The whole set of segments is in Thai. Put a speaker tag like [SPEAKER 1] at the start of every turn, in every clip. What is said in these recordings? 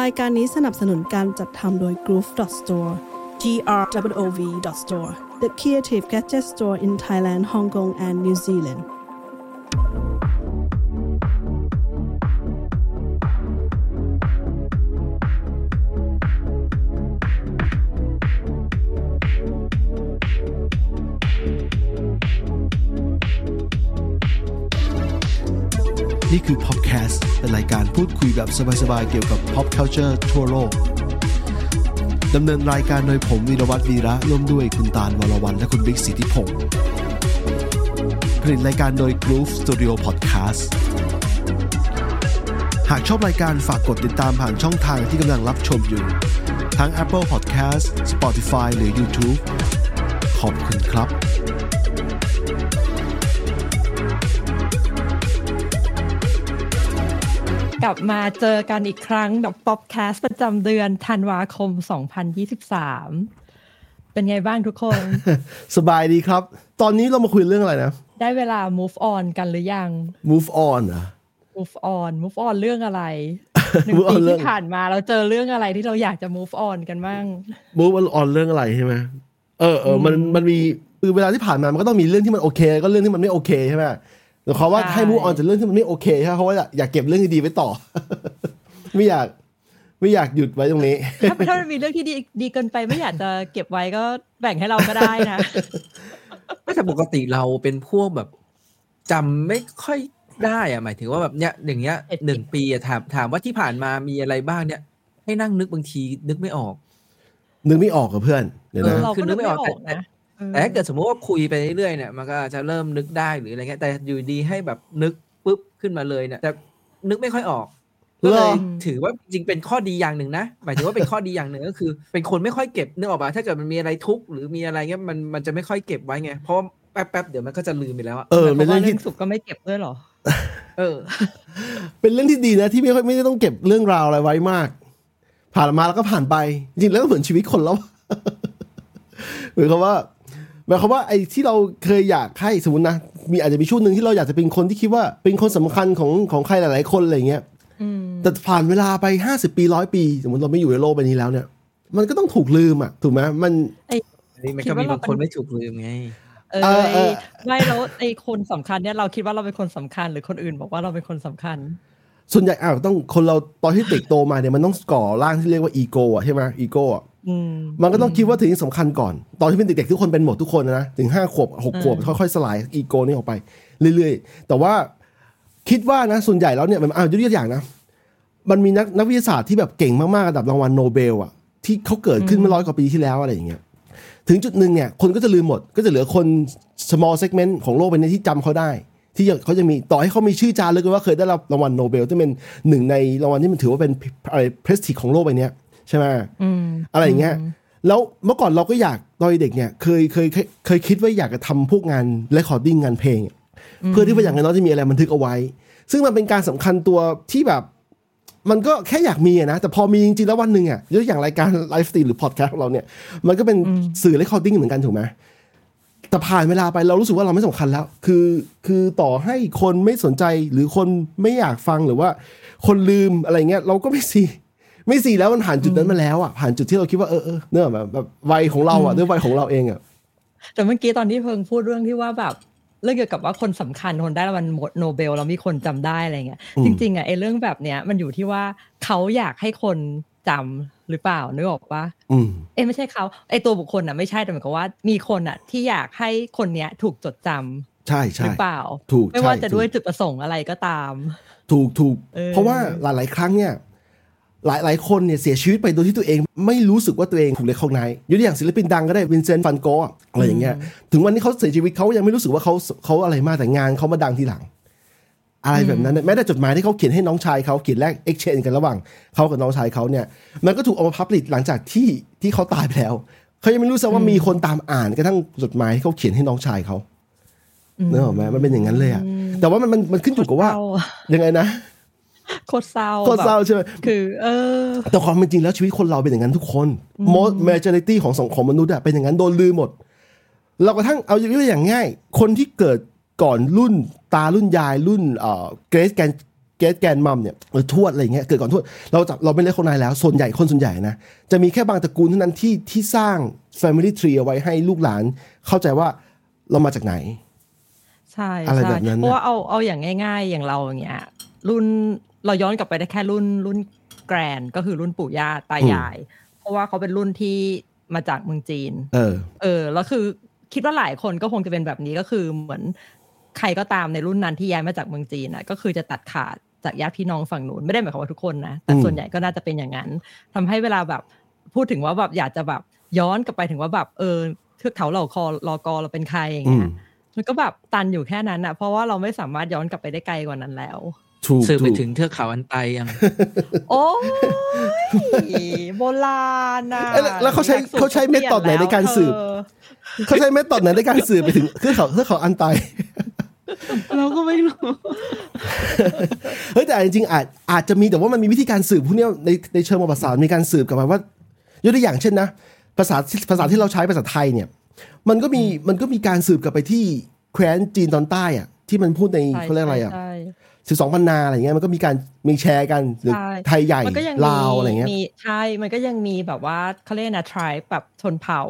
[SPEAKER 1] รายการนี้สนับสนุนการจัดทำโดย Groove Store g r w o v store the creative gadget store in Thailand Hong Kong and New Zealand
[SPEAKER 2] นี่คือ Pop รายการพูดคุยแบบสบายๆ เกี่ยวกับ pop culture ทั่วโลก ดำเนินรายการโดยผมวีรวัตรวีระร่วมด้วยคุณตาลวรวันและคุณบิ๊กสิทธิพงศ์ผลิตรายการโดย Groove Studio Podcast หากชอบรายการฝากกดติดตามผ่านช่องทางที่กำลังรับชมอยู่ ทั้ง Apple Podcast Spotify หรือ YouTube ขอบคุณครับ
[SPEAKER 3] กลับมาเจอกันอีกครั้งกับ POPcast ประจำเดือนธันวาคม 2023 เป็นไงบ้างทุกคน
[SPEAKER 2] สบายดีครับ ตอนนี้เรามาคุยเรื่องอะไรนะ
[SPEAKER 3] ได้เวลา move on กันหรือยัง
[SPEAKER 2] move on เหรอะ
[SPEAKER 3] move on move on เรื่องอะไรหนึ่ง
[SPEAKER 2] move
[SPEAKER 3] ปี
[SPEAKER 2] on เรื่อง
[SPEAKER 3] ที่ผ่านมาเราเจอเรื่องอะไรที่เราอยากจะ move on กันบ้าง
[SPEAKER 2] move on เรื่องอะไรใช่ไหมเออเออมันมันมีคือเวลาที่ผ่านมามันก็ต้องมีเรื่องที่มันโอเค ก็เรื่องที่มันไม่โอเคใช่ไหม แต่เขามว่า
[SPEAKER 3] ใช่
[SPEAKER 2] ให้ move on จากเรื่องที่มันไม่โอเคใช่ไหมเพราะว่าอยากเก็บเรื่องดีๆไว้ต่อ ไม่อยากไม่อยากหยุดไว้ตรงนี้
[SPEAKER 3] ถ้าถ้ามันมีเรื่องที่ดีดีเกินไปไม่อยากจะเก็บไว้ก็แบ่งให้เราก็ได้นะ
[SPEAKER 4] ไม่แต่ปกติเราเป็นพวกแบบจำไม่ค่อยได้อะหมายถึงว่าแบบเนี้ยอย่างเงี้ย
[SPEAKER 3] เอ็ด
[SPEAKER 4] หนึ่งปีอะถามถามว่าที่ผ่านมามีอะไรบ้างเนี่ยให้นั่งนึกบางทีนึกไม่ออก
[SPEAKER 2] นึกไม่ออกกับเพื่อนเดี๋ยว
[SPEAKER 4] เอ
[SPEAKER 2] นะ
[SPEAKER 4] อ
[SPEAKER 3] เรา
[SPEAKER 4] คือ
[SPEAKER 3] ก็
[SPEAKER 4] นึ
[SPEAKER 3] นึ
[SPEAKER 4] ก
[SPEAKER 3] ก
[SPEAKER 4] ไม่
[SPEAKER 3] ไม่
[SPEAKER 4] อ
[SPEAKER 3] อ
[SPEAKER 4] อ
[SPEAKER 3] อกกนะ
[SPEAKER 4] แต่ถ้าเกิดสมมติว่าคุยไปเรื่อยๆเนี่ยมันก็อาจจะเริ่มนึกได้หรืออะไรเงี้ยแต่อยู่ดีให้แบบนึกปุ๊บขึ้นมาเลยเนี่ยแต่นึกไม่ค่อยออกก็เลยถือว่าจริงๆเป็นข้อดีอย่างหนึ่งนะหมายถึงว่าเป็นข้อดีอย่างหนึ่งก็คือ เป็นคนไม่ค่อยเก็บนึกออกปะถ้าเกิดมันมีอะไรทุกข์หรือมีอะไรเงี้ยมันมันจะไม่ค่อยเก็บไว้ไงเพราะว่าแป๊บๆเดี๋ยวมันก็จะลืมไปแล้วอะ
[SPEAKER 2] เออ
[SPEAKER 3] เพ
[SPEAKER 2] เป็น
[SPEAKER 3] ราะ
[SPEAKER 2] เรื่องที่
[SPEAKER 3] ว่าเรื่องสุขก็ไม่เก็บด้วยเหรอ
[SPEAKER 4] เออ
[SPEAKER 2] เป็นเรื่องที่ดีนะที่ไม่ค่อยไม่ได้ต้องเก็บเรื่องราวอะไรไว้มาก ผ่านมาแล้วก็ผ่านไป จริงๆแล้วก็เหมือนชีวิตคนแล้วหมายความว่า หมายความว่าไอ้ที่เราเคยอยากให้สมมตินะมีอาจจะมีช่วงหนึ่งที่เราอยากจะเป็นคนที่คิดว่าเป็นคนสำคัญของของใครหลาย ๆ คนอะไรเงี้ย
[SPEAKER 3] อืม
[SPEAKER 2] แต่ผ่านเวลาไปห้าสิบปีร้อยปี สมมติเราไม่อยู่ในโลกใบนี้แล้วเนี่ย มันก็ต้องถูกลืมอะถูกไหมมัน
[SPEAKER 4] อันนี้มัน
[SPEAKER 3] คิ
[SPEAKER 4] ก็
[SPEAKER 3] ดว่า
[SPEAKER 4] มีบางคน
[SPEAKER 3] เราเป็น
[SPEAKER 4] ไม่ถูกลืมไง
[SPEAKER 3] เอ
[SPEAKER 2] เออ
[SPEAKER 3] อ
[SPEAKER 2] เออ
[SPEAKER 3] ไม่แล้วไอ้คนสำคัญเนี่ยเราคิดว่าเราเป็นคนสำคัญหรือคนอื่นบอกว่าเราเป็นคนสำคัญ
[SPEAKER 2] ส่วนใหญ่อ้าวต้องคนเราตอนที่เด็กโตมาเนี่ยมันต้องก่อร่างที่เรียกว่าอีโก้อะใช่ไหมอีโก้อะ
[SPEAKER 3] อื ม
[SPEAKER 2] มันก็ต้องคิดว่าถึงสำคัญก่อน ตอนที่เป็นเด็กๆทุกคนเป็นหมดทุกคนนะ ถึงห้าขวบหกขวบ
[SPEAKER 3] อืม
[SPEAKER 2] ค่อยๆสลายอีโก้นี่ออกไป เรื่อยๆ แต่ว่าคิดว่านะส่วนใหญ่แล้วเนี่ยมันอ่ายกตัวอย่างนะ มันมีนักนักวิทยาศาสตร์ที่แบบเก่งมากๆระดับรางวัลโนเบลอะที่เขาเกิดขึ้นเมื่อร้อยกว่าปีที่แล้วอะไรอย่างเงี้ยถึงจุดหนึ่งเนี่ยคนก็จะลืมหมดก็จะเหลือคน small segment ของโลกใบนี้ที่จำเขาได้ ที่ยังเขาจะมีต่อให้เขามีชื่อจารึกไว้ว่าเคยได้รับรางวัลโนเบลที่เป็นหนึ่งในรางวัลที่มันถือว่าเป็นอะไร prestige ของโลกใบเนี้ย ใช่ไหม
[SPEAKER 3] อืม
[SPEAKER 2] อะไรอย่างเงี้ยแล้วเมื่อก่อนเราก็อยากตอนเด็กเนี่ยเคยเคยเคยเคยคิดว่าอยากจะทำพวกงาน recording งานเพลงอะเพื่อที่ว่าอย่างน้อยจะมีอะไรบันทึกเอาไว้ ซึ่งมันเป็นการสำคัญตัวที่แบบ มันก็แค่อยากมีอะนะ แต่พอมีจริงๆแล้ววันหนึ่งอะยกตัวอย่างรายการ live stream หรือพอดแคสต์ของเราเนี่ย มันก็เป็นสื่อ recording เหมือนกันถูกไหมแต่ผ่านเวลาไปเรารู้สึกว่าเราไม่สำคัญแล้ว คือคือต่อให้คนไม่สนใจหรือคนไม่อยากฟังหรือว่า คนลืมอะไรเงี้ยเราก็ไม่ซี ไม่ซีแล้วมันผ่านจุดนั้นมาแล้วอะผ่านจุดที่เราคิดว่าเออเออเนื่องแบบแบบวัยของเราอะด้วยวัยของเราเองอะ
[SPEAKER 3] แต่เมื่อกี้ตอนที่เพิงพูดเรื่องที่ว่าแบบเรื่องเกี่ยวกับว่าคนสำคัญคนได้รางวัลโนเบลแล้วมีคนจำได้อะไรเงี้ย
[SPEAKER 2] อืม
[SPEAKER 3] จริงๆอะไอ้เรื่องแบบเนี้ยมันอยู่ที่ว่าเขาอยากให้คนจำหรือเปล่านึกออกปะ
[SPEAKER 2] อืม
[SPEAKER 3] เอ้ยไม่ใช่เขาไอ้ตัวบุคคลอะไม่ใช่แต่เหมือนกับว่ามีคนอะที่อยากให้คนเนี้ยถูกจดจำ
[SPEAKER 2] ใช่
[SPEAKER 3] ห
[SPEAKER 2] ใช่
[SPEAKER 3] รือเปล่า
[SPEAKER 2] ถูก
[SPEAKER 3] ไม่ว่า
[SPEAKER 2] ใช่
[SPEAKER 3] จะ
[SPEAKER 2] ถูก
[SPEAKER 3] ด้วยจุดประสงค์อะไรก็ตาม
[SPEAKER 2] ถูกถูก
[SPEAKER 3] เออ
[SPEAKER 2] เพราะว่าหลาย ๆ ครั้งเนี่ย หลายหลายคนเนี่ยเสียชีวิตไปโดยที่ตัวเองไม่รู้สึกว่าตัวเองถูก recognize ยกตัวอย่างศิลปินดังก็ได้วินเซนต์แวนโก๊ะอะไรอย่างเงี้ยถึงวันที่เขาเสียชีวิตเขายังไม่รู้สึกว่าเขาเขาอะไรมากแต่งานเขามาดังทีหลัง อะไรแบบนั้นนะแม้แต่จดหมายที่เขาเขียนให้น้องชายเขาเขียนแลกเอ็กชแนนกันระหว่างเขากับน้องชายเขาเนี่ยมันก็ถูกเอามาพับลิตหลังจากที่ที่เขาตายไปแล้วเขายังไม่รู้สึกว่ามีคนตามอ่านกระทั่งจดหมายที่เขาเขียนให้น้องชายเขาเนกอะไหมมันเป็นอย่างนั้นเลยอะแต่ว่ามันมันมันขึ้นอยู่กับว่า
[SPEAKER 3] เศร้า
[SPEAKER 2] ยังไงนะ
[SPEAKER 3] โคตรเศร้า
[SPEAKER 2] โคตรเศร้า
[SPEAKER 3] แบบ
[SPEAKER 2] ใช่ไหม
[SPEAKER 3] คือ เออ
[SPEAKER 2] แต่ความเป็นจริงแล้วชีวิตคนเราเป็นอย่างนั้นทุกคน most majority ของสังคมมนุษย์อะเป็นอย่างนั้นโดนลืมหมด เรากระทั่งเอาอย่างง่าย คนที่เกิดก่อนรุ่นตารุ่นยายรุ่นเอ่อเกรซแกนเกตแกนมัมเนี่ยหรือทวดอะไรอย่างเงี้ยเกิดก่อนทวดเราจับเราไม่เรียกคนนายแล้ว ส่วนใหญ่คนส่วนใหญ่นะ จะมีแค่บางตระกูลเท่านั้นที่ที่สร้าง Family Tree เอาไว้ให้ลูกหลาน เข้าใจว่าเรามาจากไหน
[SPEAKER 3] ใช่
[SPEAKER 2] อะไร
[SPEAKER 3] ใช่
[SPEAKER 2] แบบนั้นน่ะ
[SPEAKER 3] เพราะว่าเอาเอาอย่างง่าย ๆ อย่างเราอย่างเงี้ยรุ่น เราย้อนกลับไปได้แค่รุ่นรุ่นแกรนก็คือรุ่นปู่ย่าตายาย เพราะว่าเขาเป็นรุ่นที่มาจากเมืองจีน
[SPEAKER 2] เออ
[SPEAKER 3] เออแล้วคือคิดว่าหลายคนก็คงจะเป็นแบบนี้ก็คือเหมือนใครก็ตามในรุ่นนั้นที่ย้ายมาจากเมืองจีนนะก็คือจะตัดขาดจากญาติพี่น้องฝั่งนู้นไม่ได้หมายความว่าทุกคนนะแต่
[SPEAKER 2] อืม
[SPEAKER 3] ส่วนใหญ่ก็น่าจะเป็นอย่างนั้นทำให้เวลาแบบพูดถึงว่าแบบอยากจะแบบย้อนกลับไปถึงว่าแบบเออเทือกเขาเหล่าคอรอกอเราเป็นใครอย่าง
[SPEAKER 2] อื
[SPEAKER 3] เงี้
[SPEAKER 2] ม
[SPEAKER 3] ยมันก็แบบตันอยู่แค่นั้นอะ เพราะว่าเราไม่สามารถย้อนกลับไปได้ไกลกว่านั้นแล้ว
[SPEAKER 2] ถูก
[SPEAKER 4] สืบไป
[SPEAKER 2] ถูก
[SPEAKER 4] ถึงเทือกเขาอันไตยัง
[SPEAKER 3] โอ้ยโบราณนะ
[SPEAKER 2] เอ้ยแล้วแล้วเขาใช้
[SPEAKER 3] หลักสูตร
[SPEAKER 2] เขาใช้เมธอดไหนในการสืบ
[SPEAKER 3] เธอ
[SPEAKER 2] เขาใช้เมธอดไหนในการสืบไปถึงเทือกเขาเทือกเขาอันไต
[SPEAKER 4] เราก็ไม่รู้
[SPEAKER 2] เฮ้ยแต่จริงๆอาจอาจจะมีแต่ว่ามันมีวิธีการสืบพวกเนี้ยในในเชิงประวัติศาสตร์มีการสืบกลับมาว่ายกตัวอย่างเช่นนะภาษาภาษาที่เราใช้ภาษาไทยเนี่ย มันก็มีมันก็มีการสืบกลับไปที่แคว้นจีนตอนใต้อะที่มันพูดใน
[SPEAKER 3] ใช่
[SPEAKER 2] เขาเรียกอะไรอะ
[SPEAKER 3] ใช่
[SPEAKER 2] สิบสองพันนาอะไรเงี้ยมันก็มีการมีแชร์กันหรือ
[SPEAKER 3] ใช่
[SPEAKER 2] ไทยใหญ่
[SPEAKER 3] มันก็ยัง
[SPEAKER 2] ลาวอะไรเงี้ย
[SPEAKER 3] มีใช่ มันก็ยังมีแบบว่าเขาเรียกนะ tribe แบบชนเผ่า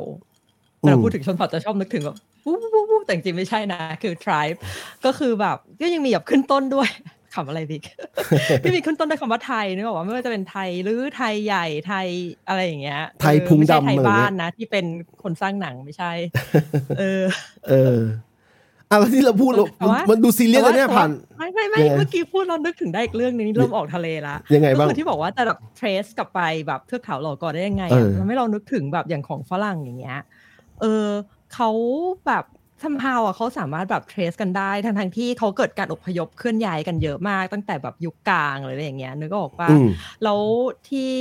[SPEAKER 2] อืม
[SPEAKER 3] เราพูดถึงชนเผ่าจะชอบนึกถึงแบบวู้วู้วู้แต่จริงๆไม่ใช่นะ คือ tribe ก็คือแบบก็ยังมีแบบขึ้นต้นด้วยคำอะไรบิ๊กที่มีขึ้นต้นด้วยคำว่าไทยนึกออกว่าไม่ว่าจะเป็นไทยหรือไทยใหญ่ไทยอะไรอย่างเงี้ย
[SPEAKER 2] ไทย
[SPEAKER 3] เออ
[SPEAKER 2] พุง
[SPEAKER 3] ไม่ใช่
[SPEAKER 2] ดำ
[SPEAKER 3] ไทย
[SPEAKER 2] อะไรเงี้ย
[SPEAKER 3] บ้านนะ ที่เป็นคนสร้างหนังไม่ใช่ เออ
[SPEAKER 2] เออ อะแล้วที่เราพูดเรา
[SPEAKER 3] แต่ว่า
[SPEAKER 2] มันดูซีเรียส
[SPEAKER 3] แต่
[SPEAKER 2] แล้วเนี่ย
[SPEAKER 3] แต่
[SPEAKER 2] ผ่าน
[SPEAKER 3] ไม่ไม่ไม่
[SPEAKER 2] ยังไง
[SPEAKER 3] เมื่อกี้พูดเรานึกถึงได้อีกเรื่องหนึงนี่เริ่มออกทะเลละ
[SPEAKER 2] ยังไงบ้าง
[SPEAKER 3] ก็คือที่บอกว่าจะแบบ trace กลับไปแบบเทือกเขาหลอกอได้ยังไง
[SPEAKER 2] เอ
[SPEAKER 3] อะ
[SPEAKER 2] อ
[SPEAKER 3] ทำให้เรานึกถึงแบบอย่างของฝรั่งอย่างเงี้ยเออเขาแบบทัมพาวอะเขาสามารถแบบ trace กันได้ทั้งทั้งๆที่เขาเกิดการอพยพเคลื่อนย้ายกันเยอะมากตั้งแต่แบบยุคกลางอะไรอย่างเงี้ยนึกออกปะ
[SPEAKER 2] อืม
[SPEAKER 3] แล้วที่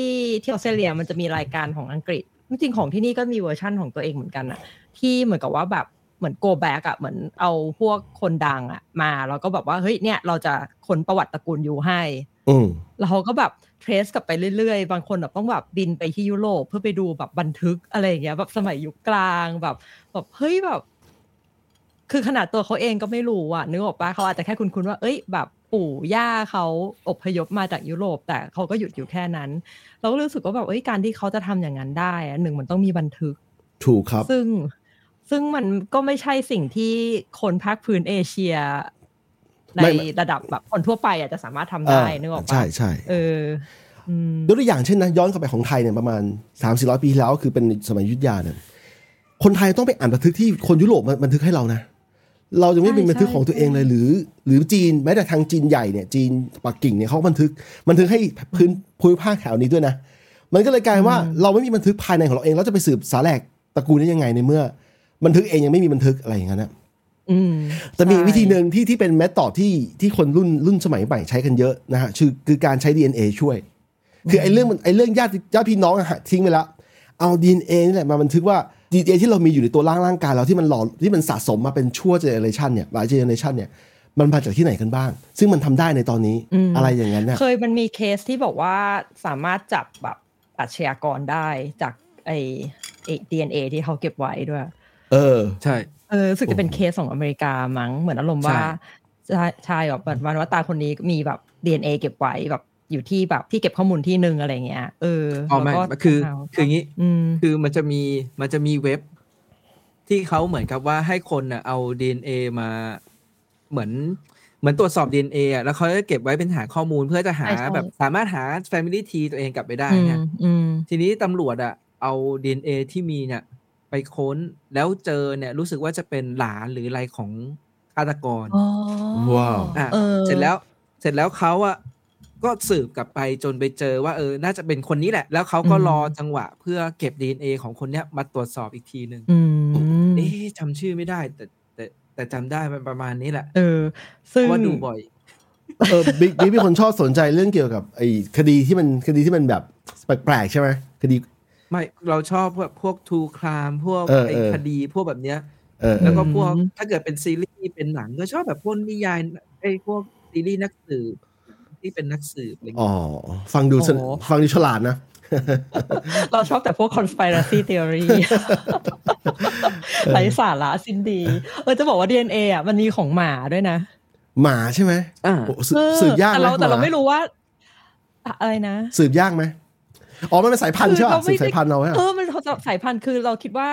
[SPEAKER 3] ที่ออสเตรเลียมันจะมีรายการของอังกฤษ จริงๆของที่นี่ก็มีเวอร์ชั่นของตัวเองเหมือนกันอะที่เหมือนกับว่าแบบเห มือน go back อะเหมือนเอาพวกคนดังอะมาแล้วก็แบบว่าเฮ้ยเนี่ยเราจะค้นประวัติตระกูลยูให้
[SPEAKER 2] อืม
[SPEAKER 3] แล้วเขาก็แบบ trace กลับไปเรื่อยๆ บางคนแบบต้องแบบบินไปที่ยุโรปเพื่อไปดูแบบบันทึกอะไรอย่างเงี้ยแบบสมัยยุคกลางแบบแบบเฮ้ยแบบ คือขนาดตัวเขาเองก็ไม่รู้อะนึกออกปะเขาอาจจะแค่คุ้นๆว่าเอ้ยแบบปู่ย่าเขาอพยพมาจากยุโรป แต่เขาก็หยุดอยู่แค่นั้น เราก็รู้สึกว่าแบบเอ้ยการที่เขาจะทำอย่างนั้นได้อะหนึ่งมันต้องมีบันทึก
[SPEAKER 2] ถูกครับ
[SPEAKER 3] ซึ่ง ซึ่งมันก็ไม่ใช่สิ่งที่คนภาคพื้นเอเชีย ใน
[SPEAKER 2] ไม่ไม่
[SPEAKER 3] ระดับแบบคนทั่วไปอาจจะสามารถทำได้นึกออกปะ
[SPEAKER 2] ใช่ใช่
[SPEAKER 3] เอออืม
[SPEAKER 2] ยกตัวอย่างเช่นนะย้อนกลับไปของไทยเนี่ยประมาณสามสี่ร้อยปีที่แล้ว คือเป็นสมัยอยุทธยาเนี่ยคนไทยต้องไปอ่านบันทึกที่คนยุโรปมาบันทึกให้เรานะเราจะไม่มี
[SPEAKER 3] ใช่
[SPEAKER 2] บันทึกของตัวเองเลยหรือ หรือจีนแม้แต่ทางจีนใหญ่เนี่ยจีนปักกิ่งเนี่ยเขาก็บันทึกบันทึกให้พื้นภูมิภาคแถวนี้ด้วยนะ มันก็เลยกลายว่าเราไม่มีบันทึกภายในของเราเองเราจะไปสืบสาแหลกตระกูลได้ยังไงในเมื่อ บันทึกเองยังไม่มีบันทึกอะไรอย่างนั้นนะ
[SPEAKER 3] อืม
[SPEAKER 2] แต่มี
[SPEAKER 3] ใช่
[SPEAKER 2] วิธีหนึ่งที่ที่เป็น method ที่ที่คนรุ่นรุ่นสมัยใหม่ใช้กันเยอะนะฮะคือคือการใช้ DNA ช่วย คือไอ้เรื่องมันไอ้เรื่องญาติญาติพี่น้องอะฮะทิ้งไปแล้วเอา DNA นี่แหละมาบันทึกว่า DNA ที่เรามีอยู่ในตัวร่างร่างกายเราที่มันหล่อที่มันสะสมมาเป็นชั่ว generation เนี่ยหลาย generation เนี่ยมันมาจากที่ไหนกันบ้าง ซึ่งมันทำได้ในตอนนี้
[SPEAKER 3] อืม
[SPEAKER 2] อะไรอย่างนั้นเนี่ย
[SPEAKER 3] เคยมันมีเคสที่บอกว่าสามารถจับแบบอาชญากรได้จากไอไอ DNA ที่เขาเก็บไว้ด้วย
[SPEAKER 2] เออ
[SPEAKER 4] ใช่
[SPEAKER 3] เออรู้สึกจะเป็นเคสของอเมริกามั้งเหมือนอารมณ์ว่าใช่ใช่แบบเหมือนว่าตาคนนี้มีแบบ DNA เก็บไว้แบบอยู่ที่แบบที่เก็บข้อมูลที่หนึ่งอะไรเงี้ย เออ
[SPEAKER 4] อ๋อไม่
[SPEAKER 3] แล้วก็
[SPEAKER 4] คือ
[SPEAKER 3] ทำ
[SPEAKER 4] คืออย่างนี้
[SPEAKER 3] อืม
[SPEAKER 4] คือมันจะมีมันจะมีเว็บ ที่เขาเหมือนกับว่าให้คนน่ะเอา DNA มาเหมือนเหมือนตรวจสอบ DNA อะแล้วเขาจะเก็บไว้เป็นฐานข้อมูลเพื่อจะหา
[SPEAKER 3] ใช่ใช่
[SPEAKER 4] แบบสามารถหา Family Tree ตัวเองกลับไปได้
[SPEAKER 3] อืม
[SPEAKER 4] เนี่ย
[SPEAKER 3] อืม
[SPEAKER 4] ทีนี้ตำรวจอะเอา DNA ที่มีเนี่ย ไปค้นแล้วเจอเนี่ยรู้สึกว่าจะเป็นหลานหรืออะไรของฆาตกร
[SPEAKER 3] อ๋อ
[SPEAKER 2] ว้าว
[SPEAKER 4] อะ
[SPEAKER 3] เออ
[SPEAKER 4] เสร็จแล้วเสร็จแล้วเขาอะก็สืบกลับไปจนไปเจอว่าเออ น่าจะเป็นคนนี้แหละ แล้วเขาก็รอจังหวะเพื่อเก็บ DNA ของคนเนี้ยมาตรวจสอบอีกทีหนึ่ง
[SPEAKER 3] อืม
[SPEAKER 4] เอ๊ะจำชื่อไม่ได้ แต่แต่แต่จำได้มันประมาณนี้แหละ
[SPEAKER 3] เออ
[SPEAKER 4] เพ
[SPEAKER 3] ซึ่ง
[SPEAKER 4] ราะว่าดูบ่อย
[SPEAKER 2] เออบิ๊กบิ๊กเป็นคนชอบสนใจเรื่องเกี่ยวกับไอ้คดีที่มันคดีที่มันแบบแปลกๆใช่ไหมคดี
[SPEAKER 4] ไม่เราชอบพวกพวกทูครามพวก
[SPEAKER 2] เออ
[SPEAKER 4] ไอ้
[SPEAKER 2] เออ
[SPEAKER 4] คดีพวกแบบเนี้ย
[SPEAKER 2] เออเอ
[SPEAKER 4] แล้ว
[SPEAKER 2] อ
[SPEAKER 4] ก็พวกถ้าเกิดเป็นซีรีส์เป็นหนัง ก็ชอบแบบพวกนิยายไอ้พวกซีรีส์นักสืบที่เป็นนักสืบอะไรอย่าง
[SPEAKER 2] อ๋
[SPEAKER 4] เงี้
[SPEAKER 2] อยฟังดูสน
[SPEAKER 3] โอ้
[SPEAKER 2] ฟังดูฉลาดนะ
[SPEAKER 3] เราชอบแต่พวก conspiracy theory ไร้สาระสิ้นดี เออจะบอกว่า DNA อะมันมีของหมาด้วยนะ
[SPEAKER 2] หมาใช่ไหม
[SPEAKER 4] อ่า
[SPEAKER 2] โอ้สืบ
[SPEAKER 3] เออ
[SPEAKER 2] สืบยาก
[SPEAKER 3] แต่
[SPEAKER 2] ไหม
[SPEAKER 3] เราแต่เรา
[SPEAKER 2] ห
[SPEAKER 3] ไม่รู้ว่าอะไรนะ
[SPEAKER 2] สืบยากไหม อ๋อ มันเป็นสายพันธุ์ใช่ป่ะ
[SPEAKER 3] คือเราไม่
[SPEAKER 2] สืบสายพันธุ์เราอะ
[SPEAKER 3] เออ มันสายพันธุ์คือเราคิดว่า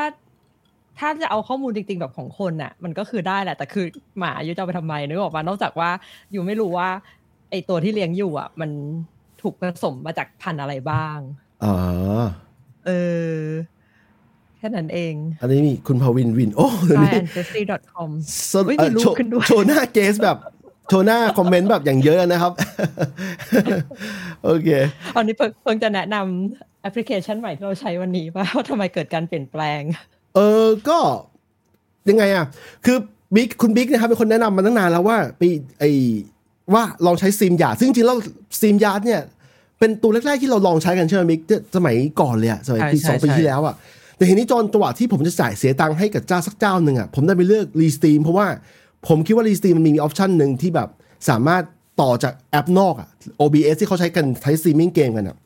[SPEAKER 3] ถ้าจะเอาข้อมูลจริงๆแบบของคนน่ะ มันก็คือได้แหละ แต่คือหมาอยู่จะเอาไปทำไมนึกออกมานอกจากว่าอยู่ไม่รู้ว่า ไอตัวที่เลี้ยงอยู่อะ มันถูกผสมมาจากพันธุ์อะไรบ้าง
[SPEAKER 2] อ๋อ
[SPEAKER 3] เออแค่นั้นเอง
[SPEAKER 2] อันนี้มีคุณภาวินวิน โอ้เดี๋ยวนี้
[SPEAKER 3] ancestry.com
[SPEAKER 2] สด
[SPEAKER 3] เฮ้ย
[SPEAKER 2] เอ่อ
[SPEAKER 3] มีรูป
[SPEAKER 2] โชว์
[SPEAKER 3] ขึ้นด้วย
[SPEAKER 2] โชว์หน้าเกสแบบ โชว์หน้าคอมเมนต์แบบอย่างเยอะนะครับ โอเค
[SPEAKER 3] อันนี้เพิ่งเพิ่งจะแนะนำแอปพลิเคชันใหม่ที่เราใช้วันนี้ว่าทำไมเกิดการเปลี่ยนแปลง
[SPEAKER 2] เออก็ยังไงอะ คือบิ๊กคุณบิ๊กนะครับเป็นคนแนะนำมาตั้งนานแล้วว่าไปไอว่าลองใช้ StreamYard ซึ่งจริงๆแล้ว StreamYard เนี่ย เป็นตัวแรกๆที่เราลองใช้กันใช่ไหมบิ๊กสมัยก่อนเลยอะสมัยปี
[SPEAKER 4] ใช่
[SPEAKER 2] สองปี
[SPEAKER 4] ใช่
[SPEAKER 2] ที่แล้วอะแต่ทีนี้จนจังหวะที่ผมจะจ่ายเสียตังค์ให้กับเจ้าสักเจ้าหนึ่งอะผมได้ไปเลือก Restream เพราะว่าผมคิดว่า Restream มันมี option หนึ่งที่แบบสามารถ ต่อจากแอปนอกอะ OBS ที่เขาใช้กันใช้สตรีมมิ่งเกมกันอะ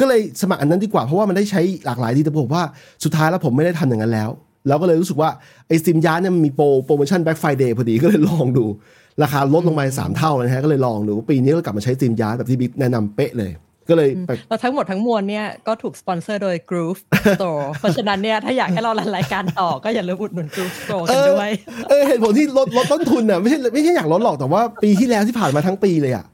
[SPEAKER 2] ก็เลยสมัครอันนั้นดีกว่าเพราะว่ามันได้ใช้หลากหลายดีแต่ผมว่าสุดท้ายแล้วผมไม่ได้ทำอย่างนั้นแล้วแล้วก็เลยรู้สึกว่าไอ้ StreamYard เนี่ยมันมีโปรโปรโมชั่นแบ็ k ไฟเดย์พอดีก็เลยลองดู ราคาลดลงมาสามเท่านะฮะก็เลยลองดูปีนี้ก็กลับมาใช้ StreamYard แบบที่บิ๊กแนะนำเป๊ะเลย ก็เลยไป
[SPEAKER 3] แล้วทั้งหมดทั้งมวลเนี่ยก็ถูกสปอนเซอร์โดย Groove Store เพราะฉะนั้นเนี่ยถ้าอยากให้เรา run รายการต่อก็อย่าลืมอุดหนุน Groove Store กันด้วย
[SPEAKER 2] เออเหตุผลที่ลดลดต้นทุนน่ะไม่ใช่ไม่ใช่อยากลดหรอกแต่ว่าปีที่แล้วที่ผ่านมาทั้งปีเลยอะ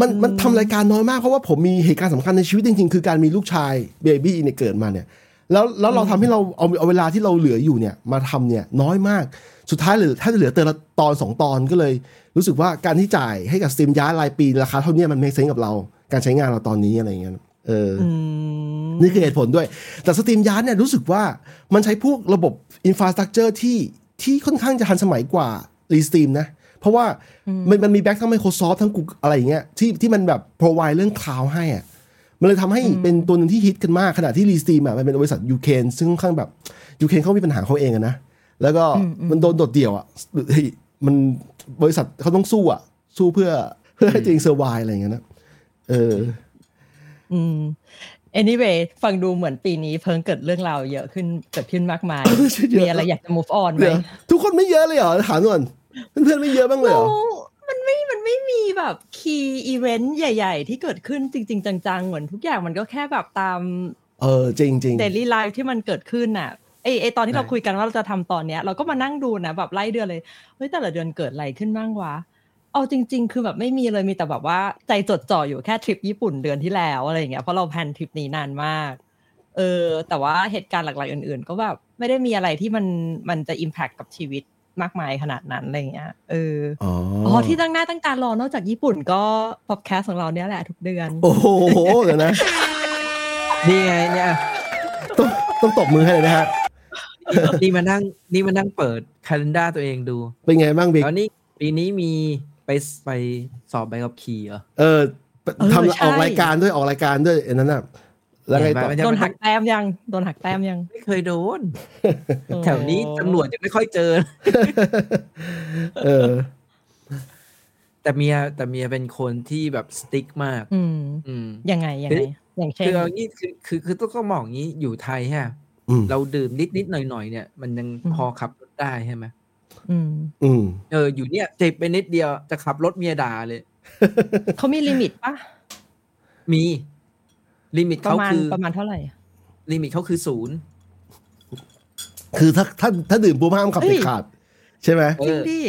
[SPEAKER 2] มันมันทำรายการน้อยมากเพราะว่าผมมีเหตุการณ์สำคัญในชีวิตจริงๆ คือการมีลูกชายbaby เนี่ยเกิดมาเนี่ยแล้วแล้วเราทำให้เราเอาเอาเวลาที่เราเหลืออยู่เนี่ยมาทำเนี่ยน้อยมากสุดท้ายเหลือถ้าจะเหลือเดือนละตอนสองตอนก็เลย รู้สึกว่าการที่จ่ายให้กับ StreamYard รายปีราคาเท่าเนี้ยมันไม่ sense กับเรา การใช้งานเราตอนนี้อะไรอย่างเงี้ยเอออ
[SPEAKER 3] อืม
[SPEAKER 2] นี่คือเหตุผลด้วย แต่ StreamYard เนี่ยรู้สึกว่ามันใช้พวกระบบ infrastructure ที่ที่ค่อนข้างจะทันสมัยกว่า Restream นะ เพราะว่ามันมันมี back ทั้ง Microsoft ทั้ง Google อะไรอย่างเงี้ยที่ที่มันแบบ provide เรื่อง cloud ให้อะมันเลยทำให้เป็นตัวหนึ่งที่ฮิตกันมากขณะที่ Restream อะมันเป็นบริษัทยูเครนซึ่งค่อนข้างแบบยูเครนเขามีปัญหาเขาเองอะนะ แล้วก็มันโดนโดดเดี่ยวอะเฮ้ยมันบริษัทเขาต้องสู้อะ สู้เพื่อเพื่อให้ตัวเอง survive อะไรอย่างเงี้ยนะ เออ
[SPEAKER 3] อืม anyway ฟังดูเหมือนปีนี้เพิ่งเกิดเรื่องราวเยอะขึ้นเกิดขึ้นมากมาย
[SPEAKER 2] เยอะ
[SPEAKER 3] มีอะไรอยากจะ move on ไหม
[SPEAKER 2] เดี๋ยวทุกคนไม่เยอะเลยเหรอ ถามก่อนเพื่อนๆไม่เยอะบ้างเลยเหรอ
[SPEAKER 3] โอ้มันไม่ มันไม่มีแบบ key event ใหญ่ ๆ ที่เกิดขึ้นจริง ๆ จัง ๆ เหมือนทุกอย่างมันก็แค่แบบตาม
[SPEAKER 2] เออ จริงจริง
[SPEAKER 3] daily life ที่มันเกิดขึ้นน่ะไอไอตอนที่เราคุยกันว่าเราจะทำตอนเนี้ย เราก็มานั่งดูนะแบบไล่เดือนเลยเฮ้ยแต่ละเดือนเกิดอะไรขึ้นบ้างวะ เอาจริง ๆ คือแบบไม่มีเลยมีแต่แบบว่าใจจดจ่ออยู่แค่ทริปญี่ปุ่นเดือนที่แล้วอะไรอย่างเงี้ยเพราะเราแพลนทริปนี้นานมากเออแต่ว่าเหตุการณ์หลักๆอื่น ๆ ก็แบบไม่ได้มีอะไรที่มันมันจะ impact กับชีวิตมากมายขนาดนั้นอะไรอย่างเงี้ยเออ
[SPEAKER 2] อ๋อ
[SPEAKER 3] อ๋อที่ตั้งหน้าตั้งตารอนอกจากญี่ปุ่นก็พอดแคสต์ของเราเนี้ยแหละทุกเดือน
[SPEAKER 2] โอ้โหเดี๋ยวนะ
[SPEAKER 4] นี่ไงเนี่ย
[SPEAKER 2] ต้องต้องตบมือให้เลยนะฮะ
[SPEAKER 4] นี่มานั่งนี่มานั่งเปิดคาล endar ตัวเองดู
[SPEAKER 2] เป็นไงบ้างบิ๊ก
[SPEAKER 4] แล้วนี่ปีนี้มี ไปไปสอบใบขับขี่เหรอ
[SPEAKER 2] เออ
[SPEAKER 3] เออ
[SPEAKER 2] ทำ
[SPEAKER 3] ใช่
[SPEAKER 2] ออกรายการด้วยออกรายการด้วยอันนั้นน่ะแล้วไงต่อ
[SPEAKER 4] เห็นไหม
[SPEAKER 3] โดนหักแต้มยังโดนหักแต้มยัง
[SPEAKER 4] ไม่เคยโดน แถวนี้ตำรวจยังไม่ค่อยเจอ
[SPEAKER 2] เออ
[SPEAKER 4] แต่เมียแต่เมียเป็นคนที่แบบสติ๊กมาก
[SPEAKER 3] อืม
[SPEAKER 4] อืม
[SPEAKER 3] ยังไงยังไงอย่างเช่น
[SPEAKER 4] คือเอางี้คือคือคือต้องก็มองอย่างนี้อยู่ไทยฮะ
[SPEAKER 2] อืม
[SPEAKER 4] เราดื่มนิดนิดหน่อยหน่อยๆเนี่ย มันยัง
[SPEAKER 3] อืม
[SPEAKER 4] พอขับรถได้ใช่ไหม
[SPEAKER 3] อืม
[SPEAKER 2] อืม
[SPEAKER 4] เอออยู่เนี่ยเจ็บไปนิดเดียวจะขับรถเมียด่าเลย
[SPEAKER 3] เขามี limit ปะ
[SPEAKER 4] มี limit
[SPEAKER 3] ประ
[SPEAKER 4] เขา
[SPEAKER 3] มาณ
[SPEAKER 4] คือ
[SPEAKER 3] ประมาณเท่าไหร่
[SPEAKER 4] limit เขาคือศูนย์
[SPEAKER 2] คือถ้าถ้าถ้าดื่มปุ๊บห้ามขับ
[SPEAKER 3] เฮ้
[SPEAKER 2] เด็ดขาด ใช่ไหม
[SPEAKER 4] เอ
[SPEAKER 3] จริง
[SPEAKER 4] อ
[SPEAKER 3] ดิ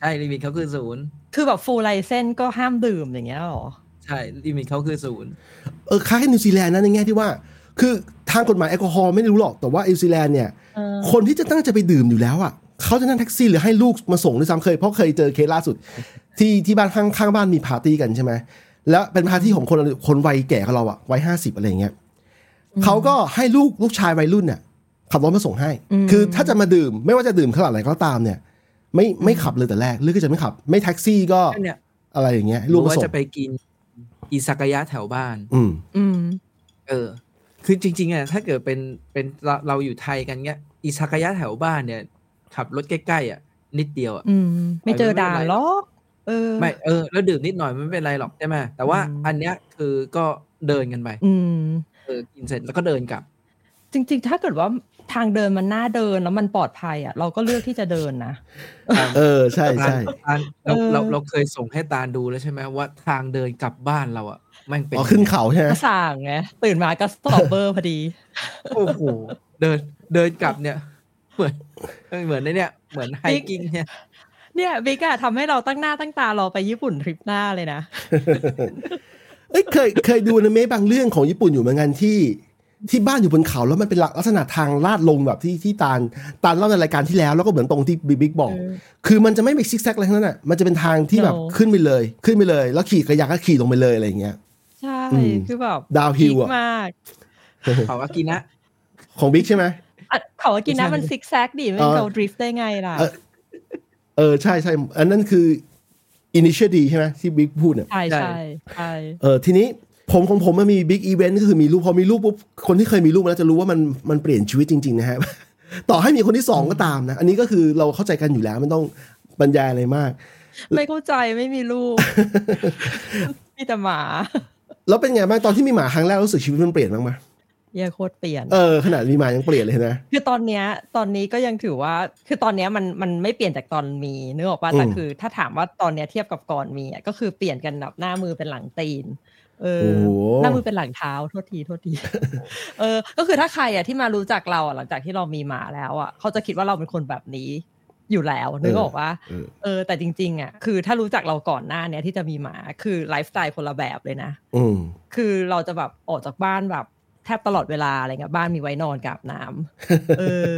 [SPEAKER 4] ใช่ limit เขาคือศูนย์
[SPEAKER 3] คือแบบ full license ก็ห้ามดื่มอย่างเงี้ยหรอ
[SPEAKER 4] ใช่ limit เขาคือศูนย์
[SPEAKER 2] เออคล้ายกับนิวซีแลนด์นะในแง่ที่ว่า คือทางกฎหมายแอลกอฮอล์ไม่รู้หรอกแต่ว่านิวซีแลนด์เนี่ย
[SPEAKER 3] เออ
[SPEAKER 2] คนที่จะตั้งใจไปดื่มอยู่แล้วอะ เขาจะนั่งแท็กซี่หรือให้ลูกมาส่งด้วยซ้ำเคยเพราะเคยเจอเคสล่าสุด ที่ที่บ้านข้างข้างบ้านมีปาร์ตี้กันใช่ไหมแล้วเป็นปาร์ตี้ของคนคนวัยแก่ของเราอะวัยห้าสิบอะไรอย่างเงี้ยเขาก็ให้ลูกลูกชายวัยรุ่นเนี่ยขับรถมาส่งให้ คือถ้าจะมาดื่ม ไม่ว่าจะดื่มขนาดไหนก็ตามเนี่ย ไม่ไม่ขับเลยแต่แรกเลือกที่จะไม่ขับ ไม่แท็กซี่ก็
[SPEAKER 4] เนี่ย
[SPEAKER 2] อะไรอย่างเงี้ยให้ลูกมาส่งหรือว่า
[SPEAKER 4] จะไปกินอิซากายะแถวบ้าน
[SPEAKER 2] อืม
[SPEAKER 3] อืม
[SPEAKER 4] เออ คือจริง ๆอะถ้าเกิดเป็นเป็นเราเราอยู่ไทยกันเงี้ยอิซากายะแถวบ้านเนี่ย ขับรถใกล้ๆอะนิดเดียวอะ
[SPEAKER 3] อืมไม่เจอด่านหรอกเออ
[SPEAKER 4] ไม่เออแล้วดื่มนิดหน่อยมันไม่เป็นไรหรอกใช่ไหมแต่ว่า
[SPEAKER 3] อืม
[SPEAKER 4] อันเนี้ยคือก็เดินกันไป
[SPEAKER 3] อืม
[SPEAKER 4] เออกินเสร็จแล้วก็เดินกลับ
[SPEAKER 3] จริง ๆ ถ้าเกิดว่าทางเดินมันน่าเดินแล้วมันปลอดภัยอะเราก็เลือกที่จะเดินนะ
[SPEAKER 2] เออใช่ใช่
[SPEAKER 4] ตาลเรา
[SPEAKER 3] เออ
[SPEAKER 4] เราเราเคยส่งให้ตาลดูแล้วใช่ไหมว่าทางเดินกลับบ้านเราอะแม่งเป็น
[SPEAKER 2] อ๋อขึ้นเขาใช่ไหม
[SPEAKER 3] ก็สั่งไงตื่นมาก็สตรอเบอร์พอดี
[SPEAKER 4] โอ้โหเดินเดินกลับเนี่ย เหมือนเหมือนในเนี่ยเหมือน hiking เนี่ย
[SPEAKER 3] เนี่ยบิ๊กอะทำให้เราตั้งหน้าตั้งตารอไปญี่ปุ่นทริปหน้าเลยนะ
[SPEAKER 2] เอ้ยเคยเคยดูอนิเมะบางเรื่องของญี่ปุ่นอยู่เหมือนกันที่ ที่บ้านอยู่บนเขาแล้วมันเป็นลักษณะทางลาดลงแบบที่ที่ตาลตาลเล่าในรายการที่แล้วแล้วก็เหมือนตรงที่บิ๊กบอก
[SPEAKER 3] เออ
[SPEAKER 2] คือมันจะไม่มีซิกแซกอะไรทั้งนั้นอะมันจะเป็นทางที่แบบ
[SPEAKER 3] No
[SPEAKER 2] ขึ้นไปเลย ขึ้นไปเลย แล้วขี่จักรยานก็ขี่ลงไปเลยอะไรอย่างเงี้ย
[SPEAKER 3] ใช่
[SPEAKER 2] อืม
[SPEAKER 3] คือแบบ
[SPEAKER 2] Downhill
[SPEAKER 3] พีค
[SPEAKER 2] อะ
[SPEAKER 3] มาก
[SPEAKER 4] เขาอากินะ
[SPEAKER 2] ของบิ๊กใช่ไหม
[SPEAKER 3] อะ เขาว่ากินนะ
[SPEAKER 4] ไม่ใช่
[SPEAKER 3] มันซิกแซกดิไม่
[SPEAKER 2] เออ
[SPEAKER 3] เรา drift ได้ไงล่ะ
[SPEAKER 2] เออเออใช่ใช่อันนั้นคือ Initial D ใช่ไหมที่บิ๊กพูดเนี่ย
[SPEAKER 3] ใช่
[SPEAKER 4] ใช่
[SPEAKER 3] ใช่ใช่
[SPEAKER 2] เออทีนี้ผมของผมมันมี big event ก็คือมีลูกพอมีลูกปุ๊บคนที่เคยมีลูกมาแล้วจะรู้ว่ามันมันเปลี่ยนชีวิตจริง ๆ นะฮะต่อให้มีคนที่สองก็ตามนะ อันนี้ก็คือเราเข้าใจกันอยู่แล้วไม่ต้องบรรยายอะไรมาก
[SPEAKER 3] ไม่เข้าใจไม่มีลูกมีแต่หมา
[SPEAKER 2] แล้วเป็นไงบ้างตอนที่มีหมาครั้งแรกรู้สึกชีวิตมันเปลี่ยนบ้างไหม
[SPEAKER 3] เหี้ยโคตรเปลี่ยน
[SPEAKER 2] เออขนาดมีหมายังเปลี่ยนเลยนะ
[SPEAKER 3] คือตอนเนี้ยตอนนี้ก็ยังถือว่า คือตอนเนี้ยมันมันไม่เปลี่ยนจากตอนมีนึกออกป่ะแต่
[SPEAKER 2] อืม
[SPEAKER 3] คือ ถ้าถามว่าตอนเนี้ยเทียบกับก่อนมีอะก็คือเปลี่ยนกันแบบหน้ามือเป็นหลังตีนเออ
[SPEAKER 2] โอ้โห
[SPEAKER 3] หน้ามือเป็นหลังเท้าโทษทีโทษทีเออ ก็คือถ้าใครอะที่มารู้จักเราอะหลังจากที่เรามีหมาแล้วอะเขาจะคิดว่าเราเป็นคนแบบนี้อยู่แล้วนึกออกว่า
[SPEAKER 2] เออ
[SPEAKER 3] เออแต่จริง ๆ อะ คือถ้ารู้จักเราก่อนหน้าเนี้ยที่จะมีหมาคือไลฟ์สไตล์คนละแบบเลยนะ
[SPEAKER 2] อืม
[SPEAKER 3] คือเราจะแบบออกจากบ้านแบบ แทบตลอดเวลาอะไรเงี้ยบ้านมีไว้นอนกับน้ำเออ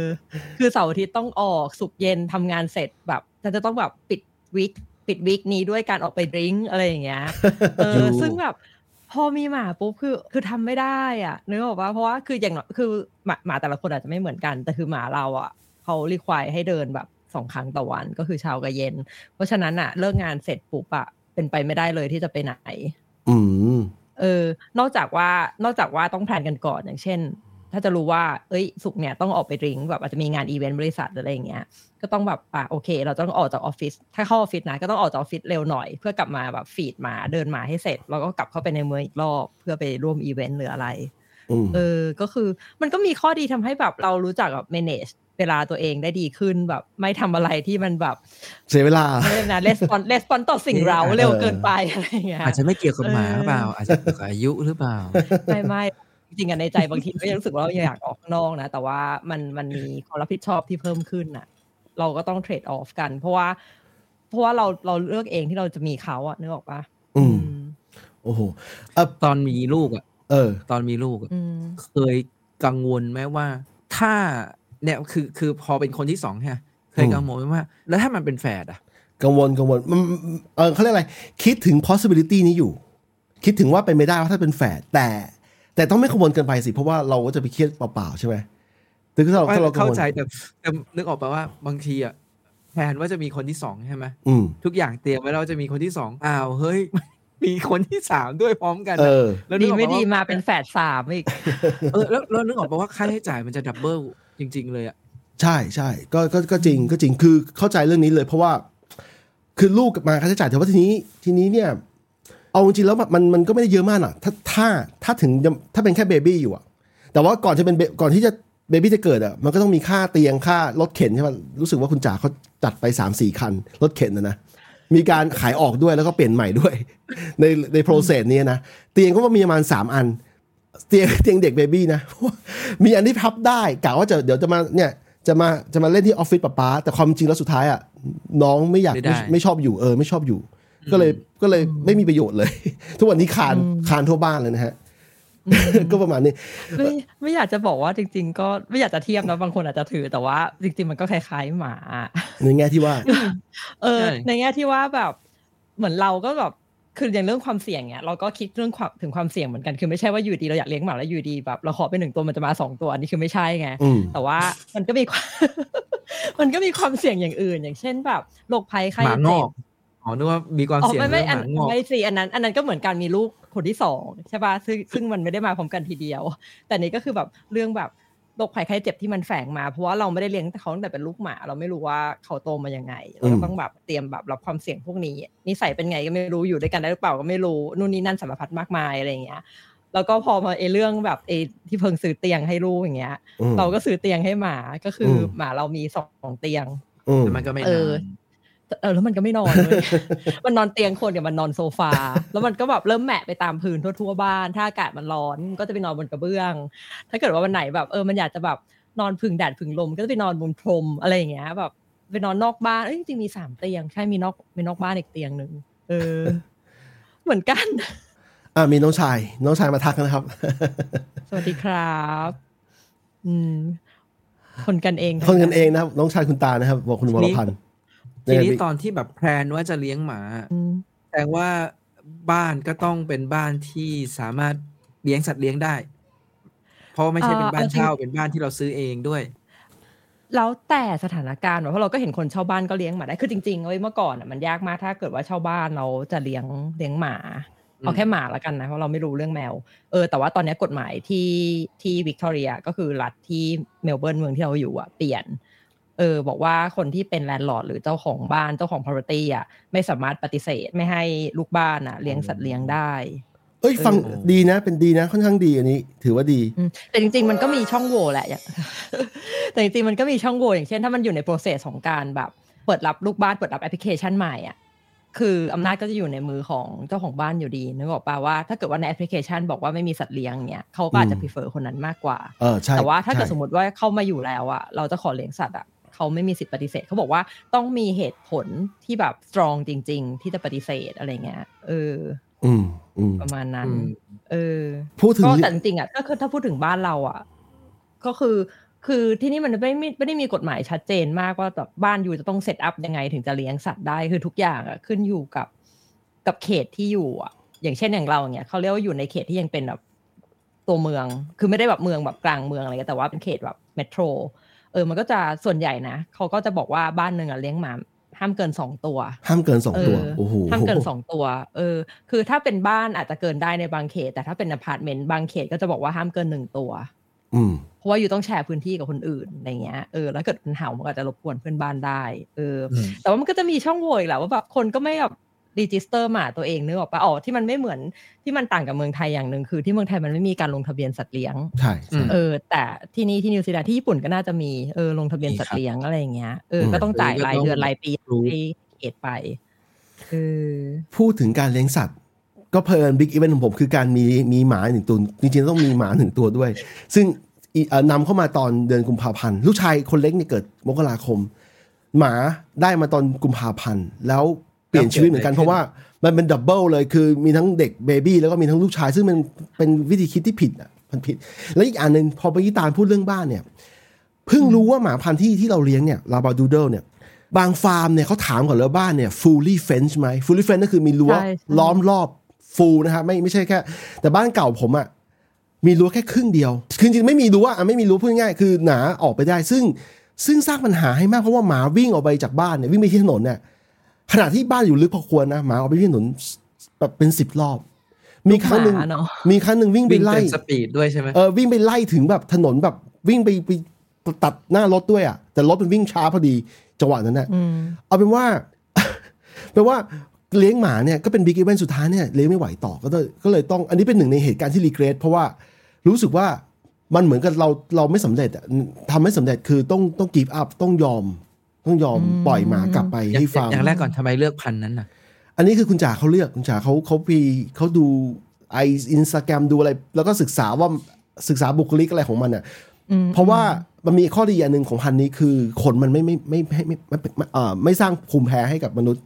[SPEAKER 3] คือเสาร์อาทิตย์ต้องออกสุกร์เย็นทำงานเสร็จแบบจะจะต้องแบบปิดวิกปิดวิกนี้ด้วยการออกไปดริงก์อะไรอย่างเงี้ยเอ
[SPEAKER 2] อยู่
[SPEAKER 3] อซึ่งแบบพอมีหมาปุ๊บคือคือทำไม่ได้อะนึกออกปะเพราะว่าคืออย่างน้อยคือหมาหมาแต่ละคนอาจจะไม่เหมือนกัน แต่คือหมาเราอะเขา require ให้เดินแบบสองครั้งต่อวันก็คือเช้ากับเย็น เพราะฉะนั้นอะ เลิกงานเสร็จปุ๊บอะเป็นไปไม่ได้เลยที่จะไปไหน
[SPEAKER 2] อืม
[SPEAKER 3] เออนอกจากว่านอกจากว่าต้อง plan กันก่อนอย่างเช่น ถ้าจะรู้ว่า เอ้ย ศุกร์เนี่ยต้องออกไป drink แบบอาจจะมีงานอีเวนต์บริษัทหรืออะไรอย่างเงี้ยก็ต้องแบบอะโอเค เราต้องออกจากออฟฟิศถ้าเข้าออฟฟิศนะก็ต้องออกจากออฟฟิศเร็วหน่อย เพื่อกลับมาแบบ feed มาเดินมาให้เสร็จ แล้วก็กลับเข้าไปในเมืองอีกรอบเพื่อไปร่วมอีเวนต์หรืออะไร
[SPEAKER 2] อืม
[SPEAKER 3] เออ ก็คือมันก็มีข้อดีทำให้แบบเรารู้จักแบบ manage เวลาตัวเองได้ดีขึ้นแบบ ไม่ทำอะไรที่มันแบบ
[SPEAKER 2] เสียเวลา
[SPEAKER 3] ไม่ได้นะ respond respond ต่อสิ่งเราเร็วเกินไปอะไรอย่างเงี้ย
[SPEAKER 4] อาจจะไม่เกี่ยวกับหมา
[SPEAKER 3] เออ
[SPEAKER 4] หรือเปล่า อาจจะเกี่ยวกับอายุหรือเปล่า
[SPEAKER 3] ไม่ไม่จริงๆอะในใจบางทีก็ยังรู้สึกว่าเราอยากออกข้างนอกนะ แต่ว่ามันมันมีความรับผิดชอบที่เพิ่มขึ้นน่ะ เราก็ต้องเทรดออฟกัน เพราะว่า เพราะว่าเราเราเลือกเองที่เราจะมีเขาอะนึกออกปะ
[SPEAKER 2] อืม
[SPEAKER 3] อืม
[SPEAKER 2] โอ้โห
[SPEAKER 4] ตอนมีลูกอะ
[SPEAKER 2] เออ
[SPEAKER 4] ตอนมีลูกอะ
[SPEAKER 3] อืม
[SPEAKER 4] เคยกังวลไหมว่า ถ้า เนี่ยคือคือพอเป็นคนที่สองใช่ไหมเคย
[SPEAKER 2] อืม
[SPEAKER 4] กังวลไหมว่า แล้วถ้ามันเป็นแฝดอะ
[SPEAKER 2] กังวลกังวลมันเออเขาเรียกอะไร คิดถึง possibility นี้อยู่ คิดถึงว่าเป็นไม่ได้ว่าถ้าเป็นแฝดแต่ แต่ต้องไม่กังวลเกินไปสิ เพราะว่าเราก็จะไปเครียดเปล่าๆใช่ไหมถึงถ้าเราถ้าเรากัง
[SPEAKER 4] เข้าว
[SPEAKER 2] ล
[SPEAKER 4] ใจแต่แต่นึกออกปะว่าบางทีอะแผนว่าจะมีคนที่สองใช่ไหม
[SPEAKER 2] อืม
[SPEAKER 4] ทุกอย่างเตรียมไว้แล้วว่าจะมีคนที่สองอ้าวเฮ้ย มีคนที่สามด้วยพร้อมกัน
[SPEAKER 2] เอ
[SPEAKER 4] อะ
[SPEAKER 2] อ
[SPEAKER 4] แล้วนึ
[SPEAKER 3] ดี
[SPEAKER 4] กออก
[SPEAKER 3] ไม่
[SPEAKER 4] ปะ
[SPEAKER 3] ดี
[SPEAKER 4] ว่า
[SPEAKER 3] มาเป็นแฝดสามอีก
[SPEAKER 4] เออแล้วแล้วนึกออกปะว่าค่าใช้จ่ายมันจะดับเบิลจริง ๆ เลยอะ
[SPEAKER 2] ใช่ใช่ก็ก็ก็จริงก็จริงคือเข้าใจเรื่องนี้เลย เพราะว่า คือลูกมาค่าใช้จ่ายแต่ว่าทีนี้ทีนี้เนี่ย เอาจริงๆแล้วมันมันก็ไม่ได้เยอะมากอะ ถ้าถ้าถ้าถึงจะถ้าเป็นแค่เบบี้อยู่อะ แต่ว่าก่อนจะเป็นเบก่อนที่จะเบบี้จะเกิดอะมันก็ต้องมีค่าเตียงค่ารถเข็นใช่ไหมรู้สึกว่าคุณจ๋าเขาจัดไปสามสี่คันรถเข็นนะนะ มีการขายออกด้วยแล้วก็เปลี่ยนใหม่ด้วย ในในโปรเซสนี้นะ เตียงก็ว่ามีประมาณสามอัน เตียงเตียงเด็กเบบี้นะ มีอันที่พับได้กะว่าจะเดี๋ยวจะมาเนี่ยจะมาจะมาเล่นที่ออฟฟิศป๊าป๊าแต่ความจริงแล้วสุดท้ายอะน้องไม่อยาก
[SPEAKER 4] ไม่ได้
[SPEAKER 2] ไม่ไม่ชอบอยู่เออไม่ชอบอยู่ ก็เลยก็เลยไม่มีประโยชน์เลย ทุกวันนี้คานคานทั่วบ้านเลยนะฮะ ก็ประมาณนี้
[SPEAKER 3] ไม่ไม่อยากจะบอกว่าจริง ๆ ก็ไม่อยากจะเทียบนะบางคนอาจจะถือแต่ว่า จริง ๆ มันก็คล้ายๆหมา
[SPEAKER 2] ในแง่ที่ว่า
[SPEAKER 3] เออ
[SPEAKER 4] ใช่
[SPEAKER 3] ในแง่ที่ว่าแบบ เหมือนเราก็แบบคืออย่างเรื่องความเสี่ยงเนี่ยเราก็คิดเรื่องความถึงความเสี่ยงเหมือนกันคือไม่ใช่ว่าอยู่ดีเราอยากเลี้ยงหมาแล้วอยู่ดีแบบเราขอไปหนึ่งตัวมันจะมาสองตัวอันนี้คือไม่ใช่ไง
[SPEAKER 2] อืม
[SPEAKER 3] แต่ว่ามันก็มีความมันก็มีความเสี่ยงอย่างอื่น อย่างเช่นแบบโรคภัยไข้
[SPEAKER 4] หมาง
[SPEAKER 3] เจ็
[SPEAKER 4] อบก อ๋อนึกว่ามีความ
[SPEAKER 3] อ๋อ
[SPEAKER 4] เสี่ยง
[SPEAKER 3] ไม่ไม่
[SPEAKER 4] เรื่
[SPEAKER 3] อั
[SPEAKER 4] อง
[SPEAKER 3] น
[SPEAKER 4] หมางอก
[SPEAKER 3] ไม่สิอันนั้น อันนั้นก็เหมือนการมีลูกคนที่สองใช่ป่ะซึ่งซึ่งมันไม่ได้มาพร้อมกันทีเดียว แต่นี่ก็คือแบบเรื่องแบบโรคภัยไข้เจ็บที่มันแฝงมา เพราะว่าเราไม่ได้เลี้ยงเขาตั้งแต่เป็นลูกหมา เราไม่รู้ว่าเขาโตมายังไงเราก็ต้องแบบเตรียมแบบรับความเสี่ยงพวกนี้นิสัยเป็นไงก็ไม่รู้อยู่ด้วยกันได้หรือเปล่าก็ไม่รู้นู่นนี่นั่นสารพัดมากมายอะไรอย่างเงี้ยแล้วก็พอมาไอเรื่องแบบไอที่เพิ่งซื้อเตียงให้ลูกอย่างเงี้ย
[SPEAKER 2] อืม
[SPEAKER 3] เราก็ซื้อเตียงให้หมาก็คืออ
[SPEAKER 2] ม
[SPEAKER 3] หมาเรามีสองเตียง
[SPEAKER 2] อืม
[SPEAKER 4] แต่มันก็ไม่
[SPEAKER 3] เอ
[SPEAKER 4] นา
[SPEAKER 3] อ
[SPEAKER 4] น
[SPEAKER 3] เออแล้วมันก็ไม่นอนเลย มันนอนเตียงคนกับมันนอนโซฟา แล้วมันก็แบบเริ่มแหมะไปตามพื้นทั่วๆบ้าน ถ้าอากาศมันร้อนมันก็จะไปนอนบนกระเบื้อง ถ้าเกิดว่าวันไหนแบบเออมันอยากจะแบบนอนพึ่งแดดพึ่งลม ก็จะไปนอนบนพรมอะไรอย่างเงี้ย แบบไปนอนนอกบ้านเอ้ยจริงๆมีสามเตียงใช่มีนอกมีนอกบ้านอีกเตียงหนึ่งเออ เหมือนกัน
[SPEAKER 2] อ่ามีน้องชาย น้องชายมาทักนะครับ
[SPEAKER 3] สวัสดีครับ อืมคนกันเอง
[SPEAKER 2] คนกันเองนะครับ น้องชายคุณตานะครับ บอกคุณวรพันธ์
[SPEAKER 4] ที
[SPEAKER 2] ยังไง
[SPEAKER 4] นี้
[SPEAKER 2] พี่
[SPEAKER 4] ตอนที่แบบแพลนว่าจะเลี้ยงหมา
[SPEAKER 3] อืม
[SPEAKER 4] แสดงว่าบ้านก็ต้องเป็นบ้านที่สามารถเลี้ยงสัตว์เลี้ยงได้ เพราะไม่ใช่เป็นบ้านเช่าเป็นบ้านที่เราซื้อเองด้วย
[SPEAKER 3] แล้วแต่สถานการณ์เพราะเราก็เห็นคนเช่าบ้านก็เลี้ยงหมาได้คือจริงๆเว้ยเมื่อก่อนอะมันยากมากถ้าเกิดว่าเช่าบ้านเราจะเลี้ยงเลี้ยงหมาเอาแค่หมาละกันนะเพราะเราไม่รู้เรื่องแมวเออแต่ว่าตอนนี้กฎหมายที่ที่วิกตอเรียก็คือรัฐที่เมลเบิร์นเมืองที่เราอยู่อะเปลี่ยน เออบอกว่าคนที่เป็น landlord หรือเจ้าของบ้านเจ้าของ property อะไม่สามารถปฏิเสธไม่ให้ลูกบ้านอะ เลี้ยงสัตว์เลี้ยงได้
[SPEAKER 2] เอ้ยฟัง
[SPEAKER 4] เออ
[SPEAKER 2] ดีนะ เป็นดีนะค่อนข้างดีอันนี้ ถือว่าดี
[SPEAKER 3] อืมแต่จริง ๆ มันก็มีช่องโหว่แหละอย่างแต่จริงๆมันก็มีช่องโหว่อย่างเช่น ถ้ามันอยู่ใน process ของการแบบ เปิดรับลูกบ้านเปิดรับแอปพลิเคชันใหม่อะคืออำนาจก็จะอยู่ในมือของเจ้าของบ้านอยู่ดีนึกออกป่าว่าถ้าเกิดว่าในแอปพลิเคชันบอกว่าไม่มีสัตว์เลี้ยงเนี่ยเขาก็อาจจะ
[SPEAKER 2] อืม
[SPEAKER 3] prefer คนนั้นมากกว่า
[SPEAKER 2] เออใช่
[SPEAKER 3] แต่ว่าถ้าเกิด
[SPEAKER 2] ใช่
[SPEAKER 3] สมมติว่าเข้ามาอยู่แล้วอะเราจะขอเลี้ยงสัตว์อะ เขาไม่มีสิทธิ์ปฏิเสธเขาบอกว่าต้องมีเหตุผลที่แบบ strong จริง ๆ ที่จะปฏิเสธอะไรเงี้ยเออ
[SPEAKER 2] อืมอืม
[SPEAKER 3] ประมาณนั้น
[SPEAKER 4] อืม
[SPEAKER 3] เออ
[SPEAKER 2] พูดถึง
[SPEAKER 3] ก็แต่จริงๆอะก็คือถ้าพูดถึงบ้านเราอะ ก็คือคือที่นี่มันไม่ไม่ไม่ได้มีกฎหมายชัดเจนมากว่าแบบบ้านอยู่จะต้องเซตอัพยังไงถึงจะเลี้ยงสัตว์ได้คือทุกอย่างอะขึ้นอยู่กับกับเขตที่อยู่อะ อย่างเช่นอย่างเราเนี่ยเขาเรียกว่าอยู่ในเขตที่ยังเป็นแบบตัวเมือง คือไม่ได้แบบเมืองแบบกลางเมืองอะไรเงี้ยแต่ว่าเป็นเขตแบบ metro เออมันก็จะส่วนใหญ่นะเขาก็จะบอกว่าบ้านหนึ่งอะเลี้ยงหมาห้ามเกินสองตัว
[SPEAKER 2] ห้ามเกินสองตัว
[SPEAKER 3] เออ
[SPEAKER 2] โอ้โห
[SPEAKER 3] ห้ามเกินสองตัว เออ คือถ้าเป็นบ้านอาจจะเกินได้ในบางเขต แต่ถ้าเป็นอพาร์ตเมนต์บางเขตก็จะบอกว่าห้ามเกินหนึ่งตัว
[SPEAKER 2] อืม
[SPEAKER 3] เพราะว่าอยู่ต้องแชร์พื้นที่กับคนอื่นอะไรเงี้ยเออแล้วเกิดมันเห่ามันก็อาจจะรบกวนเพื่อนบ้านได้ เอออ
[SPEAKER 4] ม
[SPEAKER 3] แต่ว่ามันก็จะมีช่องโหว่อีกแหละว่าแบบคนก็ไม่แบบ register หมาตัวเองนึกออกปะอ๋อที่มันไม่เหมือนที่มันต่างกับเมืองไทยอย่างหนึ่งคือที่เมืองไทยมันไม่มีการลงทะเบียนสัตว์เลี้ยง
[SPEAKER 2] ใช่
[SPEAKER 4] อื
[SPEAKER 2] ใช่
[SPEAKER 3] เออ แต่ที่นี่ที่นิวซีแลนด์ที่ญี่ปุ่นก็น่าจะมีเออมีครับลงทะเบียนสัต
[SPEAKER 4] ครับ
[SPEAKER 3] ว์เลี้ยงอะไรอย่างเงี้ยเออ
[SPEAKER 2] อืม
[SPEAKER 3] ก็ต้องจ่าย
[SPEAKER 4] เออก็
[SPEAKER 3] ราย
[SPEAKER 4] ต้อง
[SPEAKER 3] เดือนรายปี
[SPEAKER 4] รู้
[SPEAKER 3] ให้เขตไปเออ
[SPEAKER 2] พูดถึงการเลี้ยงสัตว์ก็เพลิน big event ของผมคือการมีมีหมาหนึ่งตัวจริงๆต้องมีหมาหนึ่งตัวด้วย ซึ่งอีเอ่อนำเข้ามาตอนเดือนกุมภาพันธ์ลูกชายคนเล็กเนี่ยเกิดมกราคม หมาได้มาตอนกุมภาพันธ์แล้วเปลี่ยนชีวิตเหมือนกันเพราะว่ามันเป็น double เลยคือมีทั้งเด็ก baby แล้วก็มีทั้งลูกชาย ซึ่งมันเป็นวิธีคิดที่ผิดอะมันผิด แล้วอีกอันหนึ่งพอไปยี่ตาลพูดเรื่องบ้านเนี่ยเพิ่งรู้ว่าหมาพันธุ์ที่ที่เราเลี้ยงเนี่ย labradoodle เนี่ยบางฟาร์มเนี่ยเขาถามก่อนแล้วบ้านเนี่ย fully fenced ไหม fully fenced ก็คือมีรั้ว
[SPEAKER 3] ใช่ใช่
[SPEAKER 2] ล้อมรอบ full นะครับไม่ไม่ใช่แค่ แต่บ้านเก่าผมอะมีรั้วแค่ครึ่งเดียวคือจริงๆไม่มีรั้วอะไม่มีรั้วพูดง่ายๆคือหมาออกไปได้ ซึ่งซึ่งสร้างปัญหาให้มากเพราะว่าหมาวิ่งออกไปจากบ้านเนี่ยวิ่งไปที่ถนนเนี่ย ขณะที่บ้านอยู่ลึกพอควรนะหมาออกไปที่ถนนแบบเป็นสิบรอบ มีครั้งหนึ่ง
[SPEAKER 3] หมาเนอะ
[SPEAKER 2] มีครั้งหนึ่งวิ่งไป
[SPEAKER 4] วิ่ง
[SPEAKER 2] ไล่
[SPEAKER 4] เกินสปีดด้วยใช่ไหม
[SPEAKER 2] เออวิ่งไปไล่ถึงแบบถนนแบบวิ่งไปไปตัดหน้ารถด้วยอะ แต่รถมันวิ่งช้าพอดีจังหวะนั้นน่ะ
[SPEAKER 3] อืม
[SPEAKER 2] เอาเป็นว่าแปลว่าเลี้ยงหมาเนี่ยก็เป็น big event สุดท้ายเนี่ยเลี้ยงไม่ไหวต่อก็เลยก็เลยต้องอันนี้เป็นหนึ่งในเหตุการณ์ที่ regret เพราะว่ารู้สึกว่ามันเหมือนกับเราเราไม่สำเร็จอะทำไม่สำเร็จคือต้องต้อง give up ต้องยอม ต้องยอม
[SPEAKER 3] อืม
[SPEAKER 2] ปล่อยหมากลับไป
[SPEAKER 4] อย่าง
[SPEAKER 2] ให้ฟาร์ม
[SPEAKER 4] อย่างแรกก่อนทำไมเลือกพันธุ์นั้นน่ะ
[SPEAKER 2] อันนี้คือคุณจ๋าเขาเลือกคุณจ๋าเขาเขาพีเขาดูไออินสตาแกรมดูอะไร แล้วก็ศึกษาว่าศึกษาบุคลิกอะไรของมันอะ
[SPEAKER 3] อืม
[SPEAKER 2] เพราะว่ามันมีข้อดีอันหนึ่งของพันธุ์นี้คือขนมันไม่ไม่ไม่ไม่ไม่ไม่ไม่เอ่อไม่สร้างภูมิแพ้ให้กับมนุษย์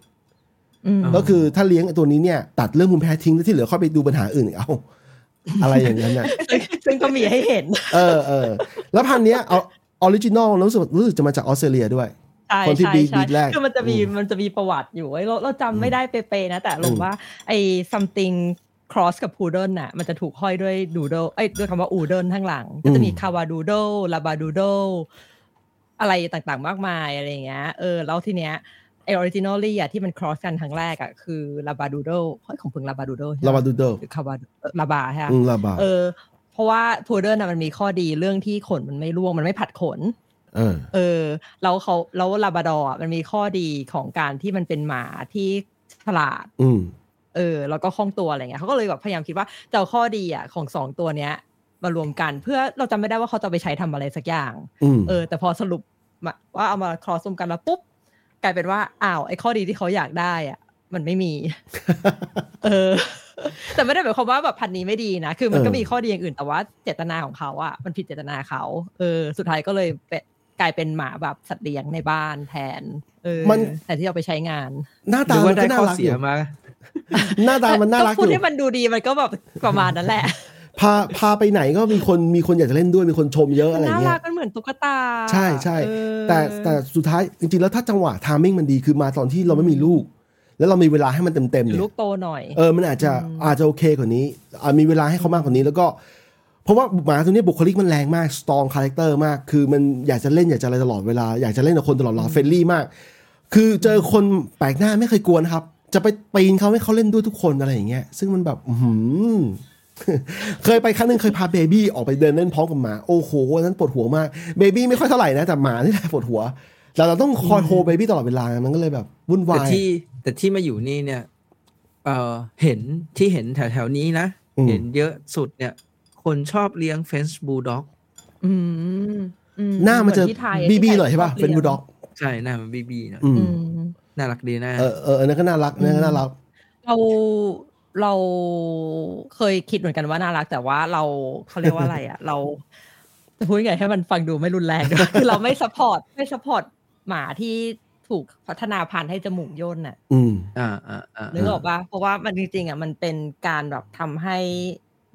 [SPEAKER 3] อืม
[SPEAKER 2] ก็คือถ้าเลี้ยงไอ้ตัวนี้เนี่ย ตัดเรื่องภูมิแพ้ทิ้งแล้วที่เหลือค่อยไปดูปัญหาอื่นอีกเอาอะไรอย่างนั้นน่ะ
[SPEAKER 3] ซึ่งซึ่งก็มีให้เห็น
[SPEAKER 2] เออเออแล้วพันธุ์เนี้ยเอา original รู้สึกรู้สึกจะมาจากออสเตรเลียด้วย
[SPEAKER 3] ใช่
[SPEAKER 2] คนที่
[SPEAKER 3] ใช่
[SPEAKER 2] breed
[SPEAKER 3] ใช่
[SPEAKER 2] breed แรก
[SPEAKER 3] คือมันจะมี
[SPEAKER 2] อืม
[SPEAKER 3] มันจะมีประวัติอยู่ไว้เราเราจำไม่ได้เป๊ะๆนะ แต่ล
[SPEAKER 2] อื
[SPEAKER 3] ง
[SPEAKER 2] ม
[SPEAKER 3] ว่าไอ้ something cross กับ poodle น่ะมันจะถูกห้อยด้วย doodle เอ้ยด้วยคำว่า oodle ข้างหลัง ก็จะมี cavadoodle labradoodle อะไรต่างๆ มากมายอะไรอย่างเงี้ยเออแล้วทีเนี้ยไอ้ originally อะที่มัน cross กันครั้งแรกอะคือ labradoodle เฮ้ยของพึง labradoodle ใช่ไหม
[SPEAKER 2] ลาบาดูเดิล
[SPEAKER 3] หรือ cavado ลาบาใช่ไหม
[SPEAKER 2] อืมลาบา
[SPEAKER 3] เออเพราะว่าพูเดิลน่ะมันมีข้อดีเรื่องที่ขนมันไม่ร่วงมันไม่ผัดขน
[SPEAKER 2] เออ
[SPEAKER 3] เออแล้วเขาแล้วลาบราดอร์อะมันมีข้อดีของการที่มันเป็นหมาที่ฉลาด
[SPEAKER 2] อืม
[SPEAKER 3] เอเออ แล้วก็คล่องตัวอะไรเงี้ยเขาก็เลยแบบพยายามคิดว่าจะเอาข้อดีอะของสองตัวเนี้ย มารวมกันเพื่อเราจำไม่ได้ว่าเขาจะไปใช้ทำอะไรสักอย่าง
[SPEAKER 2] อืม
[SPEAKER 3] เออ แต่พอสรุปมาว่าเอามาคลอสมกันแล้วปุ๊บกลายเป็นว่าอ้าวไอ้ข้อดีที่เขาอยากได้อะ มันไม่มี เออ แต่ไม่ได้หมายความว่าแบบพันธุ์นี้ไม่ดีนะคือมันก็
[SPEAKER 2] เออ
[SPEAKER 3] มีข้อดีอย่างอื่นแต่ว่าเจตนาของเขาอะมันผิดเจตนาเขาเออ สุดท้ายก็เลยเป็น กลายเป็นหมาแบบสัตว์เลี้ยงในบ้านแทนเออ
[SPEAKER 2] มัน
[SPEAKER 3] แต่ที่เอาไปใช้งาน
[SPEAKER 2] หน้า
[SPEAKER 4] ห
[SPEAKER 2] ตา
[SPEAKER 4] รือ
[SPEAKER 2] มั
[SPEAKER 4] ว่านได้
[SPEAKER 2] ก็น่า
[SPEAKER 4] ข้อ
[SPEAKER 2] รักอ
[SPEAKER 4] เสีย
[SPEAKER 2] ยู่
[SPEAKER 4] มา
[SPEAKER 2] หน้าตามันน่ารักอ
[SPEAKER 3] พูด
[SPEAKER 2] ยู่
[SPEAKER 3] ให้มันดูดีมันก็แบบประมาณนั้นแหละ
[SPEAKER 2] พาพาไปไหนก็มีคนมีคนอยากจะเล่นด้วยมีคนชมเยอะ
[SPEAKER 3] มั
[SPEAKER 2] อะไร
[SPEAKER 3] นน่า
[SPEAKER 2] เงี้
[SPEAKER 3] รั
[SPEAKER 2] ย
[SPEAKER 3] กมันเหมือนตุ๊กตา
[SPEAKER 2] ใช่ใช่
[SPEAKER 3] เออ
[SPEAKER 2] แต่แต่สุดท้ายจริงๆแล้วถ้าจังหวะ timing มันดีคือมาตอนที่เราไม่มีลูก แล้วเรามีเวลาให้มันเต็มๆ
[SPEAKER 3] หรือ
[SPEAKER 2] เนี่ย
[SPEAKER 3] ลูกโตหน่อย
[SPEAKER 2] เออมันอาจจะอาจจะโอเคกว่านี้อ่ามีเวลาให้เขามากกว่านี้ แล้วก็เพ ราะว่าหมาตัวนี้บุคลิกมันแรงมาก strong character มาก คือมันอยากจะเล่นอยากจะอะไรตลอดเวลา อยากจะเล่นกับคนตลอดเวลา friendly มาก คือเจอคนแปลกหน้าไม่เคยกลัวนะครับ จะไปปีนเขาให้เขาเล่นด้วยทุกคนอะไรอย่างเงี้ย ซึ่งมันแบบอื้อหือเคยไปครั้งหนึงเคยพา baby ออกไปเดินเล่นพร้อมกับหมา โอ้โหวันนั้นปวดหัวมาก baby ไม่ค่อยเท่าไหร่นะ แต่หมานี่แหละปวดหัว แต่เราต้องคอยโฮเบบี้ตลอดเวลา มันก็เลยแบบวุ่น
[SPEAKER 4] แต่
[SPEAKER 2] วาย
[SPEAKER 4] ที่แต่ที่มาอยู่นี่เนี่ย เออเห็นที่เห็นแถวแถวๆนี้นะ
[SPEAKER 2] อืม
[SPEAKER 4] เห็นเยอะสุดเนี่ย คนชอบเลี้ยง French bulldogอื
[SPEAKER 3] มอื
[SPEAKER 2] หน้ามันจะ
[SPEAKER 3] เหอที่ไทย
[SPEAKER 2] บีบี
[SPEAKER 3] ที่ไท
[SPEAKER 2] หน่อยใช่ป่ะ
[SPEAKER 3] ชบ
[SPEAKER 2] เป็น
[SPEAKER 3] ลี้ยง
[SPEAKER 2] บูลด็อก
[SPEAKER 4] ใช่หน้ามันบีบีนะ
[SPEAKER 2] อืม
[SPEAKER 3] อืม
[SPEAKER 4] น่ารักดีนะ
[SPEAKER 2] เออเอออันนั้นก็น่ารักอันนั้นก็น่ารัก
[SPEAKER 3] เราเราเคยคิดเหมือนกันว่าน่ารัก แต่ว่าเราเขาเรียกว่าอะไรอะ เราจะพูดยังไงให้มันฟังดูไม่รุนแรงด้วยคือเราไม่สปอร์ตไม่สปอร์ตหมาที่ถูกพัฒนาพันธุ์ให้จมูกย่นน่ะ
[SPEAKER 2] อืม
[SPEAKER 4] อ่าอ่าอ่า
[SPEAKER 3] นึกออกปะเพราะว่ามันจริงๆอะมันเป็นการแบบทำให้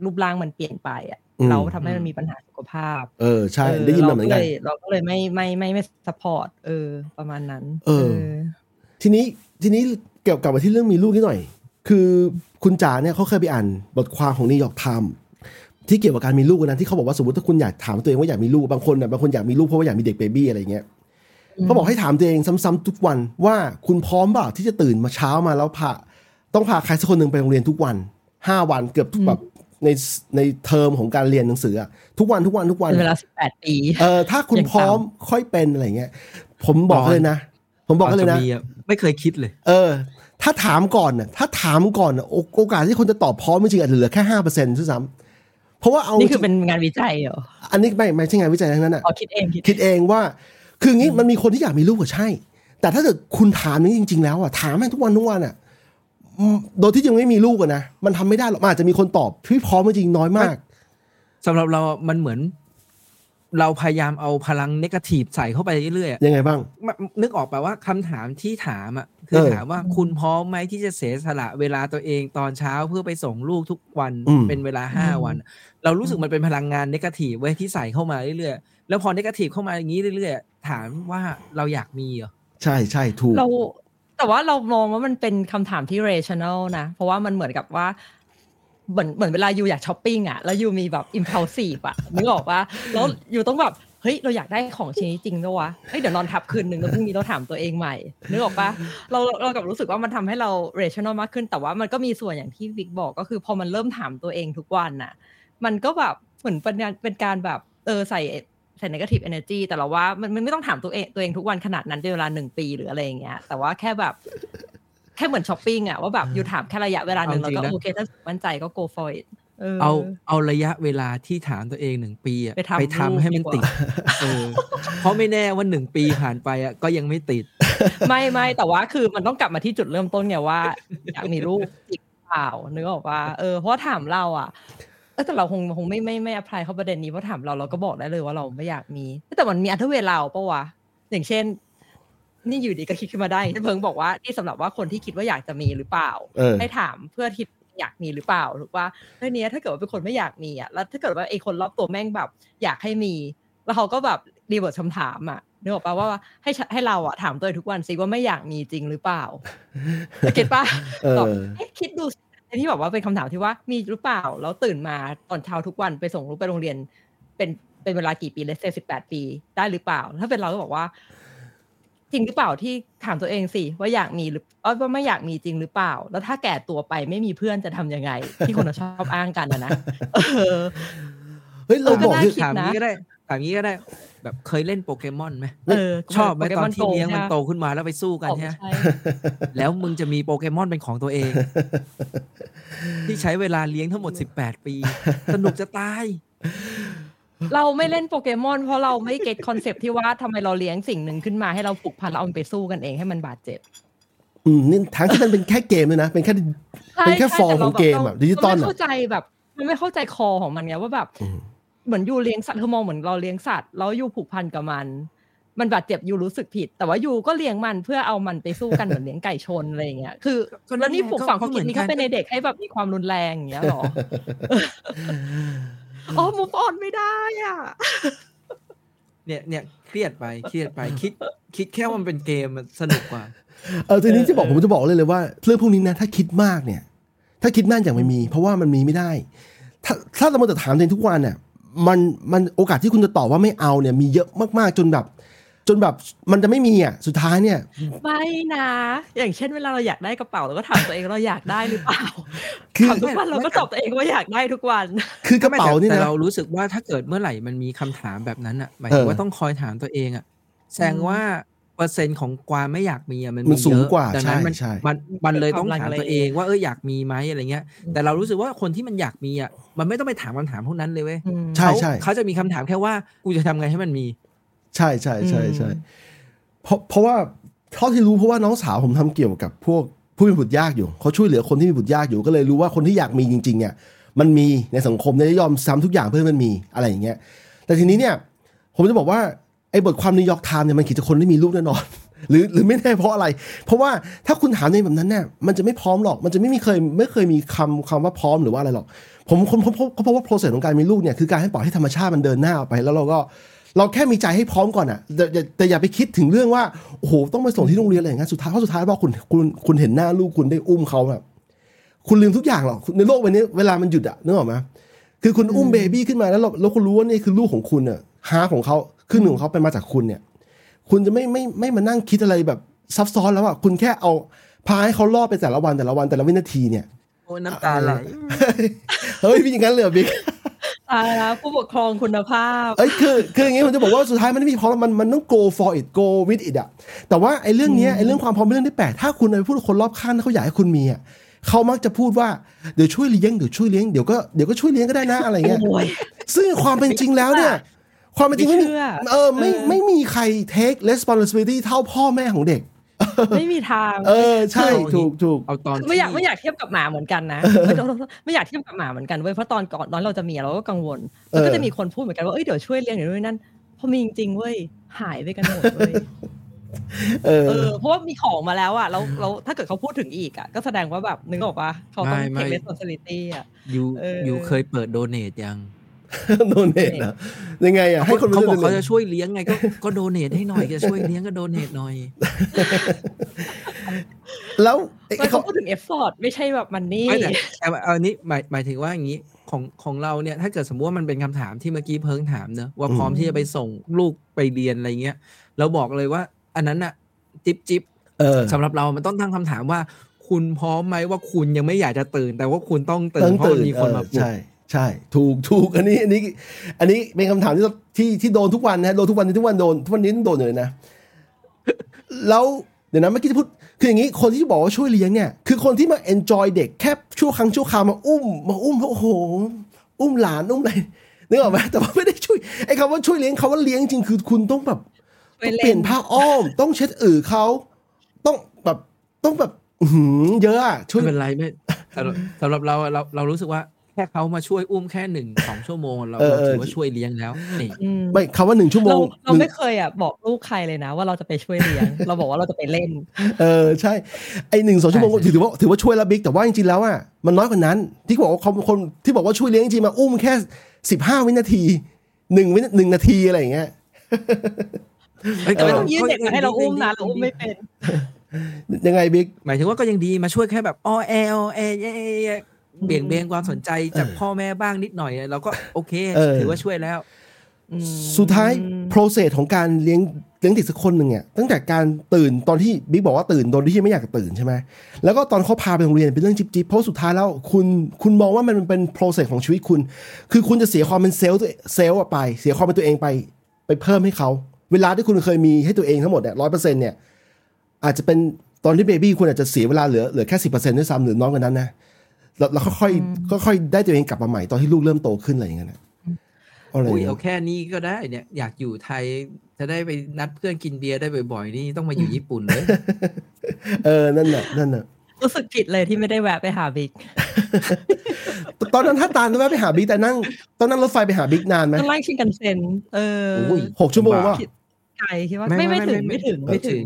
[SPEAKER 3] รูปร่างมันเปลี่ยนไปอะ
[SPEAKER 2] อืม
[SPEAKER 3] เราทำให้มันมีปัญหาสุขภาพ
[SPEAKER 2] เออใช่
[SPEAKER 3] เออ
[SPEAKER 2] ได้ยินมาเหมือนกัน
[SPEAKER 3] รก็เลยเราก็เลยไม่ไม่ไม่ไม่ support เออประมาณนั้น
[SPEAKER 2] เออ ทีนี้ทีนี้เกี่ยวกับมาที่เรื่องมีลูกนิดหน่อย คือคุณจ๋าเนี่ยเขาเคยไปอ่านบทความของ New York Times ที่เกี่ยวกับการมีลูกนะที่เขาบอกว่าสมมติถ้าคุณอยากถามตัวเองว่าอยากมีลูกบางคนน่ะบางคนอยากมีลูกเพราะว่าอยากมีเด็ก baby อะไรเงี้ยเขาบอกให้ถามตัวเองซ้ำๆทุกวันว่าคุณพร้อมเปล่าที่จะตื่นมาเช้ามาแล้วพาต้องพาใครสักคนหนึ่งไปโรงเรียนทุกวันห้าวันเกือบทุกแบบ ในในเทอมของการเรียนหนังสืออะทุกวันทุกวันทุกวัน
[SPEAKER 3] เป็นเวลาสิบแปดปี
[SPEAKER 2] เออถ้าคุณ
[SPEAKER 3] อย่าง
[SPEAKER 2] พร้อมค่อยเป็นอะไรเงี้ยผมบอกเลยนะ ผมบอกเลยนะ
[SPEAKER 4] จมีไม่เคยคิดเลย
[SPEAKER 2] เออ ถ้าถามก่อนน่ะถ้าถามก่อนน่ะโอโอกาสที่คนจะตอบพร้อมจริงๆอาจจะเหลือแค่ห้าเปอร์เซ็นต์ด้วยซ้ำเพราะว่าเอา
[SPEAKER 3] นี่คือเป็นงานวิจัยเหรอ
[SPEAKER 2] อันนี้ไม่ไม่ใช่งานวิจัยทั้งนั้นอะ
[SPEAKER 3] อ๋อคิดเองคิด
[SPEAKER 2] คิดเองว่า คืองี้มันมีคนที่อยากมีลูกก็ใช่ แต่ถ้าเกิดคุณถามนี้จริง ๆ แล้วอะถามให้ทุกวันทุกวันอะอืม โดยที่ยังไม่มีลูกอะนะมันทำไม่ได้หรอกมันอาจจะมีคนตอบพี่พร้อมจริงๆน้อยมาก
[SPEAKER 4] สำหรับเรามันเหมือน เราพยายามเอาพลังเนกาทีฟใส่เข้าไปเรื่อยๆอะ
[SPEAKER 2] ยังไงบ้าง
[SPEAKER 4] มนึกออกป่าว่าคำถามที่ถามอะคือ
[SPEAKER 2] เออ
[SPEAKER 4] ถามว่าคุณพร้อมไหมที่จะเสียสละเวลาตัวเองตอนเช้าเพื่อไปส่งลูกทุกวัน
[SPEAKER 2] อืม
[SPEAKER 4] เป็นเวลาห้าวัน เรารู้สึกมันเป็นพลังงานเนกาทีฟเว้ยที่ใส่เข้ามาเรื่อยๆแล้วพอเนกาทีฟเข้ามาอย่างนี้เรื่อยๆถามว่าเราอยากมีเหรอ
[SPEAKER 2] ใช่ใช่ถูก
[SPEAKER 3] เรา แต่ว่าเรามองว่ามันเป็นคำถามที่ rational นะ เพราะว่ามันเหมือนกับว่าเหมือนเหมือนเวลาอยู่อยากช้อปปิ้งอะแล้วอยู่มีแบบ impulsive อะนึกออกว่าแล้วอยู่ต้องแบบเฮ้ยเราอยากได้ของชิ้นนี้จริงด้วยวะเฮ้ยเดี๋ยวนอนทับคืนหนึ่งแล้วพรุ่งนี้เราถามตัวเองใหม่นึกออกปะเราเรากับรู้สึกว่ามันทำให้เรา rational มากขึ้น แต่ว่ามันก็มีส่วนอย่างที่วิกบอกก็คือ พอมันเริ่มถามตัวเองทุกวันน่ะ มันก็แบบเหมือนเป็นการเป็นการแบบเออใส่ ใส่ negative energy แต่เราว่ามันมันไม่ต้องถามตัวเองตัวเองทุกวันขนาดนั้นเป็นเวลาหนึ่งปีหรืออะไรอย่างเงี้ย แต่ว่าแค่แบบแค่เหมือนช้อปปิ้งอะว่าแบบอยู่ถามแค่ระยะเวลาหนึ่ง
[SPEAKER 4] เอา
[SPEAKER 3] แล้ว
[SPEAKER 4] จริงนะ
[SPEAKER 3] ก็โอเคถ้ามั่นใจก็ go for it เออ
[SPEAKER 4] เอาเอาระยะเวลาที่ถามตัวเองหนึ่งปีอะ
[SPEAKER 3] ไปทำ
[SPEAKER 4] ไปทำให้มัน
[SPEAKER 3] ลูกดี
[SPEAKER 4] ติด
[SPEAKER 3] กว่า
[SPEAKER 4] เออเพราะไม่แน่ว่าหนึ่งปีผ่านไปอะก็ยังไม่ติด
[SPEAKER 3] ไม่ไม่แต่ว่าคือมันต้องกลับมาที่จุดเริ่มต้นไงว่า อยากมีลูกจริงเปล่านึกออกว่าเออเพราะว่าถามเราอะ เออแต่เราคงคงไม่ไม่ไม่อภัยเข้าประเด็นนี้เพราะถามเราเราก็บอกได้เลยว่าเราไม่อยากมีแต่มันมีอัธเวลเราปะวะอย่างเช่น นี่อยู่ดีก็คิดขึ้นมาได้ที่เพิงบอกว่านี่สำหรับว่าคนที่คิดว่าอยากจะมีหรือเปล่า
[SPEAKER 2] เออ
[SPEAKER 3] ให้ถามเพื่อที่อยากมีหรือเปล่าถูกว่าเรื่องนี้ยถ้าเกิดว่าเป็นคนไม่อยากมีอะแล้วถ้าเกิดว่าไอ้คนรอบตัวแม่งแบบ อยากให้มี แล้วเขาก็แบบรีเวิร์สคำถามอะนึกออกปะว่าให้ฉันให้เราอะถามตัวเองทุกวันสิว่าไม่อยากมีจริงหรือเปล่าเก็ตปะ
[SPEAKER 2] เออ
[SPEAKER 3] แบบเอ๊ะคิดดูสิอัน ที่แบบว่าเป็นคำถามที่ว่ามีหรือเปล่า แล้วตื่นมาตอนเช้าทุกวันไปส่งลูกไปโรงเรียน เป็นเป็นเวลากี่ปีเลสเซสิบแปดปีได้หรือเปล่า ถ้าเป็นเราก็บอกว่า จริงหรือเปล่าที่ถามตัวเองสิว่าอยากมีหรือเอ้ยว่าไม่อยากมีจริงหรือเปล่า แล้วถ้าแก่ตัวไปไม่มีเพื่อนจะทำยังไง ที่คนชอบอ้างกันนะนะเออ
[SPEAKER 2] เฮ้ยเรา
[SPEAKER 3] เออก็
[SPEAKER 2] บอก
[SPEAKER 3] น่า
[SPEAKER 2] ที่
[SPEAKER 3] คิด
[SPEAKER 4] ถาม
[SPEAKER 3] นะ
[SPEAKER 4] นี้ก็ได้ถามนี้ก็ได้ แบบเคยเล่นโปเกมอนไหม
[SPEAKER 3] เออ
[SPEAKER 4] ชอบไหม
[SPEAKER 3] โปเก
[SPEAKER 4] ตอ
[SPEAKER 3] มอนน
[SPEAKER 4] ที่
[SPEAKER 3] โก
[SPEAKER 4] เลี้ยงมัน
[SPEAKER 3] ใช่
[SPEAKER 4] โตขึ้นมาแล้วไปสู้กัน
[SPEAKER 3] ของ
[SPEAKER 4] ใช่ไหม
[SPEAKER 3] ใช่
[SPEAKER 4] แล้วมึงจะมีโปเกมอนเป็นของตัวเอง ที่ใช้เวลาเลี้ยงทั้งหมด 18 ปี สนุกจะตาย
[SPEAKER 3] เราไม่เล่นโปเกมอนเพราะเราไม่ get concept ที่ว่าทำไมเราเลี้ยงสิ่งหนึ่งขึ้นมาให้เราผูกพันแล้วเอามันไปสู้กันเองให้มันบาดเจ็บ
[SPEAKER 2] อืมนี่ทั้งที่มันเป็นแค่เกมเลยนะ เป็นแค่เป็นแค่ฟอร์มของเกมอะดิจิตอล
[SPEAKER 3] เราไม่
[SPEAKER 2] อะ
[SPEAKER 3] เข้าใจแบบมันไม่เข้าใจ core ของมันไงว่าแบบ
[SPEAKER 2] อืม
[SPEAKER 3] เหมือน you เลี้ยงสัตว์เธอมองเหมือนเราเลี้ยงสัตว์แล้ว you ผูกพันกับมัน มันบาดเจ็บยูรู้สึกผิด แต่ว่ายูก็เลี้ยงมันเพื่อเอามันไปสู้กันเหมือนเลี้ยงไก่ชนอะไรอย่างเงี้ยคือ
[SPEAKER 4] ก็นั่น
[SPEAKER 3] แล้วนี่
[SPEAKER 4] ไง
[SPEAKER 3] ปลูก
[SPEAKER 4] ก็
[SPEAKER 3] ฝัง
[SPEAKER 4] ก็
[SPEAKER 3] ความคิดนี้
[SPEAKER 4] เหมือนกัน
[SPEAKER 3] เข้าไปในเด็กให้แบบมีความรุนแรงอย่างเงี้ยหรออ๋อมูฟออนไม่ได้อะ
[SPEAKER 4] เนี่ยเนี่ยเครียดไปเครียดไปคิดคิดแค่ว่ามันเป็นเกมมันสนุกกว่า
[SPEAKER 2] เออทีนี้จะบอกผมจะบอกเลยเลยว่าเรื่องพวกนี้นะถ้าคิดมากเนี่ย ถ้าคิดมากอย่างไม่มี เพราะว่ามันมีไม่ได้ ถ้าถ้าเรามาแต่ถามตัวเองทุกวันเนี่ย มันมันโอกาสที่คุณจะตอบว่าไม่เอาเนี่ยมีเยอะมากๆจนแบบ จนแบบมันจะไม่มีอะสุดท้ายเนี่ย
[SPEAKER 3] ไม่นะ อย่างเช่นเวลาเราอยากได้กระเป๋าเราก็ถามตัวเองเราอยากได้หรือเปล่า
[SPEAKER 2] คือ
[SPEAKER 3] ถามทุกวันเราก็ตอบตัวเองว่าอยากได้ทุกวัน
[SPEAKER 2] คือกระเป๋านี่
[SPEAKER 4] แต่
[SPEAKER 2] นะ
[SPEAKER 4] เรารู้สึกว่าถ้าเกิดเมื่อไหร่มันมีคำถามแบบนั้นอะหมายถึงว่า
[SPEAKER 2] เออ
[SPEAKER 4] ต้องคอยถามตัวเองอะแสดงว่า เปอร์เซ็นต์ของความไม่อยากมีอะมัน
[SPEAKER 2] มันสูง
[SPEAKER 4] เยอะ
[SPEAKER 2] กว่า
[SPEAKER 4] ดังนั้น
[SPEAKER 2] ใช่
[SPEAKER 4] มัน
[SPEAKER 2] ใช่
[SPEAKER 4] มันมันเลยต้อง
[SPEAKER 3] ความลัง
[SPEAKER 4] ถาม
[SPEAKER 3] เล
[SPEAKER 4] ตัวเองว่าเอออยากมีไหมอะไรเงี้ย แต่เรารู้สึกว่าคนที่มันอยากมีอะมันไม่ต้องไปถามคำถามพวกนั้นเลยเว้ย
[SPEAKER 2] ใช่
[SPEAKER 4] เขา
[SPEAKER 2] ใช่
[SPEAKER 4] เขาจะมีคำถามแค่ว่ากูจะทำไงให้มันมี
[SPEAKER 2] ใช่ใช่ใช่ใช่
[SPEAKER 3] อืม
[SPEAKER 2] เพราะเพราะว่าเท่าที่รู้เพราะว่าน้องสาวผมทำเกี่ยวกับพวกผู้มีบุตรยากอยู่เขาช่วยเหลือคนที่มีบุตรยากอยู่ก็เลยรู้ว่าคนที่อยากมีจริง ๆ เนี่ย มันมีในสังคมเนี่ยยอมทำทุกอย่างเพื่อให้มันมีอะไรอย่างเงี้ย แต่ทีนี้เนี่ย ผมจะบอกว่า ไอ้บทความ New York Times เนี่ยมันเขียนจากคนที่มีลูกแน่นอน หรือหรือไม่แน่เพราะอะไร เพราะว่าถ้าคุณถามในแบบนั้นเนี่ยมันจะไม่พร้อมหรอก มันจะไม่มีเคยไม่เคยมีคำคำว่าพร้อมหรือว่าอะไรหรอก ผมค้นพบก็เพราะว่า process ของการมีลูกเนี่ยคือการให้ปล่อยให้ธรรมชาติมันเดินหน้าออกไปแล้วเราก็เราแค่มีใจให้พร้อมก่อนอะแต่แต่แต่อย่าไปคิดถึงเรื่องว่าโอ้โหต้องไปส่งที่โรงเรียนอะไรอย่างเงี้ยสุดท้ายเพราะสุดท้ายพอคุณคุณคุณเห็นหน้าลูกคุณได้อุ้มเขาแบบคุณลืมทุกอย่างหรอกในโลกใบนี้เวลามันหยุดอะนึกออกไหมคือคุณอุ้ม baby ขึ้นมาแล้วเราแล้วคุณรู้ว่านี่คือลูกของคุณอะ heart ของเขา ครึ่งหนึ่งของเขาเป็นมาจากคุณเนี่ย คุณจะไม่ไม่ไม่มานั่งคิดอะไรแบบซับซ้อนแล้วอะคุณแค่เอาพาให้เขารอดไปแต่ละวันแต่ละวันแต่ละวินาทีเนี่ย
[SPEAKER 4] โอ้น้ำตาไหล
[SPEAKER 2] เฮ้ยพี่อย่างนั้นเลยเหรอบิ๊ก
[SPEAKER 3] ตายแล้วผู้ปกครองคุณภาพ
[SPEAKER 2] เอ้ยคือคืออย่างงี้ผมจะบอกว่าสุดท้ายมันไม่มีพร้อมมันมันต้อง go for it go with it อะแต่ว่าไอ้เรื่องเนี้ยไอ้เรื่องความพร้อมเป็นเรื่องที่แปลกถ้าคุณไปพูดกับคนรอบข้างถ้าเขาอยากให้คุณมีอะเขามักจะพูดว่าเดี๋ยวช่วยเลี้ยงเดี๋ยวช่วยเลี้ยงเดี๋ยวก็เดี๋ยวก็ช่วยเลี้ยงก็ได้นะอะไรเงี้ย
[SPEAKER 3] โอ้ย
[SPEAKER 2] ซึ่งความเป็นจริงแล้วเนี่ย ความเป็นจริงไม่มี
[SPEAKER 3] ไม่เชื่อ
[SPEAKER 2] เออไม่
[SPEAKER 3] เออ
[SPEAKER 2] ไม่มีใคร take responsibility เท่าพ่อแม่ของเด็ก
[SPEAKER 3] ไม่มีทาง
[SPEAKER 2] เออใช่ถูกถูก
[SPEAKER 4] เอาตอน
[SPEAKER 3] ไม่อยาก
[SPEAKER 4] ที่
[SPEAKER 3] ไม่อยากเทียบกับหมาเหมือนกันนะไม่ต้องไม่อยากเทียบกับหมาเหมือนกันเว้ยเพราะตอนก่อนตอนเราจะมีเราก็กังวลแล้วก็จะมีคนพูดเหมือนกันว่าเอ้ยเดี๋ยวช่วยเลี้ยงเดี๋ยวนู่นนั่นพอมีจริงๆเว้ยหายไปกันหมดเว้ย
[SPEAKER 2] เออ
[SPEAKER 3] เออเพราะว่ามีของมาแล้วอะแล้วแล้วถ้าเกิดเขาพูดถึงอีกอะก็แสดงว่าแบบนึกออกปะเขาต้อง
[SPEAKER 4] ไม่ไม่
[SPEAKER 3] take responsibility อะ
[SPEAKER 4] ยู
[SPEAKER 3] เออ
[SPEAKER 4] ยูเคยเปิดโดเนทยัง
[SPEAKER 2] โดเนทนะยังไงอะให้คน
[SPEAKER 4] เขาบอก
[SPEAKER 2] รู้
[SPEAKER 4] เขา
[SPEAKER 2] จั
[SPEAKER 4] จะช่วยเลี้ยงไง ก็ก็โดเนทให้หน่อยจะช่วยเลี้ยงก็โดเนทหน่อย
[SPEAKER 2] แล้วไอ้
[SPEAKER 3] ไม่
[SPEAKER 2] เขา
[SPEAKER 3] เขาพูดถึง effort ไม่ใช่แบบมันนี่
[SPEAKER 4] ไม่แต่แต่ว่าเอาอันนี้หมายหมายถึงว่าอย่างนี้ของของเราเนี่ย ถ้าเกิดสมมติว่ามันเป็นคำถามที่เมื่อกี้เพิ่งถามเนอะว่าพร้อมที่จะไปส่งลูกไปเรียนอะไรเงี้ยเราบอกเลยว่า อันนั้นอะจิบจิบ
[SPEAKER 2] เออ
[SPEAKER 4] สำหรับเรามันต้องตั้งคำถามว่า คุณพร้อมไหมว่าคุณยังไม่อยากจะตื่น แต่ว่าคุณต้องตื่
[SPEAKER 2] ต้
[SPEAKER 4] น
[SPEAKER 2] อง
[SPEAKER 4] เพราะ
[SPEAKER 2] ตื่น
[SPEAKER 4] มีคนมา
[SPEAKER 2] เออ
[SPEAKER 4] ปลุก
[SPEAKER 2] ใช่ใช่ถูกถูกอันนี้อันนี้ อันนี้เป็นคำถามที่ที่ที่โดนทุกวันนะโดนทุกวันทุกวันโดนทุกวันนี้ต้องโดนเลยนะ แล้วเดี๋ยวนะเมื่อกี้ที่พูดคืออย่างนี้คนที่บอกว่าช่วยเลี้ยงเนี่ยคือคนที่มา enjoy เด็กแค่ชั่วครั้งชั่วคราวมาอุ้ม มาอุ้มโอ้โห อุ้มหลานอุ้มอะไรนึกออกไหมแต่ว่าไม่ได้ช่วยไอ้คำว่าช่วยเลี้ยงคำว่าเลี้ยงจริงคือคุณต้องแบบ
[SPEAKER 3] ไป
[SPEAKER 2] ต้อง
[SPEAKER 3] เล่น
[SPEAKER 2] เปลี่ยนผ้าอ้อม ต้องเช็ดอือเขาต้องแบบต้องแบบอื้อหือเยอะอะช่วย
[SPEAKER 4] ไม่เป็นไรไม่สำหรับสำหรับเราอะเราเรารู้สึกว่า แค่เขามาช่วยอุ้มแค่หนึ่งสองชั่วโมง เรา
[SPEAKER 2] เออ
[SPEAKER 4] เรา
[SPEAKER 2] เออ
[SPEAKER 4] ถือว่าช่วยเลี้ยงแล้วนี่
[SPEAKER 3] อืม
[SPEAKER 2] ไม่คำว่าหนึ่งชั่วโม
[SPEAKER 3] เรา
[SPEAKER 2] ง
[SPEAKER 3] เรา
[SPEAKER 2] หนึ่ง
[SPEAKER 3] ไม่เคยอะบอกลูกใครเลยนะ ว่าเราจะไปช่วยเลี้ยง เราบอกว่าเราจะไปเล่น
[SPEAKER 2] เออใช่ไอหนึ่งสองชั่วโมง
[SPEAKER 4] ใช่ใช่
[SPEAKER 2] ถือว่าถือว่าช่วยแล้วบิ๊กแต่ว่าจริงๆแล้วอะมันน้อยกว่านั้น ที่บอกว่าเขาคนที่บอกว่าช่วยเลี้ยงจริงๆมาอุ้มแค่สิบห้าวินาทีหนึ่งวินาหนึ่งนาทีอะไรอย่างเงี้ย
[SPEAKER 4] เอ้ย
[SPEAKER 3] แต่ไม่ต้อง
[SPEAKER 4] ก็
[SPEAKER 3] ยื่นเด็กมาให้เราอุ้มนะเรา
[SPEAKER 4] ก็
[SPEAKER 3] อุ้มไม่เป็น
[SPEAKER 2] ยังไงบิ๊ก
[SPEAKER 4] หมายถึงว่าก็ยังดีมาช่วยแค่แบบอ้อแอออแอ เย่เย่เย่เบี่ยงเบนความสนใจจากพ่อแม่บ้างนิดหน่อยเราก็โอเคถือว่าช่วยแล้ว
[SPEAKER 3] อืม
[SPEAKER 2] สุดท้าย process ของการเลี้ยงเลี้ยงเด็กสักคนหนึ่งเนี่ยตั้งแต่การตื่นตอนที่บิ๊กบอกว่าตื่นโดยที่ไม่อยากตื่นใช่ไหมแล้วก็ตอนเขาพาไปโรงเรียนเป็นเรื่องจิบจิบเพราะสุดท้ายแล้วคุณคุณมองว่ามันเป็น process ของชีวิตคุณ คือคุณจะเสียความเป็นเซลฟ์ตัวเซลฟ์อะไป เสียความเป็นตัวเองไป ไปเพิ่มให้เขา เวลาที่คุณเคยมีให้ตัวเองทั้งหมดเนี่ยร้อยเปอร์เซ็นเนี่ยอาจจะเป็นตอนที่ baby คุณอาจจะเสียเวลาเหลือเหลือแค่สิบเปอร์เซ็นต์ด้วยซ้ำหรือน้อยกว่านั้นนะ แล้วแล้วค่อยๆค่อยๆได้ตัวเองกลับมาใหม่ตอนที่ลูกเริ่มโตขึ้นอะไรอย่างเงี้ยนะอะไรอ
[SPEAKER 4] อุ้ย
[SPEAKER 2] ย่างเงี้
[SPEAKER 4] เอา
[SPEAKER 2] ย
[SPEAKER 4] แค่นี้ก็ได้เนี่ยอยากอยู่ไทยจะได้ไปนัดเพื่อนกินเบียร์ได้บ่อยๆ นี่ต้องมาอยู่ญี่ปุ่นเลย
[SPEAKER 2] เออ นั่นน่ะนั่นน่ะ
[SPEAKER 3] รู้สึกผิดเลยที่ไม่ได้แวะไปหาบิ๊ก
[SPEAKER 2] ตอนนั้นถ้าตาลแวะไปหาบิ๊กแต่นั่งต้องนั่งรถไฟไปหาบิ๊กนานไหม
[SPEAKER 3] ต้องไล่ชิงกันเซ็น เออ
[SPEAKER 4] โอ้ย
[SPEAKER 2] หกชั่วโมงวะ
[SPEAKER 3] ไกลคิดว่าไม่ไม่ถึงไม่ถึง
[SPEAKER 4] ไม่ถึง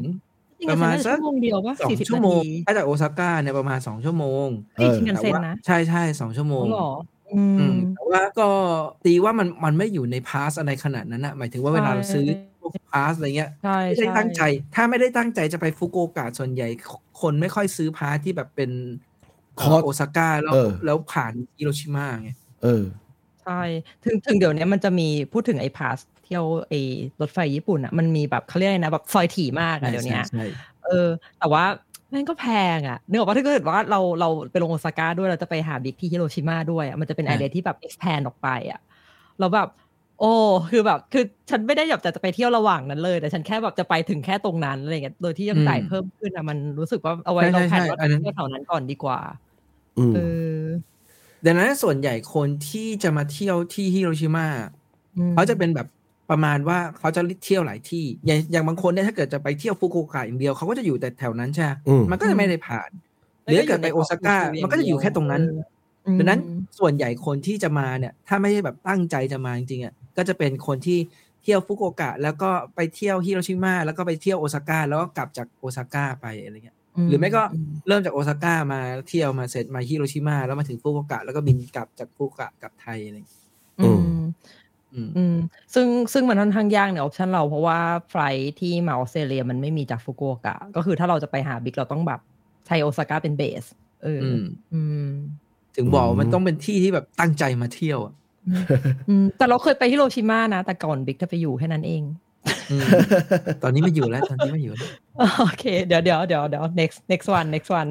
[SPEAKER 3] ชิงกันเซ็นน่าจะชั่วโมงเดียวว่า
[SPEAKER 4] สอง
[SPEAKER 3] สี่สิบ
[SPEAKER 4] ชั่ว
[SPEAKER 3] นา
[SPEAKER 4] โมง
[SPEAKER 3] ที
[SPEAKER 4] ถ้าจากโอซาก้าเนี่ยประมาณสองชั่วโมง
[SPEAKER 2] เออ
[SPEAKER 3] ชิงกัน
[SPEAKER 4] แต่
[SPEAKER 3] เซ็น
[SPEAKER 4] ว่า
[SPEAKER 3] นะ
[SPEAKER 4] ใช่ใช่สองชั่วโมง
[SPEAKER 3] อ๋อเหรออื
[SPEAKER 4] อื
[SPEAKER 3] ม
[SPEAKER 4] มแต่ว่าก็ตีว่ามันมันไม่อยู่ในพาสอะไรขนาดนั้นอะหมายถึงว่าเวลาเราซื้อพวก pass อะไรเงี้ย
[SPEAKER 3] ใช่
[SPEAKER 4] ไม่ได้
[SPEAKER 3] ใช่
[SPEAKER 4] ตั้งใจ ถ้าไม่ได้ตั้งใจจะไปฟุกุโอกะส่วนใหญ่ คนไม่ค่อยซื้อ pass ที่แบบเป็น
[SPEAKER 2] คอร์ส
[SPEAKER 4] โอซาก้าแล้ว
[SPEAKER 2] เออ
[SPEAKER 4] แล้วผ่านฮิโรชิมาไง
[SPEAKER 2] เออ
[SPEAKER 3] ใช่ถึงถึงเดี๋ยวนี้มันจะมีพูดถึงไอ้ pass เที่ยวไอ้รถไฟญี่ปุ่นอะมันมีแบบเขาเรียกอะไรนะแบบซอยถี่มากอะเดี๋ยวนี้
[SPEAKER 4] ใช่ใช่
[SPEAKER 3] เออ แต่ว่าแม่งก็แพงอะนึกออกว่าถ้าเกิดว่าเราเราไปลงโอซาก้าด้วยเราจะไปหาบิ๊กที่ฮิโรชิมาด้วยอะมันจะเป็นไอเดียที่แบบ expand ออกไปอะแล้วแบบโอ้คือแบบคือฉันไม่ได้แบบแต่จะไปเที่ยวระหว่างนั้นเลย แต่ฉันแค่แบบจะไปถึงแค่ตรงนั้นอะไรเงี้ยโดยที่ยังจ่ายเพิ่มขึ้นอะมันรู้สึกว่าเอาไว้เราแผนว่าจะเที่ยวแถวนั้นก่อนดีกว่า
[SPEAKER 2] อืม
[SPEAKER 3] เออ
[SPEAKER 4] ดังนั้นส่วนใหญ่คนที่จะมาเที่ยวที่ฮิโรชิมา
[SPEAKER 3] อืม
[SPEAKER 4] เขาจะเป็นแบบ ประมาณว่าเขาจะเที่ยวหลายที่ อย่างอย่างบางคนเนี่ยถ้าเกิดจะไปเที่ยวฟุกุโอกะอย่างเดียวเขาก็จะอยู่แต่แถวนั้นใช่ไหม
[SPEAKER 2] อืม
[SPEAKER 4] มันก็จะไม่ได้ผ่าน หรือถ้าเกิดไปโอซาก้ามันก็จะอยู่แค่ตรงนั้น
[SPEAKER 3] อืม
[SPEAKER 4] ดังนั้นส่วนใหญ่คนที่จะมาเนี่ย ถ้าไม่ได้แบบตั้งใจจะมาจริงๆอะก็จะเป็นคนที่เที่ยวฟุกุโอกะ แล้วก็ไปเที่ยวฮิโรชิมาแล้วก็ไปเที่ยวโอซาก้าแล้วก็กลับจากโอซาก้าไปอะไรเงี้ยหรือไม่ก็เริ่มจากโอซาก้ามาเที่ยวมาเสร็จมาฮิโรชิมาแล้วมาถึงฟุกุโอกะแล้วก็บินกลับจากฟุกุโอกะกลับไทยอะไรอย่างเงี้ย
[SPEAKER 3] อืม
[SPEAKER 4] อืม
[SPEAKER 3] อืมซึ่งซึ่งมันค่อนข้างยากใน option เราเพราะว่า flight ที่มาออสเตรเลียมันไม่มีจากฟุกุโอกะ ก็คือถ้าเราจะไปหาบิ๊กเราต้องแบบใช้โอซาก้าเป็นเบสเออ
[SPEAKER 4] อื
[SPEAKER 3] อ
[SPEAKER 4] ม
[SPEAKER 3] อืม
[SPEAKER 4] ถึงบอก
[SPEAKER 2] อื
[SPEAKER 4] ว่ามมันต้องเป็นที่ที่แบบตั้งใจมาเที่ยวอะ
[SPEAKER 3] อืมแต่เราเคยไปฮิโรชิมานะ แต่ก่อนบิ๊กจะไปอยู่แค่นั้นเอง
[SPEAKER 4] อืมตอนนี้ไม่อยู่แล้ว ตอนนี้ไม่อยู่แล้ว
[SPEAKER 3] โอเค เดี๋ยวเดี๋ยวเดี๋ยวเดี๋ยว next next one next one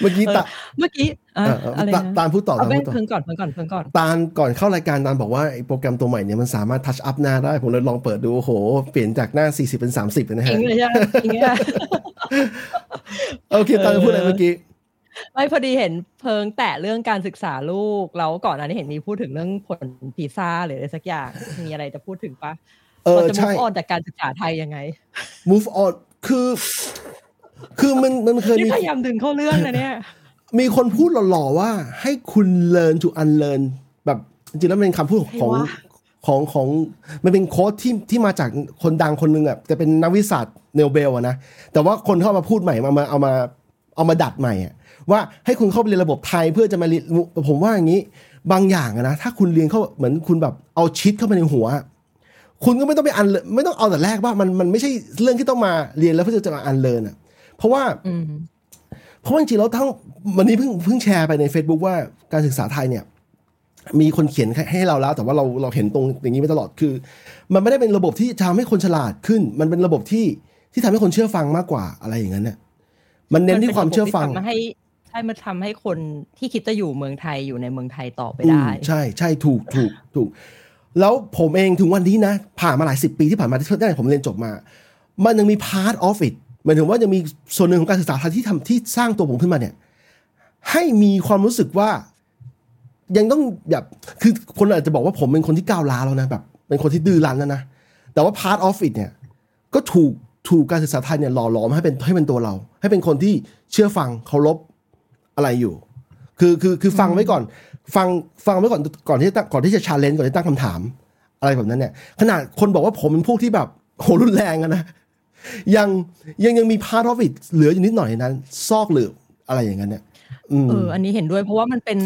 [SPEAKER 2] เมื่อกี้
[SPEAKER 3] เออ
[SPEAKER 2] ตา
[SPEAKER 3] เมื่อกี้อะ
[SPEAKER 2] เออเออ
[SPEAKER 3] อะไร
[SPEAKER 2] ตา
[SPEAKER 3] นะ
[SPEAKER 2] ตาลพูดต่อ
[SPEAKER 3] เอา
[SPEAKER 2] ตาล
[SPEAKER 3] ไป
[SPEAKER 2] พูดต่อ
[SPEAKER 3] เพิ่งก่อนเพิ่งก่อนเพิ่งก่อน
[SPEAKER 2] ตาลก่อนเข้ารายการตาลบอกว่าไอ้โปรแกรมตัวใหม่เนี่ยมันสามารถทัชอัพหน้าได้ ผมเลยลองเปิดดูโอ้โห เปลี่ยนจากหน้า 40 เป็น 30เลยนะ
[SPEAKER 3] จริ
[SPEAKER 2] ฮะ
[SPEAKER 3] งเลยใช่ไหมจริงเลย
[SPEAKER 2] โอเคตาลพูดอะไรเมื่อกี้
[SPEAKER 3] ไม่พอดีเห็นเพิงแตะเรื่องการศึกษาลูกแล้วก่อนหน้านี้เห็นมีพูดถึงเรื่องผลพีซ่าหรืออะไรสักอย่างมีอะไรจะพูดถึงปะ
[SPEAKER 2] เออ
[SPEAKER 3] เราจะ
[SPEAKER 2] ใช่
[SPEAKER 3] move on จากการศึกษาไทยยังไง
[SPEAKER 2] move on คือ คือมันมันเคย
[SPEAKER 3] นี่
[SPEAKER 2] มี
[SPEAKER 3] พยายามดึงเข้าเรื่องนะเนี่ย
[SPEAKER 2] มีคนพูดหล่อๆว่า ให้คุณ learn to unlearn แบบจริงๆแล้วมันเป็นคำพูดของ
[SPEAKER 3] ใครวะ
[SPEAKER 2] ของของมันเป็นโค้ดที่ที่มาจากคนดังคนหนึงอะจะเป็นนักวิทยาศาสตร์เนเบลอะนะ แต่ว่าคนเข้ามาพูดใหม่มามาเอามาเอามาดัดใหม่อะว่าให้คุณเข้าไปเรียนระบบไทยเพื่อจะมาเรียนผมว่าอย่างนี้ บางอย่างอะนะถ้าคุณเรียนเข้าเหมือนคุณแบบเอาชิดเข้าไปในหัว คุณก็ไม่ต้องไปอันไม่ต้องเอาแต่แรกว่ามันมันไม่ใช่เรื่องที่ต้องมาเรียนแล้วเพื่อจะมาอันเลินอะ เพราะว่า
[SPEAKER 3] อืม
[SPEAKER 2] เพราะว่าจริงๆแล้วทั้งวันนี้เพิ่งเพิ่งแชร์ไปใน Facebook ว่าการศึกษาไทยเนี่ย มีคนเขียนให้ให้เราแล้ว แต่ว่าเราเราเห็นตรงอย่างนี้มาตลอดคือ มันไม่ได้เป็นระบบที่ทำให้คนฉลาดขึ้น มันเป็นระบบที่ที่ทำให้คนเชื่อฟังมากกว่าอะไรอย่างนั้นเนี่ยมันเน้นที่ความเชื่อฟัง
[SPEAKER 3] มันป็นระบบที่ทำให้ใช่มันทำให้คนที่คิดจะอยู่เมืองไทยอยู่ในเมืองไทยต่อไป
[SPEAKER 2] อื
[SPEAKER 3] ได้
[SPEAKER 2] มใช่ใช่ถูกถูกถูก แล้วผมเองถึงวันนี้นะ ผ่านมาหลายสิบปีที่ผ่านมาที่ตั้งแต่ผมเรียนจบมา มันยังมี part of it หมายถึงว่ายังมีส่วนหนึ่งของการศึกษาไทยที่ทำที่สร้างตัวผมขึ้นมาเนี่ย ให้มีความรู้สึกว่า ยังต้องแบบคือคนอาจจะบอกว่าผมเป็นคนที่ก้าวร้าวแล้วนะแบบเป็นคนที่ดื้อรั้นแล้วนะแต่ว่า part of it เนี่ยก็ถูกถูกการศึกษาไทยเนี่ยหล่อหลอมให้เป็นให้เป็นตัวเรา ให้เป็นคนที่เชื่อฟังเคารพอะไรอยู่ คือคือคือฟังไว้ก่อน ฟังฟังไว้ก่อนก่อนที่จะตั้งก่อนที่จะชาเลนจ์ก่อนที่จะตั้งคำถาม อะไรแบบนั้นเนี่ย ขนาดคนบอกว่าผมเป็นพวกที่แบบโหรุนแรงอะนะยังยังยังมี part of it เหลืออยู่นิดหน่อยในนั้น ซอกหรืออะไรอย่างนั้นเนี่ยอืม
[SPEAKER 3] เอออันนี้เห็นด้วยเพราะว่ามันเป็น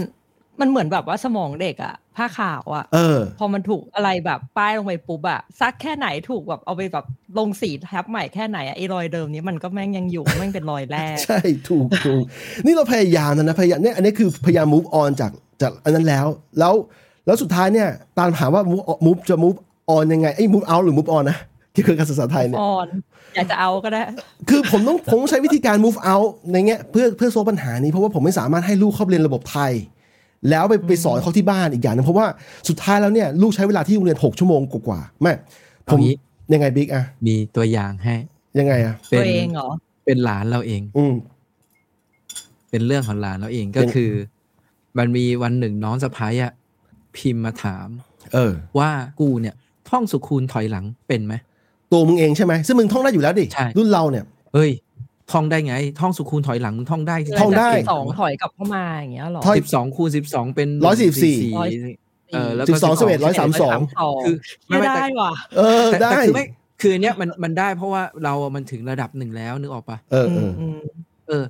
[SPEAKER 3] มันเหมือนแบบว่าสมองเด็กอะผ้าขาวอะ
[SPEAKER 2] เออ
[SPEAKER 3] พอมันถูกอะไรแบบป้ายลงไปปุ๊บอะซักแค่ไหนถูกแบบเอาไปแบบลงสีทับใหม่แค่ไหนอะไอ้รอยเดิมนี้มันก็แม่งยังอยู่แม่งเป็นรอยแรก
[SPEAKER 2] ใช่ถูกถูกนี่เราพยายามนะนะพยายามเนี่ยอันนี้คือพยายาม move on จากจากอันนั้นแล้ว แล้วแล้วสุดท้ายเนี่ยตามหาว่า move move จะ move on ยังไงไอ้ย move out หรือ move on นะเกี่ยวกับการศึกษาไทยเนี่ย
[SPEAKER 3] อ่อนอยากจะเอาก็ได้
[SPEAKER 2] คือผมต้องผมต้องใช้วิธีการ move out ในเงี้ยเพื่อเพื่อโซลปัญหานี้เพราะว่าผมไม่สามารถให้ลูกเข้าเรียนระบบไทย แล้วไปไปสอนเขาที่บ้านอีกอย่างหนึงเพราะว่าสุดท้ายแล้วเนี่ยลูกใช้เวลาที่โรงเรียน6ชั่วโมงกว่าๆไม่ผม
[SPEAKER 4] เอางี้
[SPEAKER 2] ยังไงบิ๊กอะ
[SPEAKER 4] มีตัวอย่างให้
[SPEAKER 2] ยังไงอะ
[SPEAKER 4] เป็
[SPEAKER 3] ตั
[SPEAKER 4] น
[SPEAKER 3] วเองเหรอ
[SPEAKER 4] เป็นหลานเราเอง
[SPEAKER 2] อืม
[SPEAKER 4] เป็นเรื่องของหลานเราเองก็
[SPEAKER 2] เป็น
[SPEAKER 4] คือ มันมีวันหนึ่งน้องสะพ้ายอะพิมพ์มาถาม
[SPEAKER 2] เออ
[SPEAKER 4] ว่ากูเนี่ย ท่องสุคูณถอยหลังเป็นไหม
[SPEAKER 2] ตัวมึงเองใช่ไหมซึ่งมึงท่องได้อยู่แล้วดิ
[SPEAKER 4] ใช่
[SPEAKER 2] รุ่นเราเนี่ย
[SPEAKER 4] เฮ้ย ท่องได้ไง ท่องสุคูณถอยหลังมึงท่องได้
[SPEAKER 2] ท่องได้
[SPEAKER 3] สองถอยกลับเข้ามาอย่างเงี้ยเหรอ
[SPEAKER 2] ถอย
[SPEAKER 4] สิบสองคูณสิบสองเป็น
[SPEAKER 2] ร้อยสี่สิบสี่
[SPEAKER 4] เออแล้ว
[SPEAKER 2] สิ
[SPEAKER 4] ก็
[SPEAKER 2] บสองสิบเอ็ดร้อยสามสอง
[SPEAKER 3] สอง
[SPEAKER 4] คือไม่
[SPEAKER 3] ไม่
[SPEAKER 4] ไม่
[SPEAKER 3] ได้
[SPEAKER 4] แต่
[SPEAKER 3] ว่ะ
[SPEAKER 2] เออ
[SPEAKER 4] แต่
[SPEAKER 2] ได้
[SPEAKER 4] แต่คือไม่คือเนี้ยมันมันได้เพราะว่าเราอะมันถึงระดับหนึ่งแล้วนึกออกปะ
[SPEAKER 2] เออเออ
[SPEAKER 3] อืม
[SPEAKER 4] เออ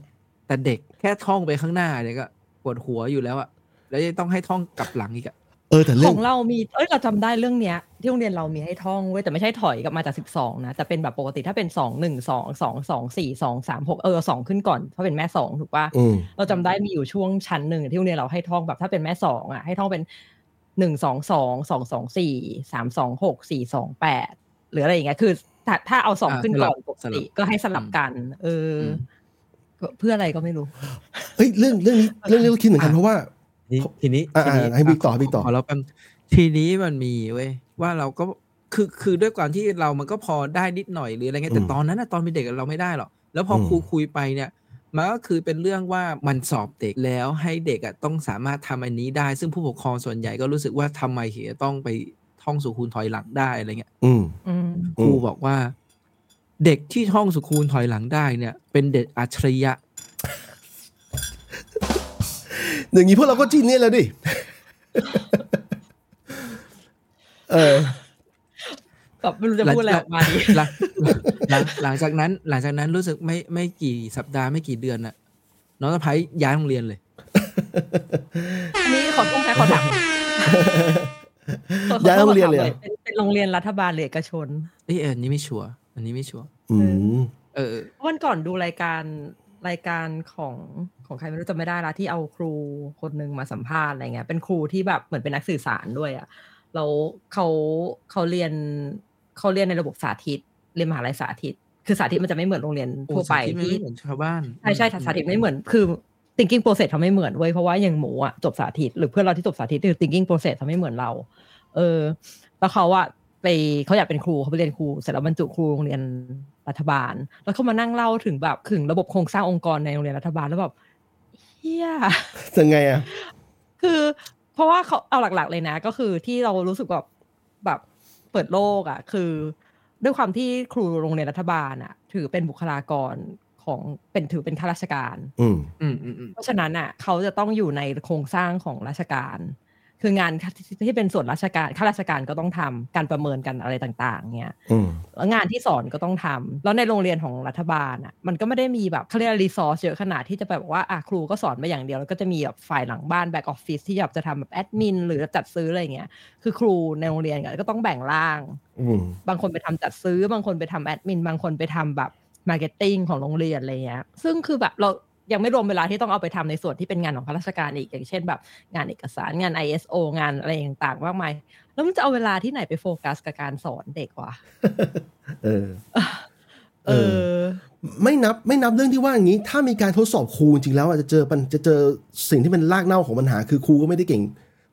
[SPEAKER 4] แต่เด็กแค่ท่องไปข้างหน้าเนี่ยก็ปวดหัวอยู่แล้วอะแล้วยังต้องให้ท่องกลับหลังอีกอะ
[SPEAKER 2] เออแต่
[SPEAKER 3] ข
[SPEAKER 2] เรื่อ
[SPEAKER 3] องงเรามีเอ้ยเราจำได้เรื่องเนี้ย ที่โรงเรียนเรามีให้ท่องเว้ยแต่ไม่ใช่ถอยกลับมาจากสิบสองนะแต่เป็นแบบปกติถ้าเป็นสองหนึ่งสองสองสองสี่สองสามหกเออสองขึ้นก่อนเพราะเป็นแม่สองถูกปะ
[SPEAKER 2] อืม
[SPEAKER 3] เราจำได้มีอยู่ช่วงชั้นหนึ่งที่โรงเรียนเราให้ท่องแบบถ้าเป็นแม่สองอะให้ท่องเป็นหนึ่งสองสองสองสองสี่สามสองหกสี่สองแปดหรืออะไรอย่างเงี้ยคือถ้าถ้าเอาสองขึ้นก่อนปกติก็ให้สลับกัน เอออก็เพื่ออะไรก็ไม่รู้
[SPEAKER 2] เฮ้ยเรื่องเรื่องนี้เรื่องนี้เราคิดเหมือนกันเพราะว่า
[SPEAKER 4] นี่ทีนี้
[SPEAKER 2] อ่า
[SPEAKER 4] ทีนี้
[SPEAKER 2] อ่าให้บิ๊กต่อให้บิ๊กต่อ
[SPEAKER 4] ขอเราแป๊บ ทีนี้มันมีเว้ยว่าเราก็คือคือด้วยความที่เรามันก็พอได้นิดหน่อยหรืออะไรเงี้ยแต่
[SPEAKER 2] อืม
[SPEAKER 4] ตอนนั้นนะตอนเป็นเด็กอะเราไม่ได้หรอกแล้วพออ
[SPEAKER 2] ม
[SPEAKER 4] ครูคุยไปเนี่ยมันก็คือเป็นเรื่องว่ามันสอบเด็กแล้วให้เด็กอะต้องสามารถทำอันนี้ได้ ซึ่งผู้ปกครองส่วนใหญ่ก็รู้สึกว่าทำไมถึงจะต้องไปท่องสุคูณถอยหลังได้อะไรเงี้ย
[SPEAKER 2] อืม
[SPEAKER 3] อืม
[SPEAKER 4] ครูบอกว่า เด็กที่ท่องสุคูณถอยหลังได้เนี่ย เป็นเด็กอัจฉริยะ
[SPEAKER 2] อย่างนี้พวกเราก็จีนเนี่ยแล้วดิ เออ
[SPEAKER 3] แบบไม่รู้จะพูดอะไรออกมาดี
[SPEAKER 4] หลังหลังหลังจากนั้น หลังจากนั้นรู้สึกไม่ไม่กี่สัปดาห์ไม่กี่เดือนน่ะ น้องสะพ้ายย้ายโรงเรียนเลย
[SPEAKER 3] อันนี้ขอต้องแค่ขอถาม
[SPEAKER 2] ย้ายโรงเรียนเลยเหรอ
[SPEAKER 3] เป็นเป็นโรงเรียนรัฐบาลหรือเอกชน
[SPEAKER 4] เอ้ยเอออันนี้ไม่ชัวร์อันนี้ไม่ชัวร์
[SPEAKER 2] อืม
[SPEAKER 4] เออ
[SPEAKER 3] วันก่อนดูรายการรายการของของใครไม่รู้จำไม่ได้ละที่เอาครูคนหนึ่งมาสัมภาษณ์อะไรเงี้ยเป็นครูที่แบบเหมือนเป็นนักสื่อสารด้วยอะ่ะ แล้วเขาเขาเรียนเขาเรียนในระบบสาธิตเรียนมหาลัยสาธิต คือสาธิตมันจะไม่เหมือนโรงเรียนทั่วไป
[SPEAKER 4] โอ้สาธิตมัน
[SPEAKER 3] ที่
[SPEAKER 4] ไม่เหมือนชาวบ้าน
[SPEAKER 3] ใช่ใช่สาธิตไม่เหมือนคือ thinking process ทำไม่เหมือนเว้ยเพราะว่าอย่างหมูอะจบสาธิต หรือเพื่อนเราที่จบสาธิตคือ thinking process ทำไม่เหมือนเรา เออ แล้วเขาอะไปเขาอยากเป็นครูเขาไปเรียนครูเสร็จแล้วบรรจุครูโรงเรียนรัฐบาล แล้วเขามานั่งเล่าถึงแบบถึงระบบโครงสร้างองค์กรในโรงเรียนรัฐบาลแล้วแบบเฮีย
[SPEAKER 2] ยังไงอะ
[SPEAKER 3] คือ เพราะว่าเขาเอาหลักๆเลยนะ ก็คือที่เรารู้สึกแบบแบบเปิดโลกอะ่ะ คือ ด้วยความที่ครูโรงเรียนรัฐบาลอะ่ะ ถือเป็นบุคลากรของเป็นถือเป็นข้าราชการ
[SPEAKER 2] อืม
[SPEAKER 4] อืมอืมอืม
[SPEAKER 3] เพราะฉะนั้นอะ เขาจะต้องอยู่ในโครงสร้างของราชการ คืองานที่เป็นส่วนราชการข้าราชการก็ต้องทำการประเมินกันอะไรต่างๆ เนี่ย
[SPEAKER 2] อืม
[SPEAKER 3] แล้วงานที่สอนก็ต้องทำแล้วในโรงเรียนของรัฐบาลอะมันก็ไม่ได้มีแบบเขาเรียก resource เยอะขนาดที่จะแบบว่าอะครูก็สอนมาอย่างเดียวแล้วก็จะมีแบบฝ่ายหลังบ้าน back office ที่แบบจะทำแบบแอดมินหรือจัดซื้ออะไรอย่างเงี้ยคือครูในโรงเรียนก็ต้องแบ่งร่าง
[SPEAKER 2] อืม
[SPEAKER 3] บางคนไปทำจัดซื้อบางคนไปทำแอดมินบางคนไปทำแบบ marketing ของโรงเรียนอะไรเงี้ยซึ่งคือแบบเรา ยังไม่รวมเวลาที่ต้องเอาไปทำในส่วนที่เป็นงานของข้าราชการอีกอย่างเช่นแบบงานเอกสารงาน ISO งานอะไรต่างๆมากมายแล้วมันจะเอาเวลาที่ไหนไปโฟกัสกับการสอนเด็กวะ
[SPEAKER 2] เออ
[SPEAKER 3] เออ
[SPEAKER 2] ไม่นับไม่นับเรื่องที่ว่าอย่างนี้ ถ้ามีการทดสอบครูจริงๆแล้วอาจจะเจอปัญจะเจอสิ่งที่เป็นรากเหง้าของปัญหา คือครูก็ไม่ได้เก่ง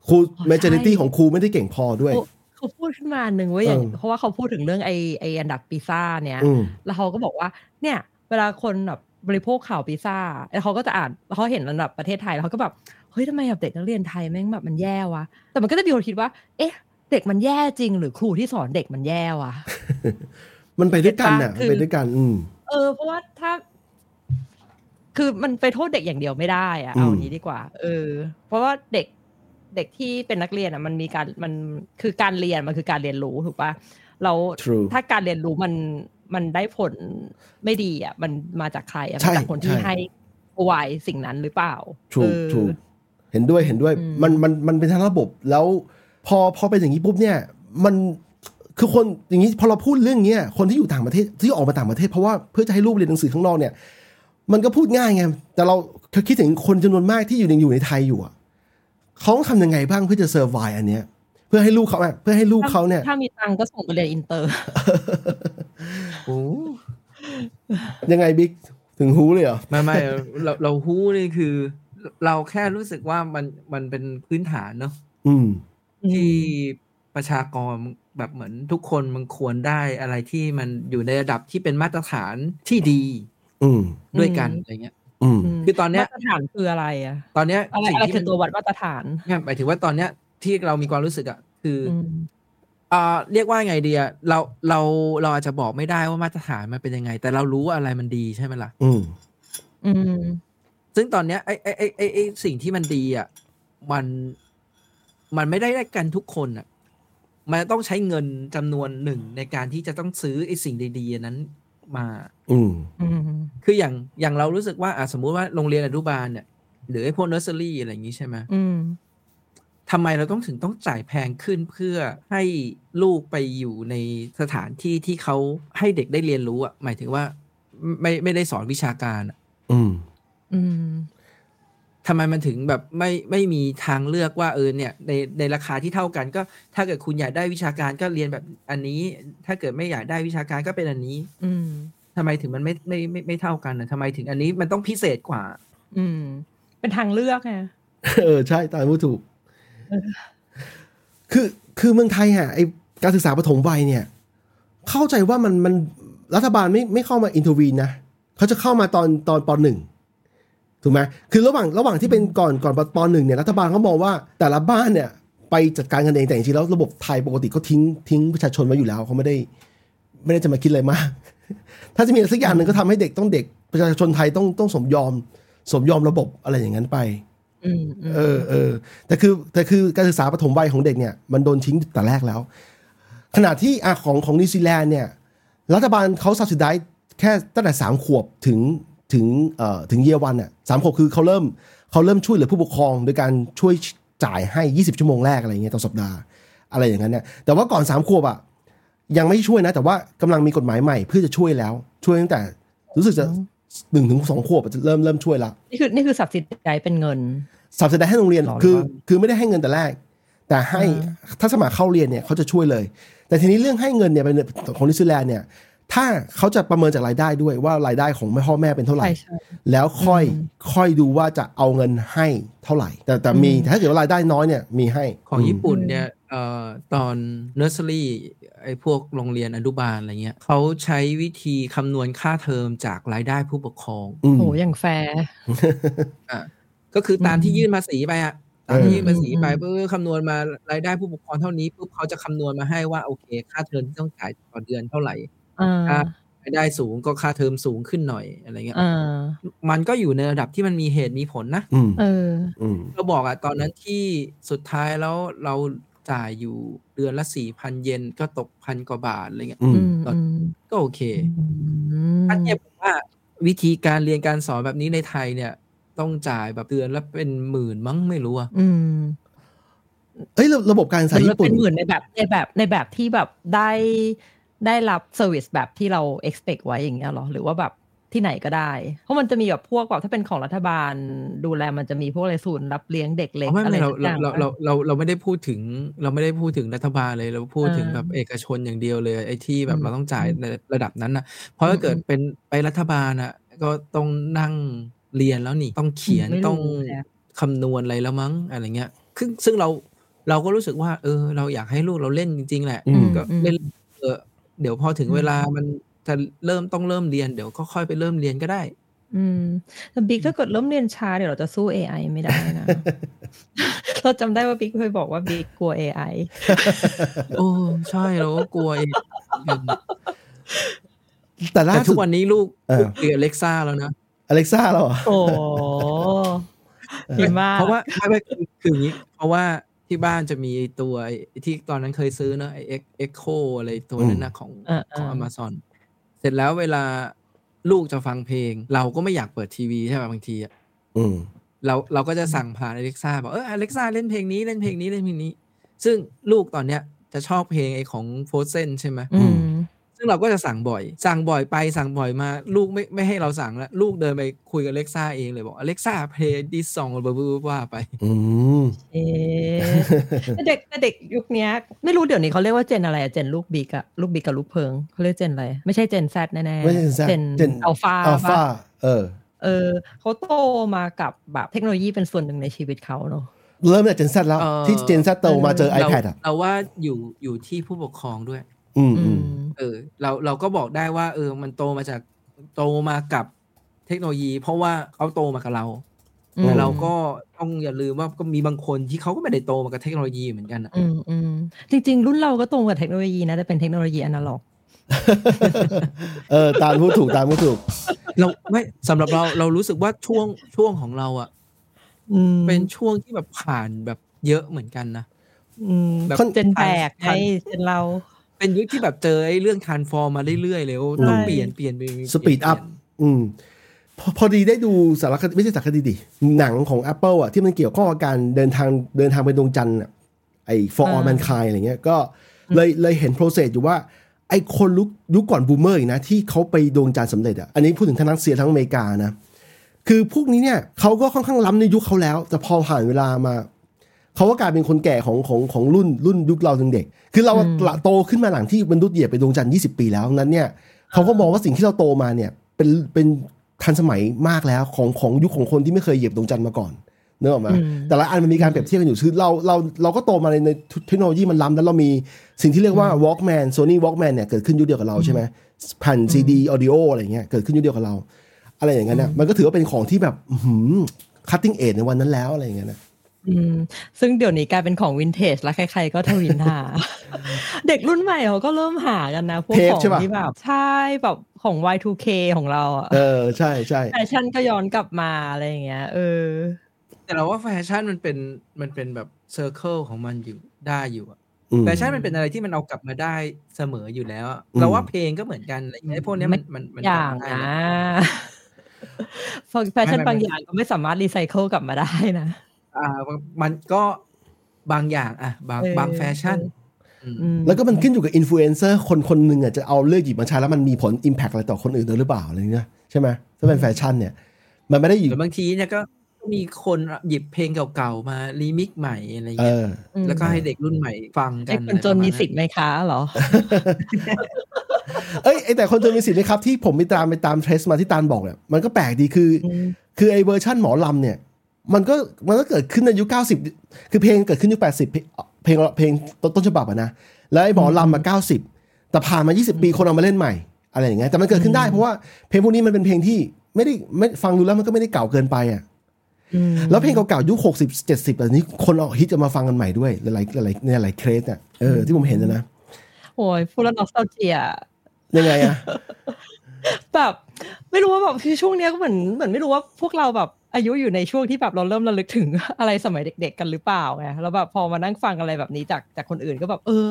[SPEAKER 2] ครู
[SPEAKER 3] อ๋อ
[SPEAKER 2] เมเจอริตี้
[SPEAKER 3] ใช่
[SPEAKER 2] ของครูไม่ได้เก่งพอด้วย
[SPEAKER 3] เขาเขาพูดขึ้นมาหนึ่งเว่าอย่าง
[SPEAKER 2] เออ
[SPEAKER 3] เพราะว่าเขาพูดถึงเรื่องไอไออันดับปีซ่าเนี่ย
[SPEAKER 2] อืม
[SPEAKER 3] แล้วเขาก็บอกว่า เนี่ย เวลาคนแบบ บริโภคข่าวพิซซ่าแล้วเขาก็จะอ่านแล้วเขาเห็นระดับประเทศไทยแล้วเขาก็แบบเฮ้ยทำไมแบบเด็กนักเรียนไทยแม่งแบบมันแย่วะแต่มันก็จะมีคนคิดว่า เอ๊ะ เด็กมันแย่จริง หรือครูที่สอนเด็กมันแย่วะ
[SPEAKER 2] มันไปด้วยกันน่ะ
[SPEAKER 3] เก็
[SPEAKER 2] มัน
[SPEAKER 3] ตปะ
[SPEAKER 2] ไปด้วยกัน อืม
[SPEAKER 3] เออ เพราะว่าถ้า คือมันไปโทษเด็กอย่างเดียวไม่ได้อะ
[SPEAKER 2] อืม
[SPEAKER 3] เอาอย่างนี้ดีกว่า เออ เพราะว่าเด็กเด็กที่เป็นนักเรียนอะ มันมีการมันคือการเรียนมันคือการเรียนรู้ถูกปะเรา
[SPEAKER 2] True
[SPEAKER 3] ถ้าการเรียนรู้มัน มันได้ผลไม่ดีอะ มันมาจากใครอะ
[SPEAKER 2] ใช่
[SPEAKER 3] มาจากคนที่
[SPEAKER 2] ใช่
[SPEAKER 3] ให้ไวสิ่งนั้นหรือเปล่า
[SPEAKER 2] ถูก
[SPEAKER 3] เออ
[SPEAKER 2] ถูกเห็นด้วยเห็นด้วย
[SPEAKER 3] อืม
[SPEAKER 2] มันมันมันเป็นทั้งระบบแล้ว พอพอเป็นอย่างนี้ปุ๊บเนี่ย มันคือคนอย่างนี้พอเราพูดเรื่องเนี้ยคนที่อยู่ต่างประเทศที่ออกมาต่างประเทศเพราะว่าเพื่อจะให้ลูกเรียนหนังสือข้างนอกเนี่ย มันก็พูดง่ายไงแต่เราคิดถึงคนจำนวนมากที่อยู่ในอยู่ในไทยอยู่อะเขาต้องทำยังไงบ้างเพื่อจะ survive อันเนี้ยเพื่อให้ลูกเขาอะเพื่อให้ลูกเขาเนี่ย
[SPEAKER 3] ถ้ามีตังค์ก็ส่งไปเรียนอินเตอร์
[SPEAKER 4] โอ้
[SPEAKER 2] ยังไงบิ๊กถึงรู้เลยเหรอ
[SPEAKER 4] ไม่ไม่เราเรารู้นี่คือ เราแค่รู้สึกว่ามันมันเป็นพื้นฐานเนาะ
[SPEAKER 2] อืม
[SPEAKER 4] ที่ประชากรแบบเหมือนทุกคนมันควรได้อะไรที่มันอยู่ในระดับที่เป็นมาตรฐานที่ดี
[SPEAKER 2] อืม
[SPEAKER 4] ด้วยกัน
[SPEAKER 3] อืม
[SPEAKER 4] อะไรเงี้ย
[SPEAKER 2] อืม
[SPEAKER 4] คือตอนเนี้ย
[SPEAKER 3] มาตรฐานคืออะไรอะ
[SPEAKER 4] ตอนเนี้ย
[SPEAKER 3] อะไร
[SPEAKER 4] สิ่ง
[SPEAKER 3] อะไร
[SPEAKER 4] ที่
[SPEAKER 3] คือ
[SPEAKER 4] มัน
[SPEAKER 3] ตัววัดมาตรฐาน
[SPEAKER 4] เนี่ยหมายถึงว่าตอนเนี้ยที่เรามีความรู้สึกอะคือ อ
[SPEAKER 3] อืม
[SPEAKER 4] อ่าเรียกว่าไงดีอะเราเราเราอาจจะบอกไม่ได้ว่ามาตรฐานมันเป็นยังไง แต่เรารู้ว่าอะไรมันดีใช่ไหมล่ะ
[SPEAKER 2] อืม
[SPEAKER 3] อืม
[SPEAKER 4] ซึ่งตอนเนี้ยไอ้ไอ้ไอ้ไอ้ไอ้สิ่งที่มันดีอะมันมันไม่ได้ได้กันทุกคนอะ มันต้องใช้เงินจำนวนหนึ่งในการที่จะต้องซื้อไอ้สิ่งดีๆอันนั้นมา
[SPEAKER 2] อืม
[SPEAKER 3] อืม
[SPEAKER 4] คืออย่างอย่างเรารู้สึกว่าอะสมมุติว่าโรงเรียนอนุบาลเนี่ยหรือไอ้พวกเนอร์เซอรี่อะไรอย่างนี้ใช่ไหม
[SPEAKER 3] อืม
[SPEAKER 4] ทำไมเราต้องถึงต้องจ่ายแพงขึ้นเพื่อให้ลูกไปอยู่ในสถานที่ที่เขาให้เด็กได้เรียนรู้อะหมายถึงว่า ไม่ไม่ได้สอนวิชาการอะ
[SPEAKER 2] อืม
[SPEAKER 3] อืม
[SPEAKER 4] ทำไมมันถึงแบบไม่ไม่มีทางเลือกว่าเออเนี่ย ในในราคาที่เท่ากันก็ถ้าเกิดคุณอยากได้วิชาการก็เรียนแบบอันนี้ ถ้าเกิดไม่อยากได้วิชาการก็เป็นอันนี้
[SPEAKER 3] อืม
[SPEAKER 4] ทำไมถึงมันไม่ไม่ไม่ไม่เท่ากันนะทำไมถึงอันนี้มันต้องพิเศษกว่า
[SPEAKER 3] อืม เป็นทางเลือกไง
[SPEAKER 2] เออใช่ตามพูดถูก คือคือเมืองไทยฮะไอการศึกษาปฐมวัยเนี่ย เข้าใจว่ามันมันรัฐบาลไม่ไม่เข้ามาอินทวีนนะเขาจะเข้ามาตอนตอนปหนึ่งถูกไหมคือระหว่างระหว่างที่เป็นก่อนก่อนปหนึ่งเนี่ยรัฐบาลเขามองว่าแต่ละบ้านเนี่ย ไปจัดการกันเองแต่จริงๆแล้วระบบไทยปกติเขาทิ้งทิ้งประชาชนไว้อยู่แล้วเขาไม่ได้ ไม่ได้จะมาคิดอะไรมาก ถ้าจะมีสักอย่างหนึ่งก็ทำให้เด็กต้องเด็กประชาชนไทยต้องต้องสมยอม สมยอมระบบอะไรอย่างนั้นไป เออเออแต่คือแต่คือการศึกษาปฐมวัยของเด็กเนี่ยมันโดนทิ้งแต่แรกแล้ว ขณะที่อะของของนิวซีแลนด์เนี่ยรัฐบาลเขา subsidizeแค่ตั้งแต่สามขวบถึงถึงเอ่อถึงเยวันอะสามขวบคือเขาเริ่มเขาเริ่มช่วยเหลือผู้ปกครอง โดยการช่วยจ่ายให้ 20 ชั่วโมงแรกอะไรเงี้ยต่อสัปดาห์อะไรอย่างนั้นเนี่ยแต่ว่าก่อนสามขวบอะยังไม่ช่วยนะ แต่ว่ากำลังมีกฎหมายใหม่เพื่อจะช่วยแล้ว ช่วยตั้งแต่รู้สึกจะหนึ่งถึงสองขวบอะจะเริ่มเริ่มช่วยละ
[SPEAKER 3] นี่คือนี่คือสับสิทธิ์ใจเป็นเงิน
[SPEAKER 2] สับสิได้ให้โรงเรียน
[SPEAKER 3] หรอ
[SPEAKER 2] คือ
[SPEAKER 3] หรือว่า
[SPEAKER 2] คือไม่ได้ให้เงินแต่แรก แต่ให้ถ้าสมัครเข้าเรียนเนี่ยเขาจะช่วยเลย แต่ทีนี้เรื่องให้เงินเนี่ยเป็นของนิวซีแลนด์เนี่ย ถ้าเขาจะประเมินจากรายได้ด้วยว่ารายได้ของพ่อแม่เป็นเท่าไหร่
[SPEAKER 3] ใช่ใช่
[SPEAKER 2] แล้วค่อย
[SPEAKER 3] อืม
[SPEAKER 2] ค่อยดูว่าจะเอาเงินให้เท่าไหร่ แต่แต่มี
[SPEAKER 3] อืม
[SPEAKER 2] แต่ถ้าเกิดว่ารายได้น้อยเนี่ยมีให้
[SPEAKER 4] ของญี่ปุ่น
[SPEAKER 3] อืม
[SPEAKER 4] เนี่ยเอ่อตอนเนอร์เซอรี่ไอ้พวกโรงเรียนอนุบาลอะไรเงี้ยเขาใช้วิธีคำนวณค่าเทอมจากรายได้ผู้ปกครอง
[SPEAKER 2] อืม
[SPEAKER 3] โหอย่างแฟร์
[SPEAKER 4] อะ ก็คือตาม
[SPEAKER 3] อืม
[SPEAKER 4] ที่ยื่นภาษีไปอะตามที่ยื่นภาษีไป
[SPEAKER 3] อืม
[SPEAKER 4] เพื่อคำนวณมารายได้ผู้ปกครองเท่านี้ปุ๊บเขาจะคำนวณมาให้ว่าโอเค ค่าเทอมที่ต้องจ่ายต่อเดือนเท่าไหร่
[SPEAKER 3] อ่า
[SPEAKER 4] อะรายได้สูงก็ค่าเทอมสูงขึ้นหน่อยอะไรเงี้ย
[SPEAKER 3] อ่า
[SPEAKER 4] มันก็อยู่ในระดับที่มันมีเหตุมีผลนะ
[SPEAKER 2] อืม
[SPEAKER 3] เออ
[SPEAKER 2] อืม
[SPEAKER 4] เราบอกอะตอนนั้นที่สุดท้ายแล้วเราจ่ายอยู่เดือนละสี่พันเยนก็ตกพันกว่าบาทอะไรเงี้ย
[SPEAKER 2] อื
[SPEAKER 3] อื
[SPEAKER 2] ม
[SPEAKER 3] มอืม
[SPEAKER 4] ก็โอเค
[SPEAKER 3] อืม
[SPEAKER 4] ถ้าเทียบกับว่าวิธีการเรียนการสอนแบบนี้ในไทยเนี่ย ต้องจ่ายแบบเดือนละเป็นหมื่นมั้งไม่รู้อะ
[SPEAKER 3] อืม
[SPEAKER 2] เอ้ยระระบบการศึกษา
[SPEAKER 3] มัน
[SPEAKER 2] ญี่ปุ่
[SPEAKER 3] เป็นหมื่นในแบบในแบบในแบบที่แบบได้ได้รับ service แบบที่เรา expect ไว้อย่างเงี้ยเหรอ หรือว่าแบบที่ไหนก็ได้ เพราะมันจะมีแบบพวกแบบถ้าเป็นของรัฐบาลดูแลมันจะมีพวกอะไรศูนย์รับเลี้ยงเด็กเล็ก
[SPEAKER 4] ไม่
[SPEAKER 3] อะไร
[SPEAKER 4] ไม่เรา
[SPEAKER 3] สักอย่าง
[SPEAKER 4] เราเราเราเราไม่ได้พูดถึง เราไม่ได้พูดถึงรัฐบาลเลยเราพูดถึง
[SPEAKER 3] อ่า
[SPEAKER 4] แบบเอกชนอย่างเดียวเลยไอ้ที่แบ
[SPEAKER 3] อื
[SPEAKER 4] บ
[SPEAKER 3] ม
[SPEAKER 4] เราต้องจ่าย
[SPEAKER 3] อืม
[SPEAKER 4] ในระดับนั้นนะเพราะถ้าเกิด
[SPEAKER 3] อืม
[SPEAKER 4] เป็นไปรัฐบาลอะก็ต้องนั่ง เรียนแล้วนี่ต้องเขียน
[SPEAKER 3] ไม่รู้
[SPEAKER 4] ต้อง
[SPEAKER 3] แฮะ
[SPEAKER 4] คำนวณอะไรแล้วมั้งอะไรเงี้ยซึ่งซึ่งเราเราก็รู้สึกว่า เออ เราอยากให้ลูกเราเล่นจริง ๆ แหละ
[SPEAKER 2] อืม
[SPEAKER 4] ก็เล่นเออเดี๋ยวพอถึง
[SPEAKER 3] อืม
[SPEAKER 4] เวลามันจะเริ่มต้องเริ่มเรียนเดี๋ยวก็ค่อยไปเริ่มเรียนก็ได้
[SPEAKER 3] อืมแต่บิ๊กถ้าเกิดเริ่มเรียนช้าเดี๋ยวเราจะสู้ AI ไม่ได้นะเราจำได้ว่าบิ๊กเคยบอกว่าบิ๊กกลัว AI
[SPEAKER 4] โอ้ใช่เราก็กลัวเอง
[SPEAKER 2] แต่ล่า
[SPEAKER 4] แต่ล่าสุ
[SPEAKER 2] ดทุก
[SPEAKER 4] วันนี้ลูก
[SPEAKER 2] เออ
[SPEAKER 4] ลูกเรียก Alexa แล้วนะ
[SPEAKER 2] Alexa แล้วเหรอ
[SPEAKER 3] โอ้ดีมาก
[SPEAKER 4] เพราะว่าไม่ไม่คือคืออย่างนี้ เพราะว่าที่บ้านจะมีไอ้ตัวไอ้ที่ตอนนั้นเคยซื้อเนอะไอ้เอ็กโคอะไรตัวนั้นนะของ
[SPEAKER 3] อ่า
[SPEAKER 4] ของ
[SPEAKER 3] อ่า
[SPEAKER 4] Amazon เสร็จแล้วเวลาลูกจะฟังเพลง เราก็ไม่อยากเปิดทีวีใช่ไหมบางทีอะ
[SPEAKER 2] อืม
[SPEAKER 4] เราเราก็จะสั่งผ่าน Alexa บอกเออ Alexa เล่นเพลงนี้เล่นเพลงนี้เล่นเพลงนี้ ซึ่งลูกตอนเนี้ยจะชอบเพลงไอ้ของ Frozen ใช่ไหม
[SPEAKER 3] อืม
[SPEAKER 4] ซึ่งเราก็จะสั่งบ่อย สั่งบ่อยไปสั่งบ่อยมาลูกไม่ไม่ให้เราสั่งแล้ว ลูกเดินไปคุยกับ Alexa เองเลยบอก Alexa play this song ว่าไป
[SPEAKER 2] อืม
[SPEAKER 3] เอ๊ะแต่เด็กแต่เด็กยุคเนี้ยไม่รู้เดี๋ยวนี้เขาเรียกว่า gen อะไรอะ gen ลูกบิ๊กอะลูกบิ๊กกับลูกเพิงเขาเรียก gen อะไรไม่ใช่ Gen Z แน่ๆ
[SPEAKER 2] ไม่ใช่ Gen Z
[SPEAKER 3] เจน
[SPEAKER 2] Gen
[SPEAKER 3] อัลฟา
[SPEAKER 2] อัลฟาเออ
[SPEAKER 3] เออเขาโตมากับแบบเทคโนโลยีเป็นส่วนหนึ่งในชีวิตเขาเนอะ
[SPEAKER 2] เริ่มจากเจนซแล้ว
[SPEAKER 4] เอ่อ
[SPEAKER 2] ที่เจนซโตมาเจอ
[SPEAKER 4] เรา
[SPEAKER 2] iPad อะ
[SPEAKER 4] เราว่าอยู่อยู่ที่ผู้ปกครองด้วย
[SPEAKER 2] อืม
[SPEAKER 3] อื
[SPEAKER 2] อืม
[SPEAKER 3] ม
[SPEAKER 4] เออ เราเราก็บอกได้ว่า เออ มันโตมาจากโตมากับเทคโนโลยี เพราะว่าเขาโตมากับเรา
[SPEAKER 3] อืม
[SPEAKER 4] แต่เราก็ต้องอย่าลืมว่าก็มีบางคนที่เขาก็ไม่ได้โตมากับเทคโนโลยีเหมือนกันอะ
[SPEAKER 3] อืมอืมจริง ๆ รุ่นเราก็ตรงกับเทคโนโลยีนะแต่เป็นเทคโนโลยีอนาล็อก
[SPEAKER 2] เออตามพูดถูกตามพูดถูก
[SPEAKER 4] เราไม่สำหรับเราเรารู้สึกว่าช่วงช่วงของเราอะ
[SPEAKER 3] อืม
[SPEAKER 4] เป็นช่วงที่แบบผ่านแบบเยอะเหมือนกันนะ
[SPEAKER 3] อืม
[SPEAKER 4] แบบ
[SPEAKER 3] เจนแปลก
[SPEAKER 4] ทั
[SPEAKER 3] ไง
[SPEAKER 4] น
[SPEAKER 3] เจนเรา
[SPEAKER 4] เป็นยุคที่แบบเจอไอ้เรื่องทานฟอร์มมาเรื่อยๆเลยว่าต้อง
[SPEAKER 3] ใช่
[SPEAKER 4] เปลี่ยนเปลี่ยนเปลี่ยนเปลี่ยน
[SPEAKER 2] Speed up อืมพอพอดีได้ดูสารคดีไม่ใช่สารคดีดิหนังของ Apple อะที่มันเกี่ยวข้องกับการเดินทางเดินทางไปดวงจันทร์อะไอ้ for all
[SPEAKER 3] อ่า
[SPEAKER 2] mankind อะไรเงี้ยก็เลยเลยเห็น process อยู่ว่าไอ้คนลุกยุคก่อนบูมเมอร์อีกนะ ที่เขาไปดวงจันทร์สำเร็จอะอันนี้พูดถึงทั้งรัสเซียทั้งอเมริกานะ คือพวกนี้เนี่ยเขาก็ค่อนข้างล้ำในยุคเขาแล้ว แต่พอผ่านเวลามา เขาก็กลายเป็นคนแก่ของของของรุ่นรุ่นยุคเราเด็กๆคือเราละโตขึ้นมาหลังที่มนุษย์เหยียบไปดวงจันทร์20 ปีแล้วนั้นเนี่ยเขาก็มองว่าสิ่งที่เราโตมาเนี่ยเป็นเป็นทันสมัยมากแล้วของของยุคของคนที่ไม่เคยเหยียบดวงจันทร์มาก่อนเนกออกไหมา
[SPEAKER 3] อืม
[SPEAKER 2] แต่ละอันมันมีการเปรียบเทียบกันอยู่คือเราเราเราก็โตมาในในเทคโนโลยีมันล้ำแล้วเรามีสิ่งที่เรียกว่า Walkman Sony Walkman เนี่ยเกิดขึ้นยุคเดียวกับเราใช่ไหมแผ่น CD audio อะไรเงี้ยเกิดขึ้นยุคเดียวกับเรา อะไรอย่างเงี้ยนะมันก็ถือว่าเป็นของที่แบบ cutting edge ในวันนั้นแล้วอะไรอย่างเงี้ยนะ
[SPEAKER 3] อืมซึ่งเดี๋ยวนี้กลายเป็นของวินเทจแล้วใครๆก็ถวิลหา เด็กรุ่นใหม่เขาก็เริ่มหากันนะ พวก
[SPEAKER 2] เทป
[SPEAKER 3] ของ
[SPEAKER 2] ใช่ปะ
[SPEAKER 3] ที่แบบ ใช่แบบของ Y2K ของเราอะ
[SPEAKER 2] เอเออใช่ใช่
[SPEAKER 3] แฟชั่นก็ย้อนกลับมาอะไรอย่างเงี้ยเออ
[SPEAKER 4] แต่เราว่าแฟชั่นมันเป็นมันเป็นแบบ circle ของมันอยู่ได้อยู่อะ
[SPEAKER 2] อืม
[SPEAKER 4] แฟชั่นมันเป็นอะไรที่มันเอากลับมาได้เสมออยู่แล้วอะ
[SPEAKER 2] อืม
[SPEAKER 4] เราว่าเพลงก็เหมือนกันอะไรอย่างเงี้ยพวกเนี้ยมันมันมัน
[SPEAKER 3] อย่าง
[SPEAKER 4] กลับมาได้
[SPEAKER 3] นะ
[SPEAKER 4] แหละ
[SPEAKER 3] แฟชั่น
[SPEAKER 4] ไม่ไม่
[SPEAKER 3] บางอย่างก็ไม่สามารถรีไซเคิลกลับมาได้นะ
[SPEAKER 4] อ่ามันก็บางอย่างอะบาง
[SPEAKER 3] เออ
[SPEAKER 4] บางแฟชั่นอืม
[SPEAKER 3] อืม
[SPEAKER 2] แล้วก็มันขึ้นอยู่กับอินฟลูเอนเซอร์คนคนหนึ่งอะจะเอาเลือกหยิบมาใช้แล้วมันมีผล impact อะไรต่อคนอื่นด้วยหรือเปล่าอะไรเงี้ยใช่ไหมถ้าเป็นแฟชั่นเนี่ย มันไม่ได้อยู่
[SPEAKER 4] หรือบางทีเนี่ยก็มีคนหยิบเพลงเก่าๆมารีมิกซ์ใหม่อะไร
[SPEAKER 2] เอ
[SPEAKER 4] เงี้ย
[SPEAKER 2] อ
[SPEAKER 4] แล้วก็ให้เด็กรุ่นใหม่ฟังกั
[SPEAKER 3] ไอ้
[SPEAKER 4] น
[SPEAKER 3] คนจนมี
[SPEAKER 4] อะไรประาณ
[SPEAKER 3] สิทธิ์ไหมคะเหรอ
[SPEAKER 2] เอ้ยไอ้แต่คนจะมีสิทธิ์ไหมครับ ที่ผมไปตามไปตาม trace มาที่ตาลบอกเนี่ยมันก็แปลกดีคืออ
[SPEAKER 3] ม
[SPEAKER 2] คือไอ้เวอร์ชั่นหมอลำเนี่ย มันก็มันก็เกิดขึ้นในยุค90คือเพลงเกิดขึ้นยุค80เพลงเพลงเพลงต้นต้นฉบับอะนะแล้วไอ้หมอลำมา90แต่ผ่านมา 20 ปีคนเอามาเล่นใหม่ อะไรอย่างเงี้ยแต่มันเกิดขึ้นได้เพราะว่าเพลงพวกนี้มันเป็นเพลงที่ไม่ได้ไม่ฟังดูแล้วมันก็ไม่ได้เก่าเกินไปอะ
[SPEAKER 3] อืม
[SPEAKER 2] แล้วเพลงเก่าๆยุคหกสิบเจ็ดสิบแบบนี้คนเอาฮิตจะมาฟังกันใหม่ด้วยหลายๆหลายๆในหลายเคสเนี่ยเออที่ผมเห็นนะนะ
[SPEAKER 3] โอ้ยพูดแล้วนอสตาเจีย
[SPEAKER 2] ยังไงอะ
[SPEAKER 3] แบบไม่รู้ว่าแบบคือช่วงเนี้ยก็เหมือนเหมือนไม่รู้ว่าพวกเราแบบ อายุอยู่ในช่วงที่แบบเราเริ่มระลึกถึงอะไรสมัยเด็ก ๆ กันหรือเปล่าไงแล้วแบบพอมานั่งฟังอะไรแบบนี้จากจากคนอื่นก็แบบเออ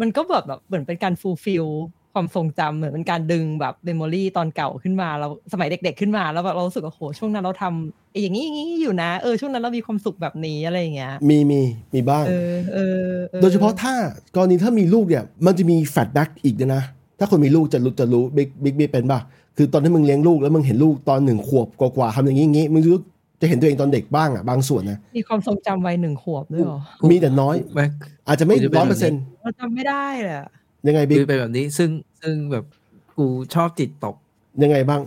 [SPEAKER 3] มันก็แบบแบบเหมือนเป็นการ fulfill ความทรงจำเหมือนเป็นการดึงแบบ memory ตอนเก่าขึ้นมาเราสมัยเด็ก ๆ ขึ้นมาแล้วแบบเรารู้สึกว่าโหช่วงนั้นเราทำไอ้อย่างนี้อย่างนี้อยู่นะเออช่วงนั้นเรามีความสุขแบบนี้อะไรอย่างเงี้ย
[SPEAKER 2] มีมีมีบ้าง
[SPEAKER 3] เออเออออ
[SPEAKER 2] โดยเฉพาะถ้ากรณีถ้ามีลูกเนี่ย มันจะมี flashback อีกด้วยนะถ้าคนมีลูกจะรู้จะรู้บิ๊กบิ๊กบิ๊กเป็นป่ะ คือตอนที่มึงเลี้ยงลูกแล้วมึงเห็นลูกตอนหนึ่งขวบกว่าๆทำอย่างนี้อย่างนี้มึงรู้จะเห็นตัวเองตอนเด็กบ้างอะบางส่วนนะ
[SPEAKER 3] มีความทรงจำวัยหนึ่งขวบด้วยเหรอ
[SPEAKER 2] มีแต่น้อย
[SPEAKER 4] แม่ง
[SPEAKER 2] อาจจะไม่
[SPEAKER 4] กูจะเป็น
[SPEAKER 2] ร้อย
[SPEAKER 4] แบ
[SPEAKER 2] เปอบร์เซ็น
[SPEAKER 4] นี้
[SPEAKER 2] ต์
[SPEAKER 3] เราจำไม่ได้เลยอะ
[SPEAKER 2] ยังไงบิ๊ก
[SPEAKER 4] คือเป็นแบบนี้ซึ่งซึ่งแบบกูชอบจิตตก
[SPEAKER 2] ยังไงบ้าง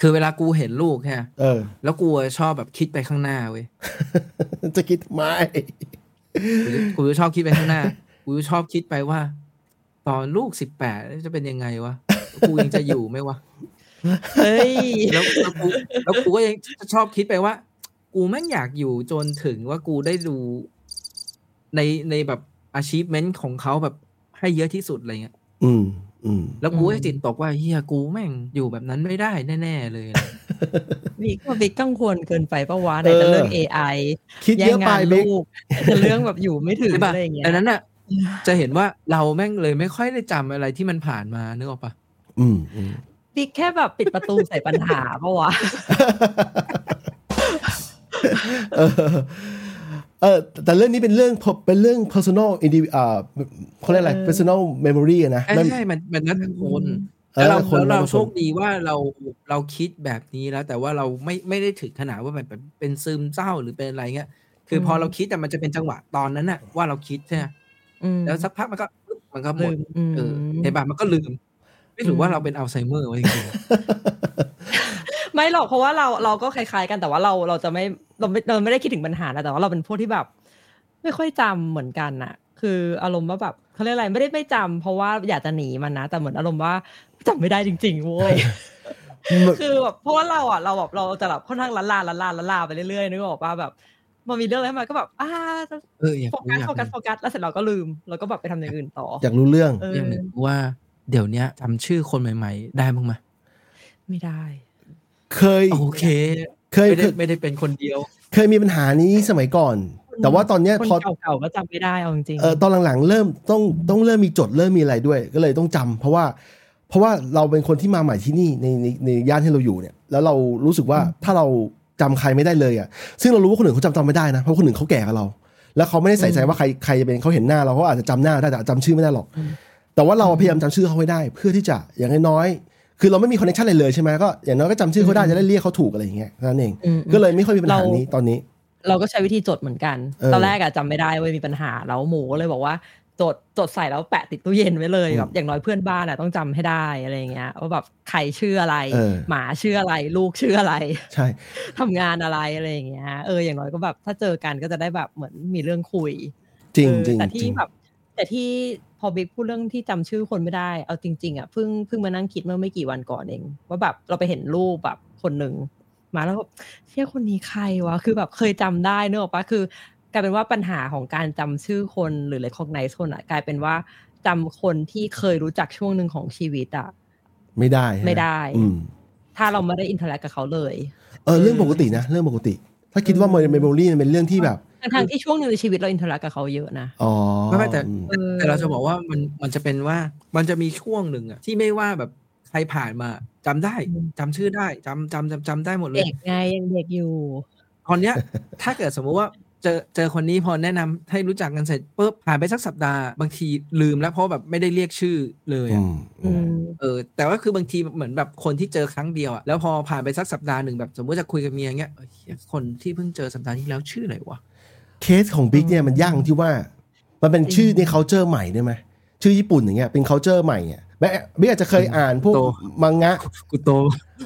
[SPEAKER 4] คือเวลากูเห็นลูกแค่
[SPEAKER 2] เออ
[SPEAKER 4] แล้วกูชอบแบบคิดไปข้างหน้าเว้ย
[SPEAKER 2] จะคิดทำไม
[SPEAKER 4] กูจะกูจะชอบคิดไปข้างหน้ากูจะชอบคิดไปว่า ตอนลูกสิบแปดจะเป็นยังไงวะ กูยังจะอยู่ไหมวะ
[SPEAKER 3] เฮ้ย
[SPEAKER 4] แล้วแล้วกูแล้วกูก็ยังชอบคิดไปว่า กูแม่งอยากอยู่จนถึงว่ากูได้ดูในในแบบ achievement ของเขาแบบให้เยอะที่สุดอะไรเงี้ย
[SPEAKER 2] อืม อืม
[SPEAKER 4] แล้วกูก็
[SPEAKER 3] อืม
[SPEAKER 4] จิตตกว่าเฮียกูแม่งอยู่แบบนั้นไม่ได้แน่ ๆ เลยอะไร
[SPEAKER 3] บิ๊กว่าบิ๊กกังวลเกินไปปะวะในแต่เรื่อง AI
[SPEAKER 2] คิด
[SPEAKER 3] แย่
[SPEAKER 2] เย
[SPEAKER 3] ง
[SPEAKER 2] อะไป
[SPEAKER 3] งาน
[SPEAKER 2] บิ๊ก
[SPEAKER 3] ลูกแต่เรื่องแบบอยู่ไม่ถึง
[SPEAKER 4] ใช่ปะ
[SPEAKER 3] อะไรอย่างเงี้ย
[SPEAKER 4] ดังนั้นอะ จะเห็นว่าเราแม่งเลยไม่ค่อยได้จำอะไรที่มันผ่านมานึกออกปะ
[SPEAKER 2] อืมอืม
[SPEAKER 3] บิ๊กแค่แบบปิดประตูใส่ปัญหาปะวะ
[SPEAKER 2] เออเออแต่เรื่องนี้เป็นเรื่องเป็นเรื่อง personal indiv อ่าเขาเรียกอะไร
[SPEAKER 3] เออ
[SPEAKER 2] personal memory อะนะ
[SPEAKER 4] ใช่
[SPEAKER 2] มัน
[SPEAKER 4] ใช่มันมันนัดคน
[SPEAKER 2] เออ
[SPEAKER 4] แล้วเรา
[SPEAKER 2] คน
[SPEAKER 4] แล้วเรา
[SPEAKER 2] คน
[SPEAKER 4] โชคดีว่าเราเราคิดแบบนี้แล้ว แต่ว่าเราไม่ไม่ได้ถึงขนาดว่าแบบเป็นซึมเศร้าหรือเป็นอะไรเงี้ย คือพอเราคิดแต่มันจะเป็นจังหวะตอนนั้นน่ะว่าเราคิดใช่ไหม
[SPEAKER 3] อืม
[SPEAKER 4] แล้วสักพักมันก็ปึ๊บมันก็หม
[SPEAKER 3] ลื
[SPEAKER 4] ด
[SPEAKER 3] มอืม
[SPEAKER 4] เออเห็นป่ะมันก็ลืม ไม่ถือว่าเราเป็นอัลไซเมอร์ไว้จริง
[SPEAKER 3] ไม่หรอกเพราะว่าเราเราก็คล้ายๆกันแต่ว่าเราเราจะไม่เราไม่เราไม่ได้คิดถึงปัญหานะแต่ว่าเราเป็นพวกที่แบบ ไม่ค่อยจำเหมือนกันน่ะ คืออารมณ์ว่าแบบเขาเรียกอะไรไม่ได้ไม่จำเพราะว่าอยากจะหนีมันนะแต่เหมือนอารมณ์ว่าจำไม่ได้จริงๆเว้ยคือแบบเพราะว่าเราอะเราแบบเราจะแบบค่อนข้างละลาละลาละลาไปเรื่อยๆนึกออกป่ะแบบพอมีเรื่องอะไรมาก็แบบอ่า
[SPEAKER 4] เอออยาก
[SPEAKER 3] โฟ
[SPEAKER 4] รู้
[SPEAKER 3] กัส
[SPEAKER 4] อยาก
[SPEAKER 3] โฟกัส
[SPEAKER 4] รู้
[SPEAKER 3] โฟกัสแล้วเสร็จเราก็ลืม แล้วก็แบบไปทำอย่างอื่นต่อ
[SPEAKER 2] อยากรู้เรื่อง
[SPEAKER 3] เออ
[SPEAKER 4] อย่างหนึ่งว่า เดี๋ยวเนี้ยจำชื่อคนใหม่ ๆ ได้บ้างไหม
[SPEAKER 3] ไม่ได้
[SPEAKER 2] เคย
[SPEAKER 4] โอเค
[SPEAKER 2] เคย
[SPEAKER 4] ไม่
[SPEAKER 2] เค
[SPEAKER 4] ได้
[SPEAKER 2] ย
[SPEAKER 4] ไม่ได้เป็นคนเดียว
[SPEAKER 2] เคยมีปัญหานี้สมัยก่อน แต่ว่าตอนเนี้ย
[SPEAKER 3] คน
[SPEAKER 2] พอ
[SPEAKER 3] เก่าๆก็จำไม่ได้เอาจริงๆ
[SPEAKER 2] เออตอนหลังๆ เริ่มต้องต้องเริ่มมีจดเริ่มมีอะไรด้วย ก็เลยต้องจำเพราะว่าเพราะว่าเราเป็นคนที่มาใหม่ที่นี่ในในในย่านที่เราอยู่เนี่ย แล้วเรารู้สึกว่าถ้าเราจำใครไม่ได้เลยอะ ซึ่งเรารู้ว่าคนอื่นเขาจำจำไม่ได้นะเพราะคนอื่นเขาแก่กว่าเรา แล้วเขาไม่ได้ใส่ใจว่าใครใครจะเป็นเขาเห็นหน้าเราเขาอาจจะจำหน้าได้แต่จำชื่อไม่ได้หรอก แต่ว่าเราพยายามจำชื่อเขาให้ได้ เพื่อที่จะอย่างน้อยๆคือเราไม่มี connection อะไรเลยใช่ไหมก็อย่างน้อยก็จำชื่อเขาได้จะได้เรียกเขาถูกอะไรอย่างเงี้ยนั่นเอง
[SPEAKER 3] อืม
[SPEAKER 2] ก็เลยไม่ค่อยมีปัญหา
[SPEAKER 3] เรานี้
[SPEAKER 2] นี้ตอนนี้
[SPEAKER 3] เราก็ใช้วิธีจดเหมือนกัน
[SPEAKER 2] เออ
[SPEAKER 3] ตอนแรกอะจำไม่ได้เว้ยมีปัญหาแล้วหมูก็เลยบอกว่าจดจดใส่แล้วแปะติดตู้เย็นไว้เลย
[SPEAKER 2] อืม
[SPEAKER 3] แบบอย่างน้อยเพื่อนบ้านอะต้องจำให้ได้อะไรอย่างเงี้ยว่าแบบใครชื่ออะไร
[SPEAKER 2] เออ
[SPEAKER 3] หมาชื่ออะไร ลูกชื่ออะไร
[SPEAKER 2] ใช่
[SPEAKER 3] ทำงานอะไรอะไรอย่างเงี้ยเอออย่างน้อยก็แบบถ้าเจอกันก็จะได้แบบเหมือนมีเรื่องคุย
[SPEAKER 2] จริง
[SPEAKER 3] เออ
[SPEAKER 2] จริง
[SPEAKER 3] แต่
[SPEAKER 2] จ
[SPEAKER 3] ที่
[SPEAKER 2] ริง
[SPEAKER 3] แบบแต่ที่พ อบิ๊กพูดเรื่องที่จำชื่อคนไม่ได้ เอาจริง ๆอะเพิ่งเพิ่งมานั่งคิดเมื่อไม่กี่วันก่อนเอง ว่าแบบเราไปเห็นรูปแบบคนหนึ่งมาแล้วก็เชื่อคนนี้ใครวะคือแบบเคยจำได้เนกอะปะคือกลายเป็นว่าปัญหาของการจำชื่อคนหรือ recognize คนอะ กลายเป็นว่าจำคนที่เคยรู้จักช่วงหนึ่งของชีวิตอะ
[SPEAKER 2] ไม่ได้ใช่ห
[SPEAKER 3] ไม่ได้
[SPEAKER 2] อืม
[SPEAKER 3] ถ้าเราไม่ได้ interact กับเขาเลย
[SPEAKER 2] เออเรื่องปกตินะ เรื่องปกติ ถ้าคิดว่า memory มันเป็นเรื่องที่แบบ
[SPEAKER 3] ทั้งๆที่ช่วงหนึ่งในชีวิตเรา interact กับเขาเยอะนะ
[SPEAKER 2] อ๋อ
[SPEAKER 4] ไม่ไม่แต่
[SPEAKER 2] อืม
[SPEAKER 3] เออ
[SPEAKER 4] แต่เราจะบอกว่ามันมันจะเป็นว่ามันจะมีช่วงหนึ่งอะที่ไม่ว่าแบบใครผ่านมาจำได้จำชื่อได้จำจำจำจำได้หมดเลย
[SPEAKER 3] เด็กไงยังเด็กอยู่
[SPEAKER 4] ตอนเนี้ยถ้าเกิดสมมุติว่าเจอเจอคนนี้พอแนะนำให้รู้จักกันเสร็จปุ๊บผ่านไปสักสัปดาห์บางทีลืมแล้วเพราะแบบไม่ได้เรียกชื่อเลย
[SPEAKER 2] อื
[SPEAKER 4] อะ
[SPEAKER 2] ม
[SPEAKER 3] อืม
[SPEAKER 4] เออ แต่ว่าคือบางทีเหมือนแบบคนที่เจอครั้งเดียวอะแล้วพอผ่านไปสักสัปดาห์หนึ่งแบบสมมติจะคุยกับเมียเงี้ยเอ้ยเหี้ยคนที่เพิ่งเจอสัปดาห์ที่แล้วชื่ออะไรวะ
[SPEAKER 2] เคสของบิ๊กเนี่ยมันยากตรงที่ว่า มันเป็นชื่อใน culture ใหม่ได้ไหมชื่อญี่ปุ่นอย่างเงี้ยเป็น culture ใหม่อะแม้บิ๊กอาจจะเคยอ่านพวก
[SPEAKER 4] โต
[SPEAKER 2] มังงะ
[SPEAKER 4] กูโต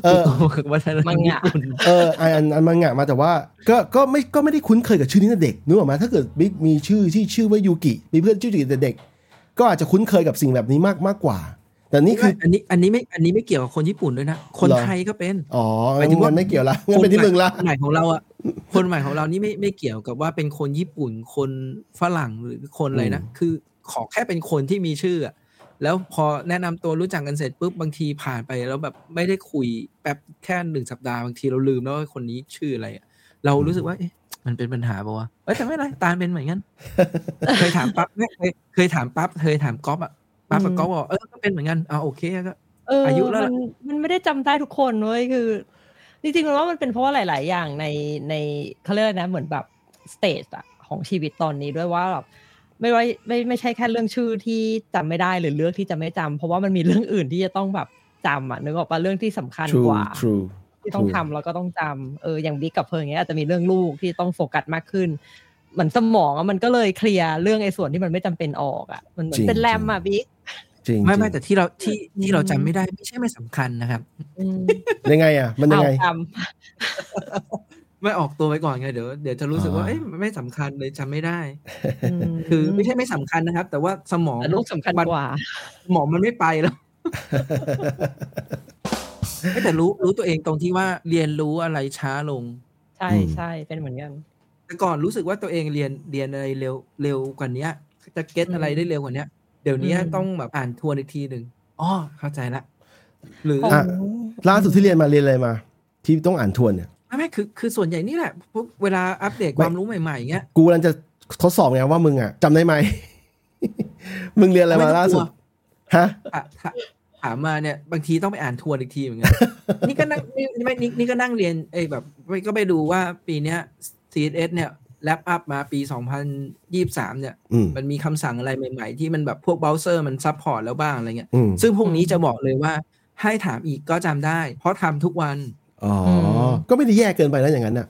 [SPEAKER 2] เออ
[SPEAKER 4] กูโตกับวัฒนธรร
[SPEAKER 3] มั
[SPEAKER 4] ม
[SPEAKER 3] ง
[SPEAKER 4] ญี่
[SPEAKER 3] งะ
[SPEAKER 4] ปุ่น
[SPEAKER 2] เอออ่านอ่านมังงะมาแต่ว่า ก็ก็ไม่ก็ไม่ได้คุ้นเคยกับชื่อนี้ตั้งแต่เด็กนึกออกไหมถ้าเกิดบิ๊กมีชื่อที่ชื่อว่ายูกิมีเพื่อนชื่อยูกิแต่เด็ก ก็อาจจะคุ้นเคยกับสิ่งแบบนี้มากมากกว่าแต่นี่คือ
[SPEAKER 4] อันนี้อันนี้ไม่อันนี้ไม่เกี่ยวกับคนญี่ปุ่นด้วยนะ คน
[SPEAKER 2] เหรอ
[SPEAKER 4] ไทยก็เป็น
[SPEAKER 2] อ๋อ
[SPEAKER 4] หมายถึงว่า
[SPEAKER 2] งั้นไม่เกี่ยวละงั้นเป็นที่มึงละ
[SPEAKER 4] คนใหม่ของเราอะ คนใหม่ของเรานี่ไม่ไม่เกี่ยวกับว่าเป็นคนญี่ปุ่นคนฝรั่งหรือคนอะไรนะคือขอแค่เป็นคนที่มีชื่ออะแล้วพอแนะนำตัวรู้จักกันเสร็จปุ๊บบางทีผ่านไปแล้วแบบไม่ได้คุยแป๊บแค่หนึ่งสัปดาห์บางทีเราลืมแล้วว่าคนนี้ชื่ออะไรอะเรารู้สึกว่าเอ๊ะมันเป็นปัญหาปะวะเอ้ยแต่ไม่เป็นไรตาลเป็นเหมือนกันเคยถามปั๊บเนี่ยเคยเคยถามปั๊บเคยถามก๊อฟอะปั๊บกับก๊อฟบอกเออก็เป็นเหมือนกันอ่าโอเคก็
[SPEAKER 3] เอออา
[SPEAKER 4] ยุแล้ว
[SPEAKER 3] มันมันไม่ได้จำได้ทุกคนเว้ยคือ จริงๆเราว่ามันเป็นเพราะว่าหลาย ๆ อย่างในในเขาเรียกอะไรนะเหมือนแบบสเตจอะของชีวิตตอนนี้ด้วยว่าแบบไม่ว่าไม่ไม่ใช่แค่เรื่องชื่อที่จำไม่ได้หรือเลือกที่จะไม่จำเพราะว่ามันมีเรื่องอื่นที่จะต้องแบบจำอะนึกออกปะเรื่องที่สำคัญ
[SPEAKER 2] true
[SPEAKER 3] กว่า
[SPEAKER 2] true
[SPEAKER 3] ที่ต้อง
[SPEAKER 2] true
[SPEAKER 3] ทำแล้วก็ต้องจำเอออย่างบิ๊กกับเพิร์งเงี้ยอาจจะมีเรื่องลูกที่ต้องโฟกัสมากขึ้นเหมือนสมองอะมันก็เลยเคลียร์เรื่องไอ้ส่วนที่มันไม่จำเป็นออกอะมันเหมือ
[SPEAKER 2] จริ
[SPEAKER 3] น
[SPEAKER 2] ง
[SPEAKER 3] เป็นแรม
[SPEAKER 2] จริง
[SPEAKER 3] อะบิ๊ก
[SPEAKER 2] จริง
[SPEAKER 4] ไม่ไม่
[SPEAKER 2] จริง
[SPEAKER 4] แต่ที่เราที่ที่เรา
[SPEAKER 3] อืม
[SPEAKER 4] จำไม่ได้ไม่ใช่ไม่สำคัญนะครับ
[SPEAKER 3] อืม
[SPEAKER 2] ยังไงอะ มันยังไง
[SPEAKER 3] เอาจ
[SPEAKER 4] ไม่ออกตัวไว้ก่อนไงเดี๋ยวเดี๋ยวจะรู้สึกว่า
[SPEAKER 2] อ๋อ
[SPEAKER 4] เอ๊ะมันไม่สำคัญเลยจำไม่ได้ำ
[SPEAKER 3] อืม
[SPEAKER 4] คือไม่ใช่ไม่สำคัญนะครับ แต่ว่าสมอง
[SPEAKER 3] แต่ลูกสำคัญ
[SPEAKER 4] มัน
[SPEAKER 3] กว่า
[SPEAKER 4] สมองมันไม่ไปแล้วเอ้ยแต่รู้รู้ตัวเองตรงที่ว่าเรียนรู้อะไรช้าลง
[SPEAKER 3] ใช่
[SPEAKER 2] อืม
[SPEAKER 3] ใช่เป็นเหมือนกัน
[SPEAKER 4] แต่ก่อนรู้สึกว่าตัวเองเรียนเรียนอะไรเร็วเร็วกว่าเนี้ยจะเก็ต
[SPEAKER 3] อืม
[SPEAKER 4] อะไรได้เร็วกว่าเนี้ย เดี๋ยวนี้
[SPEAKER 3] อืม
[SPEAKER 4] ต้องแบบอ่านทวนอีกทีหนึ่งอ๋อเข้าใจละหรือ
[SPEAKER 2] อะล่าสุดที่เรียนมาเรียนอะไรมา ที่ต้องอ่านทวนเนี่ย
[SPEAKER 4] ไม่ไม่คือคือส่วนใหญ่นี่แหละพวกเวลาอัปเดต
[SPEAKER 2] ไม่
[SPEAKER 4] ความรู้ใหม่ๆอย่างเงี้ย
[SPEAKER 2] กูกำลังจะทดสอบไงว่ามึงอะจำได้ไหมมึงเรียนอะไรมาล่าสุดฮะ
[SPEAKER 4] ถาถาถามมาเนี่ยบางทีต้องไปอ่านทวนอีกทีเหมือนกันนี่ก็นั่งนี่ไม่นี่นี่ก็นั่งเรียนเอ้ยแบบไม่ก็ไปดูว่าปีเนี้ย CSS เนี่ย wrap up มาปี 2023 เนี่ย
[SPEAKER 2] อืม
[SPEAKER 4] มันมีคำสั่งอะไรใหม่ๆ ที่มันแบบพวกเบราว์เซอร์มัน support แล้วบ้างอะไรเงี้ย
[SPEAKER 2] อืม
[SPEAKER 4] ซึ่งพวกนี้จะบอกเลยว่าให้ถามอีกก็จำได้ เพราะทำทุกวัน
[SPEAKER 2] อ๋ออ
[SPEAKER 3] ม
[SPEAKER 2] ก็ไม่ได้แย่เกินไปนะอย่างนั้นน่ะ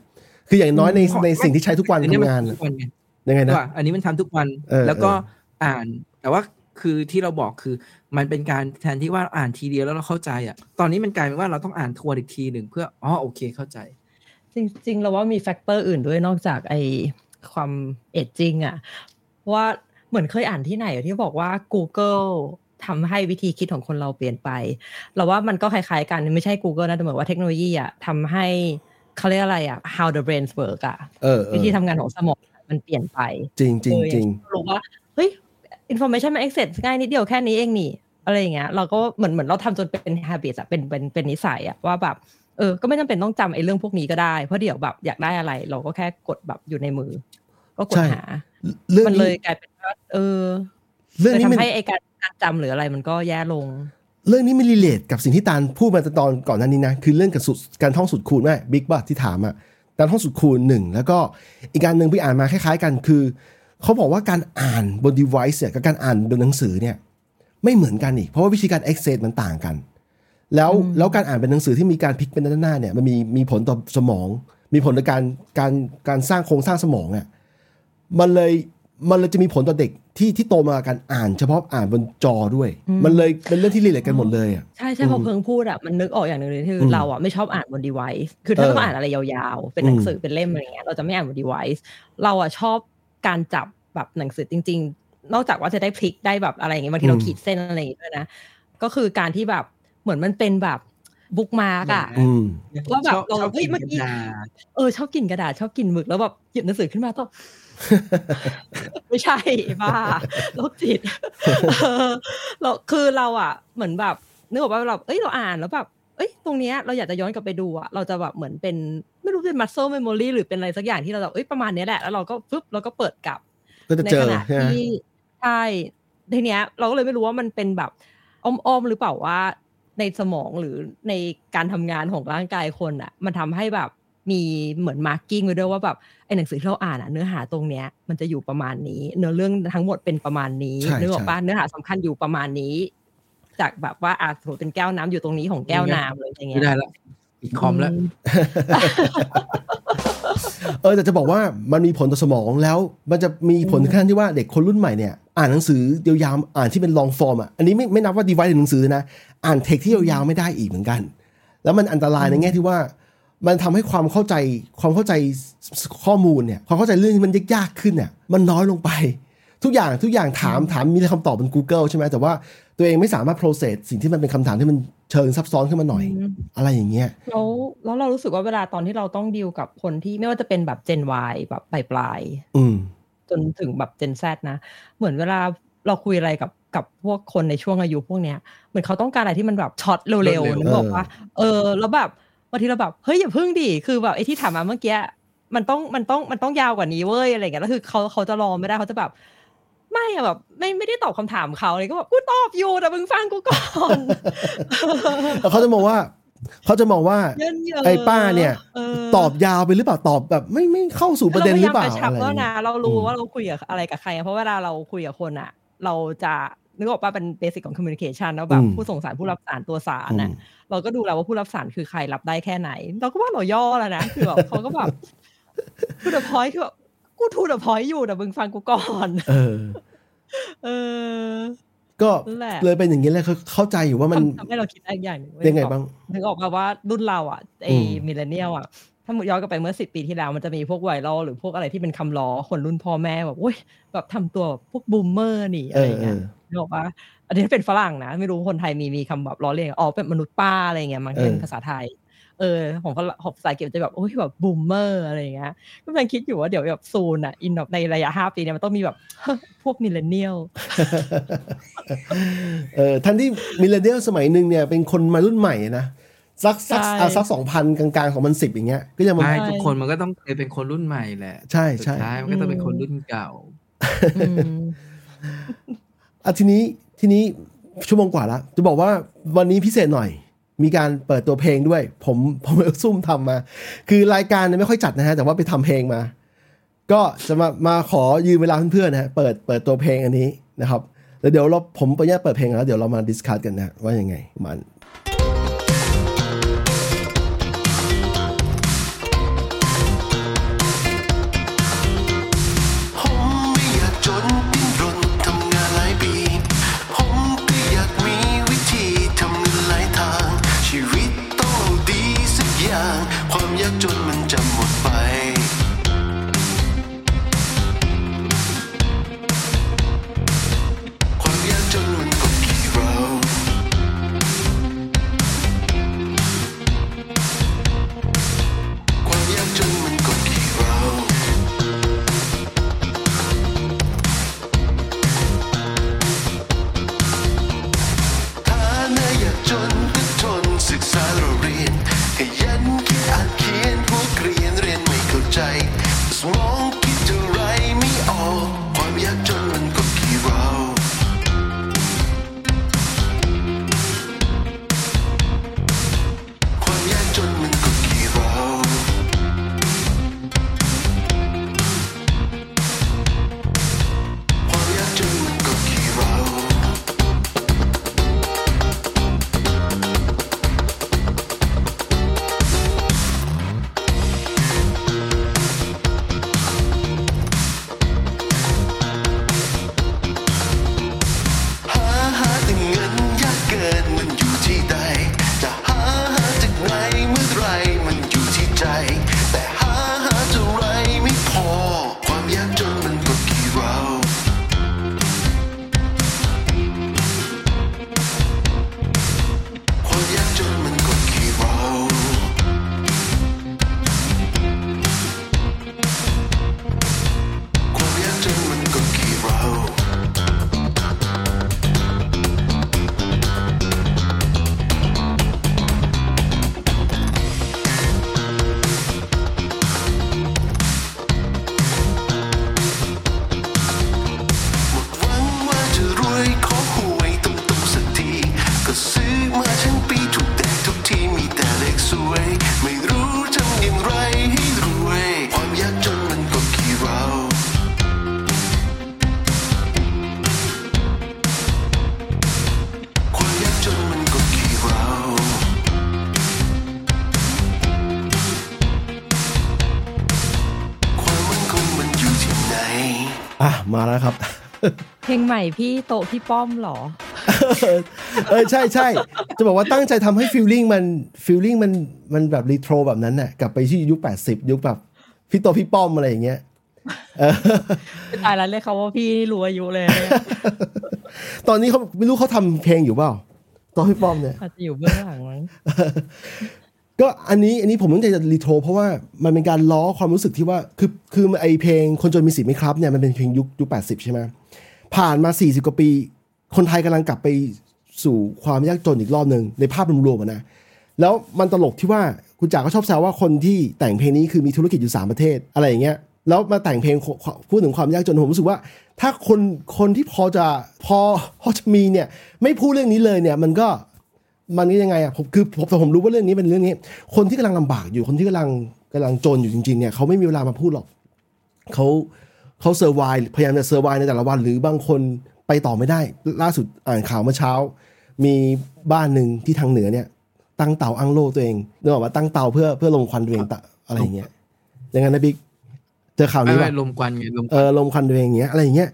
[SPEAKER 2] คืออย่างน้อยใน
[SPEAKER 4] เพราะ
[SPEAKER 2] ในสิ่งที่ใช้ทุกวัน
[SPEAKER 4] อันนี้
[SPEAKER 2] ทำ
[SPEAKER 4] มั
[SPEAKER 2] งาน
[SPEAKER 4] ทำ
[SPEAKER 2] น่ะ
[SPEAKER 4] ทุกวันไง
[SPEAKER 2] ยังไงนะ
[SPEAKER 4] ว่าอันนี้มันทำทุกวัน
[SPEAKER 2] เออ
[SPEAKER 4] แล้วก็
[SPEAKER 2] เออ
[SPEAKER 4] อ่าน แต่ว่า
[SPEAKER 5] คือที่เราบอกคือมันเป็นการแทนที่ว่าอ่านทีเดียวแล้วเราเข้าใจอะ ตอนนี้มันกลายเป็นว่าเราต้องอ่านทวนอีกทีหนึ่งเพื่อ อ๋อโอเคเข้าใจ
[SPEAKER 3] จริงๆ เราว่ามี factor อื่นด้วยนอกจากไอความ aging อะเพราะว่าเหมือนเคยอ่านที่ไหนที่บอกว่า Google ทำให้วิธีคิดของคนเราเปลี่ยนไป เราว่ามันก็คล้ายๆกันไม่ใช่ Google นะแต่เหมือนว่าเทคโนโลยีอะทำให้เขาเรียกอะไรอะ how the brains work อะ
[SPEAKER 2] เออเออ
[SPEAKER 3] วิธีทำงานของสมองมันเปลี่ยนไป
[SPEAKER 2] จริงจริงจริง
[SPEAKER 3] เออรู้ว่าเฮ้ย information มัน access ง่ายนิดเดียวแค่นี้เองนี่อะไรอย่างเงี้ยเราก็เหมือนเหมือนเราทำจนเป็น habit อะเป็นเป็นเป็นนิสัยอะว่าแบบ เออก็ไม่จำเป็นต้องจำไอ้เรื่องพวกนี้ก็ได้เพราะเดี๋ยวแบบอยากได้อะไร เราก็แค่กดแบบอยู่ในมือ ก็กด
[SPEAKER 2] ใช่
[SPEAKER 3] หา
[SPEAKER 2] เรื่อง
[SPEAKER 3] มันเล
[SPEAKER 2] นี้
[SPEAKER 3] ยกลายเป็นว่าเออ
[SPEAKER 2] เรื่อง
[SPEAKER 3] เลย
[SPEAKER 2] นี้มัน
[SPEAKER 3] ทำให้ไอ้การการจำหรืออะไรมันก็แย่ลง
[SPEAKER 2] เรื่องนี้มัน relate กับสิ่งที่ตาลพูดมาตอนก่อนหน้านี้นะ คือเรื่องกับสูตรการท่องสูตรคูณแม่บิ๊กบ้าที่ถามอะการท่องสูตรคูณหนึ่งแล้วก็อีกการหนึ่งพี่อ่านมาคล้าย ๆ กันคือเขาบอกว่าการอ่านบน device เนี่ยกับการอ่านบนหนังสือเนี่ย ไม่เหมือนกันอีกเพราะว่าวิธีการ access มันต่างกัน แล้วแล้วการอ่านเป็นหนังสือที่มีการพลิกเป็นด้านหน้าเนี่ยมันมีมีผลต่อสมอง มีผลต่อการการการสร้างโครงสร้างสมองอะมันเลยมันเลยจะมีผลต่อเด็กที่ที่โตมากับการอ่านเฉพาะอ่านบนจอด้วย
[SPEAKER 3] อืม
[SPEAKER 2] มันเลยเป็นเรื่องที่รีเลทกันหมดเลยอะ
[SPEAKER 3] ใช่ใช่พอเพิงพูดอะมันนึกออกอย่างหนึ่งเลยคืออ
[SPEAKER 2] ม
[SPEAKER 3] เราอะไม่ชอบอ่านบน device คือถ้า
[SPEAKER 2] เออ
[SPEAKER 3] ต้องอ่านอะไรยาวๆ เป็นหนังสือเป็นเล่มอะไรเงี้ยเราจะไม่อ่านบน device เราอะชอบการจับแบบหนังสือจริง ๆ นอกจากว่าจะได้พลิกได้แบบอะไรอย่างเงี้ยบางทีเรา
[SPEAKER 2] อืม
[SPEAKER 3] ขีดเส้นอะไรอย่างเงี้ยด้วยนะก็คือการที่แบบ เหมือนมันเป็นแบบบุ๊กมาร์กอะ
[SPEAKER 2] อืม
[SPEAKER 3] ว่าแบบ
[SPEAKER 5] ชอบ
[SPEAKER 3] เรา
[SPEAKER 5] ชอบ
[SPEAKER 3] เฮ้ย
[SPEAKER 5] กิน
[SPEAKER 3] เมื่อกี้
[SPEAKER 5] กระดาษ
[SPEAKER 3] เออ ชอบกินกระดาษชอบกินหมึกแล้วแบบหยิบหนังสือขึ้นมาต้องไม่ใช่บ้าโรคจิตเออเราคือเราอะ เหมือนแบบนึกออกว่าเราเอ้ยเราอ่านแล้วแบบเอ้ยตรงเนี้ยเราอยากจะย้อนกลับไปดูอะเราจะแบบเหมือนเป็นไม่รู้เป็น muscle memory หรือเป็นอะไรสักอย่างที่เราแบบเอ้ยประมาณเนี้ยแหละแล้วเราก็ฟึบเราก็เปิดกลับ
[SPEAKER 2] ก็จะ
[SPEAKER 3] ใน
[SPEAKER 2] เจอ
[SPEAKER 3] ขณะ
[SPEAKER 2] ใช่ไหม
[SPEAKER 3] ที่ใช่ทีเนี้ย เราก็เลยไม่รู้ว่ามันเป็นแบบอ้อมๆหรือเปล่าว่า ในสมองหรือในการทำงานของร่างกายคนอะมันทำให้แบบมีเหมือนมาร์กิ้งไว้ด้วยว่าแบบไอ้หนังสือที่เราอ่านอะเนื้อหาตรงเนี้ยมันจะอยู่ประมาณนี้เนื้อเรื่องทั้งหมดเป็นประมาณนี้
[SPEAKER 2] ใช่
[SPEAKER 3] นึกออกปะ
[SPEAKER 2] ใช่
[SPEAKER 3] เนื้อหาสำคัญอยู่ประมาณนี้ จากแบบว่าอาจสมมติเป็นแก้วน้ำอยู่ตรงนี้ของแก้วน้ำเลยอย่างเงี้
[SPEAKER 5] ไม่
[SPEAKER 3] ย
[SPEAKER 5] ได้ละ ปิดคอมแล้ว
[SPEAKER 2] เออแต่จะบอกว่ามันมีผลต่อสมองแล้ว มันจะมีผลถึงขั้นที่ว่าเด็กคนรุ่นใหม่เนี่ย อ่านหนังสือยาวๆอ่านที่เป็น long form อะอันนี้ไม่ไม่นับว่า device หนังสือนะ อ่านเทคที่ยาวๆไม่ได้อีกเหมือนกัน แล้วมันอันตรายในแง่ที่ว่า มันทำให้ความเข้าใจความเข้าใจข้อมูลเนี่ยความเข้าใจเรื่องที่มันยากๆขึ้นเนี่ยมันน้อยลงไป ทุกอย่างทุกอย่างถามถามมีคำตอบบน Google ใช่ไหมแต่ว่า ตัวเองไม่สามารถ process สิ่งที่มันเป็นคำถามที่มันเชิงซับซ้อนขึ้นมาหน่อย อะไรอย่างเงี้ย
[SPEAKER 3] แล้วแล้วเรารู้สึกว่าเวลาตอนที่เราต้องดีลกับคนที่ไม่ว่าจะเป็นแบบ Gen Y แบบปลายปลายๆ
[SPEAKER 2] อืม
[SPEAKER 3] จนถึงแบบ Gen Z นะ เหมือนเวลาเราคุยอะไรกับกับพวกคนในช่วงอายุพวกเนี้ยเหมือนเขาต้องการอะไรที่มันแบบช็อตเร็ว
[SPEAKER 5] เร็ว
[SPEAKER 3] ๆ
[SPEAKER 5] ๆ
[SPEAKER 3] นึกบอกว่า เออ แล้วแบบบางทีเราแบบเฮ้ยอย่าพึ่งดิคือแบบไอ้ที่ถามมาเมื่อกี้มันต้องมันต้องมันต้องยาวกว่านี้เว้ยอะไรอย่างเงี้ยแล้วคือเขาเขาจะรอไม่ได้เขาจะแบบ ไม่อะแบบไม่ไม่ได้ตอบคำถามเขาเลยก็แบบกูตอบอยู่แต่มึงฟังกูก่อน
[SPEAKER 2] แล้วเขาจะมองว่าเขาจะมองว่า
[SPEAKER 3] เยินเยอะ
[SPEAKER 2] ไอ้ป้าเนี่ย
[SPEAKER 3] เออ
[SPEAKER 2] ตอบยาวไปหรือเปล่าตอบแบบไม่ไม่เข้าสู่ประเด็นหรือเปล่า
[SPEAKER 3] พยายามกระชับ
[SPEAKER 2] อะไร
[SPEAKER 3] แล้ว
[SPEAKER 2] อย่างเงี้
[SPEAKER 3] นะ
[SPEAKER 2] ย
[SPEAKER 3] เรารู้
[SPEAKER 2] อืม
[SPEAKER 3] ว่าเราคุยกับอะไรกับใครอะเพราะเวลาเราคุยกับคนอะเราจะนึกออกว่าเป็น basic ของ communication แล้วแบบ
[SPEAKER 2] อืม
[SPEAKER 3] ผู้ส่งสารผู้รับสารตัวสาร
[SPEAKER 2] อื
[SPEAKER 3] น่ะ
[SPEAKER 2] ม
[SPEAKER 3] เราก็ดูแล้วว่าผู้รับสารคือใครรับได้แค่ไหน เราก็ว่าเราย่อแล้วนะคือแบบเขาก็แบบ to the point คือแบบ กู to the point อยู่แต่มึงฟังกูก่อน
[SPEAKER 2] เออ
[SPEAKER 3] เออ
[SPEAKER 2] ก็
[SPEAKER 3] นั่นแหละ
[SPEAKER 2] เลยเป็นอย่างนี้แหละเขาเข้าใจอยู่ว่ามัน
[SPEAKER 3] ทำทำให้เราคิดได้อีกอย่างหนึ่งเว้
[SPEAKER 2] ยังไงบ้าง
[SPEAKER 3] นึกออกมาว่ารุ่นเราอะไอ้
[SPEAKER 2] อืม
[SPEAKER 3] millennial อะถ้าย้อนกลับไปเมื่อสิบปีที่แล้วมันจะมีพวก viral หรือพวกอะไรที่เป็นคำล้อคนรุ่นพ่อแม่แบบโอ้ยแบบทำตัวแบบพวก boomer นี่
[SPEAKER 2] เอ
[SPEAKER 3] อะไร
[SPEAKER 2] อ
[SPEAKER 3] อย่าง
[SPEAKER 2] เอ
[SPEAKER 3] เงี้ย
[SPEAKER 2] อ
[SPEAKER 3] นึกออกปะอันนี้เป็นฝรั่งนะ ไม่รู้คนไทยมีมีคำแบบล้อเลียนอ๋อเป็นมนุษย์ป้าอะไรอย่างเงี้ยมันเป็น
[SPEAKER 2] เออ
[SPEAKER 3] ภาษาไทย เออของฝรั่งของภาษาอังกฤษจะแบบโอ้ยแบบ boomer อะไรอย่างเงี้ยก็กำลังคิดอยู่ว่าเดี๋ยวแบบซูนอะอินแบบในระยะห้าปีเนี่ยมันต้องมีแบบพวกมิเลเนียล
[SPEAKER 2] เออท่านที่มิเลเนียลสมัยหนึ่งเนี่ยเป็นคนมารุ่นใหม่นะสักสัก
[SPEAKER 3] ใช่
[SPEAKER 2] อะสักสองพันกลางๆของมันสิบอย่างเงี้ยก็ยังมา
[SPEAKER 5] ใช่ทุกคนมันก็ต้องเคยเป็นคนรุ่นใหม่แหละ
[SPEAKER 2] ใช่
[SPEAKER 5] สุด
[SPEAKER 2] ใช่
[SPEAKER 5] ท้ายมันก็ต้องเป็นคนรุ่นเก่า
[SPEAKER 3] อืม
[SPEAKER 2] อะทีนี้ทีนี้ชั่วโมงกว่าละจะบอกว่าวันนี้พิเศษหน่อย มีการเปิดตัวเพลงด้วย ผมผมซุ่มทำมา คือรายการเนี่ยไม่ค่อยจัดนะฮะแต่ว่าไปทำเพลงมา ก็จะมามาขอยืมเวลาเพื่อนๆนะฮะเปิดเปิดตัวเพลงอันนี้นะครับแล้วเดี๋ยวเราผมไปแยกเปิดเพลงแล้วเดี๋ยวเรามาดิสคัทกันนะว่ายังไงมัน
[SPEAKER 6] มา
[SPEAKER 2] แล้วครับ
[SPEAKER 3] เพลงใหม่พี่โต๊ะพี่ป้อมเหรอ
[SPEAKER 2] เออใช่ใช่จะบอกว่าตั้งใจทำให้ feeling มัน feeling มันมันแบบรีโทรแบบนั้นน่ะกลับไปที่ยุค80ยุคแบบพี่โต๊ะพี่ป้อมอะไรอย่างเงี้ยเออ
[SPEAKER 3] ตายแล้วเลยเขาว่าพี่นี่รู้อายุเลยเนี่ย
[SPEAKER 2] ตอนนี้เขาไม่รู้เขาทำเพลงอยู่เปล่าโต๊ะพี่ป้อมเนี่ย
[SPEAKER 3] อาจจะอยู่เบื้องหลังมั้ง
[SPEAKER 2] ก็อันนี้อันนี้ผมตั้งใจจะรีโทรเพราะว่ามันเป็นการล้อความรู้สึกที่ว่าคือคือไอเพลงคนจนมีสิทธิ์ไหมครับเนี่ยมันเป็นเพลงยุคยุคแปดสิบใช่ไหมผ่านมา40กว่าปี คนไทยกำลังกลับไปสู่ความยากจนอีกรอบหนึ่งในภาพรวมๆนะแล้วมันตลกที่ว่าคุณจ๋าก็ชอบแซวว่าคนที่แต่งเพลงนี้คือมีธุรกิจอยู่3ประเทศอะไรอย่างเงี้ยแล้วมาแต่งเพลงพูดถึงความยากจนผมรู้สึกว่า ถ้าคนคนที่พอจะพอพอจะมีเนี่ยไม่พูดเรื่องนี้เลยเนี่ยมันก็ มันก็ยังไงอะผมคือผมแต่ผมรู้ว่าเรื่องนี้เป็นเรื่องนี้ คนที่กำลังลำบากอยู่คนที่กำลังกำลังจนอยู่จริงๆเนี่ยเขาไม่มีเวลามาพูดหรอกเขาเขาเซอร์ไวพยายามจะเซอร์ไวในแต่ละวัน หรือบางคนไปต่อไม่ได้ ล่าสุดอ่านข่าวเมื่อเช้า มีบ้านหนึ่งที่ทางเหนือเนี่ย ตั้งเตาอังโลตัวเองนึกออกว่าตั้งเตาเพื่อเพื่อลมควันตัวเองตะอะไรอย่างเงี้ยอย่างนั้นนะบิ๊กเจอข่าว
[SPEAKER 5] ไม่
[SPEAKER 2] นี้
[SPEAKER 5] ไม่
[SPEAKER 2] ป่ะ
[SPEAKER 5] ลมควันไงลมค
[SPEAKER 2] เอ
[SPEAKER 5] วัน
[SPEAKER 2] อลมควันตัวเองอย่างเงี้ยอะไรอย่างเงี้ย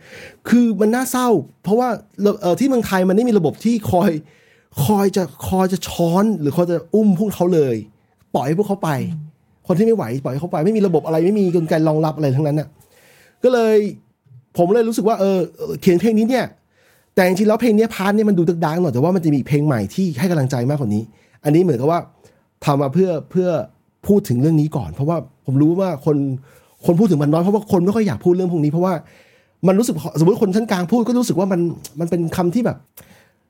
[SPEAKER 2] คือมันน่าเศร้า เพราะว่าเออที่เมืองไทยมันไม่มีระบบที่คอย คอยจะคอยจะช้อนหรือคอยจะอุ้มพวกเขาเลย ปล่อยให้พวกเขาไป คนที่ไม่ไหวปล่อยให้เขาไป ไม่มีระบบอะไรไม่มีกลไกรองรับอะไรทั้งนั้นน่ะก็เลยผมเลยรู้สึกว่าเออเขียนเพลงนี้เนี่ย แต่จริงๆแล้วเพลงนี้พาร์ทเนี่ยมันดูดักดังหน่อยแต่ว่ามันจะมีเพลงใหม่ที่ให้กำลังใจมากกว่านี้ อันนี้เหมือนกับว่าทำมาเพื่อเพื่อพูดถึงเรื่องนี้ก่อน เพราะว่าผมรู้ว่าคนคนพูดถึงมันน้อยเพราะว่าคนไม่ค่อยอยากพูดเรื่องพวกนี้เพราะว่ามันรู้สึกสมมติคนชั้นกลางพูดก็รู้สึกว่ามันมันเป็นคำที่แบบ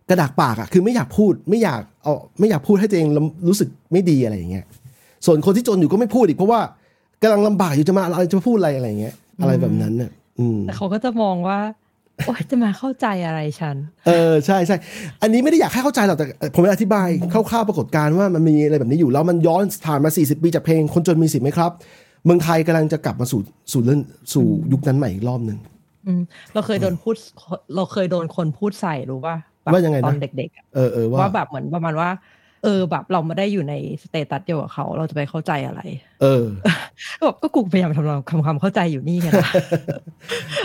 [SPEAKER 2] กระดากปากอะคือไม่อยากพูดไม่อยากเอาไม่อยากพูดให้ตัวเองรู้สึกไม่ดีอะไรอย่างเงี้ยส่วนคนที่จนอยู่ก็ไม่พูดอีกเพราะว่ากำลังลำบากอยู่จะมาอะไรจะมาพูดอะไรอะไรอย่างเงี้ย อะไรแบบนั้นเนี่ยอืม
[SPEAKER 3] แต่เขาก็จะมองว่าโอ๊ยจะมาเข้าใจอะไรฉัน
[SPEAKER 2] เออใช่ใช่อันนี้ไม่ได้อยากให้เข้าใจหรอกแต่ผมจะอธิบายคร่าวๆปรากฏการณ์ว่ามันมีอะไรแบบนี้อยู่แล้วมันย้อนผ่านมา 40 ปีจากเพลงคนจนมีสิทธิ์ไหมครับ เมืองไทยกำลังจะกลับมาสู่สู่เรื่องสู่ยุคนั้นใหม่อีกรอบหนึ่ง
[SPEAKER 3] อืมเราเคยโดนพูดเราเคยโดนคนพูดใส่รู้ป่ะแบบ
[SPEAKER 2] ว่ายังไงนะ
[SPEAKER 3] ตอนเด็กๆอะ
[SPEAKER 2] เออเออว่า
[SPEAKER 3] ว่าแบบเหมือนประมาณว่า เออแบบเราไม่ได้อยู่ในสเตตัสเดียวกับเขา เราจะไปเข้าใจอะไร
[SPEAKER 2] เออ
[SPEAKER 3] ก็แบบก็กูพยายามทำความความเข้าใจอยู่นี่ไงล่ะ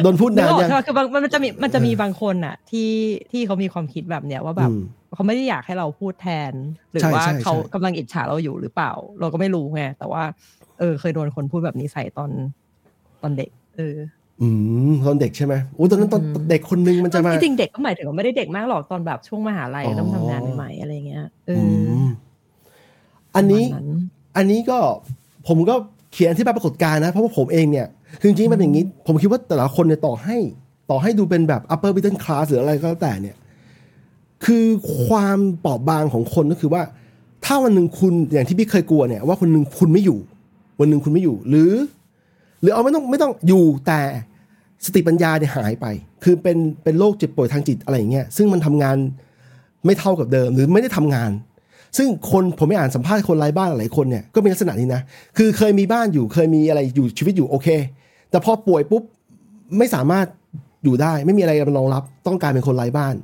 [SPEAKER 2] โดนพูด
[SPEAKER 3] นึก
[SPEAKER 2] นาน
[SPEAKER 3] ออก
[SPEAKER 2] ยัง
[SPEAKER 3] ใช่ไหมคือบางมันจะมีมันจะมีบางคนอะ ที่ที่เขามีความคิดแบบเนี้ยว่าแบบ
[SPEAKER 2] อืม
[SPEAKER 3] เขาไม่ได้อยากให้เราพูดแทน หรือ
[SPEAKER 2] ใช่
[SPEAKER 3] ว่า
[SPEAKER 2] ใช่
[SPEAKER 3] เขา
[SPEAKER 2] ใช่
[SPEAKER 3] กำลังอิจฉาเราอยู่หรือเปล่า เราก็ไม่รู้ไงแต่ว่า เออ เคยโดนคนพูดแบบนี้ใส่ตอนตอนเด็ก เออ
[SPEAKER 2] อืมตอนเด็กใช่ไหมโอ้ตอนนั้นตอน
[SPEAKER 3] อืม
[SPEAKER 2] เด็กคนนึงมันจะมา
[SPEAKER 3] จริงๆเด็กก็หมายถึงว่าไม่ได้เด็กมากหรอกตอนแบบช่วงมหาลัย
[SPEAKER 2] อ๋อ
[SPEAKER 3] เริ่มทำงานใหม่ๆอะไรเงี้ยเอ
[SPEAKER 2] อื
[SPEAKER 3] อ
[SPEAKER 2] มอันนี้
[SPEAKER 3] ประมาณนั้น
[SPEAKER 2] อันนี้ก็ผมก็เขียนที่ปรากฏการณ์นะ เพราะว่าผมเองเนี่ยคือจริงๆมันเป็นอย่างนี้ ผมคิดว่าแต่ละคนเนี่ยต่อให้ ต่อให้ดูเป็นแบบ upper middle class หรืออะไรก็แล้วแต่เนี่ย คือความเปราะบางของคนก็คือว่า ถ้าวันหนึ่งคุณอย่างที่พี่เคยกลัวเนี่ย ว่าคนหนึ่งคุณไม่อยู่ วันหนึ่งคุณไม่อยู่ หรือ หรือเอาไม่ต้องไม่ต้องอยู่แต่ สติปัญญาเนี่ยหายไป คือเป็นเป็นโรคเจ็บป่วยทางจิตอะไรอย่างเงี้ยซึ่งมันทำงานไม่เท่ากับเดิมหรือไม่ได้ทำงาน ซึ่งคนผมไม่อ่านสัมภาษณ์คนไร้บ้านหลายคนเนี่ยก็มีลักษณะนี้นะคือเคยมีบ้านอยู่เคยมีอะไรอยู่ชีวิตอยู่โอเค แต่พอป่วยปุ๊บไม่สามารถอยู่ได้ ไม่มีอะไรมารองรับต้องกลายเป็นคนไร้บ้าน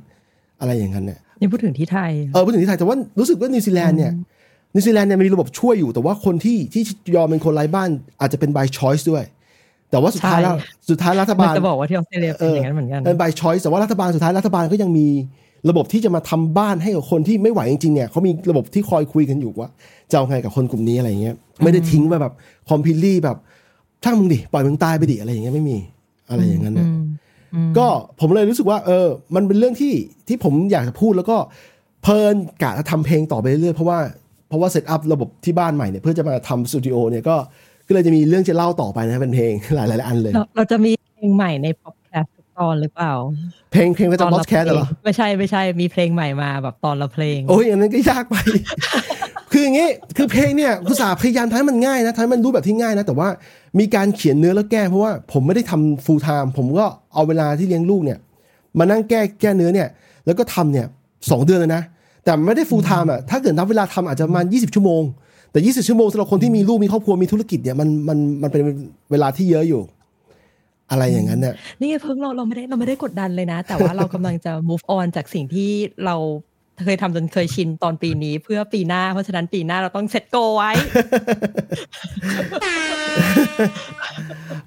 [SPEAKER 2] อะไรอย่างนั้นเนี่ย
[SPEAKER 3] นี่พูดถึงที่ไทย
[SPEAKER 2] เออพูดถึงที่ไทยแต่ว่ารู้สึกว่านิวซีแลนด์เนี่ยนิวซีแลนด์เนี่ยมีระบบช่วยอยู่แต่ว่าคนที่ที่ยอมเป็นคนไร้บ้านอาจจะเป็น by choice ด้วย แต่ว่าสุดท้ายแล้ว
[SPEAKER 3] ใช่
[SPEAKER 2] สุดท้ายรัฐ
[SPEAKER 3] มัน
[SPEAKER 2] บาล
[SPEAKER 3] จะบอกว่าที่ออสเตรเลียเป็นอย่างนั้นเหมือนกัน
[SPEAKER 2] เป็น by choice แต่ว่ารัฐบาลสุดท้ายรัฐบาลก็ยังมีระบบที่จะมาทำบ้านให้กับคนที่ไม่ไหวจริงๆเนี่ยเขามีระบบที่คอยคุยกันอยู่ว่าจะเอาไงกับคนกลุ่มนี้อะไรเงี้ยไม่ได้ทิ้งไปแบบ completely แบบช่างมึงดิปล่อยมึงตายไปดิอะไรอย่างเงี้ยไม่มีอะไรอย่างนั้น
[SPEAKER 3] อื
[SPEAKER 2] นะ
[SPEAKER 3] มอืม
[SPEAKER 2] ก็ผมเลยรู้สึกว่า เออ มันเป็นเรื่องที่ที่ผมอยากจะพูดแล้วก็เพลินกะจะทำเพลงต่อไปเรื่อยๆเพราะว่าเพราะว่า setup ระบบที่บ้านใหม่เนี่ยเพื่อจะมาทำสตูดิโอเนี่ยก็ ก็เลยจะมีเรื่องจะเล่าต่อไปนะเป็นเพลงหลายๆอันเลย
[SPEAKER 3] เราเราจะมีเพลงใหม่ในพ็อดแคสต์ทุกตอนหรือเปล่า
[SPEAKER 2] เพลงเพลงประจำพอดแคส
[SPEAKER 3] ต์
[SPEAKER 2] เหรอ
[SPEAKER 3] ไม่ใช่ไม่ใช่มีเพลงใหม่มาแบบตอนละเพลง
[SPEAKER 2] โอ้ยอันนั้นก็ยากไป คืออย่างงี้คือเพลงเนี่ยภาษาห์พยายามทำให้มันง่ายนะทำให้มันรู้แบบที่ง่ายนะ แต่ว่ามีการเขียนเนื้อแล้วแก้เพราะว่าผมไม่ได้ทำ full time ผมก็เอาเวลาที่เลี้ยงลูกเนี่ย มานั่งแก้แก้เนื้อเนี่ย แล้วก็ทำเนี่ยสองเดือนเลยนะแต่ไม่ได้ full time อะถ้าเกิดนับเวลาทำอาจจะประมาณ20 ชั่วโมง แต่ 20 ชั่วโมงสำหรับคนที่มีลูกมีครอบครัวมีธุรกิจเนี่ยมันมันมันเป็นเวลาที่เยอะอยู่ อะไรอย่างนั้นเนี่ย
[SPEAKER 3] นี่ไงเพิ่งเราเราไม่ได้เราไม่ได้กดดันเลยนะ แต่ว่าเรากำลังจะ move on จากสิ่งที่เราเคยทำจนเคยชินตอนปีนี้เพื่อปีหน้า เพราะฉะนั้นปีหน้าเราต้อง set goal ไว้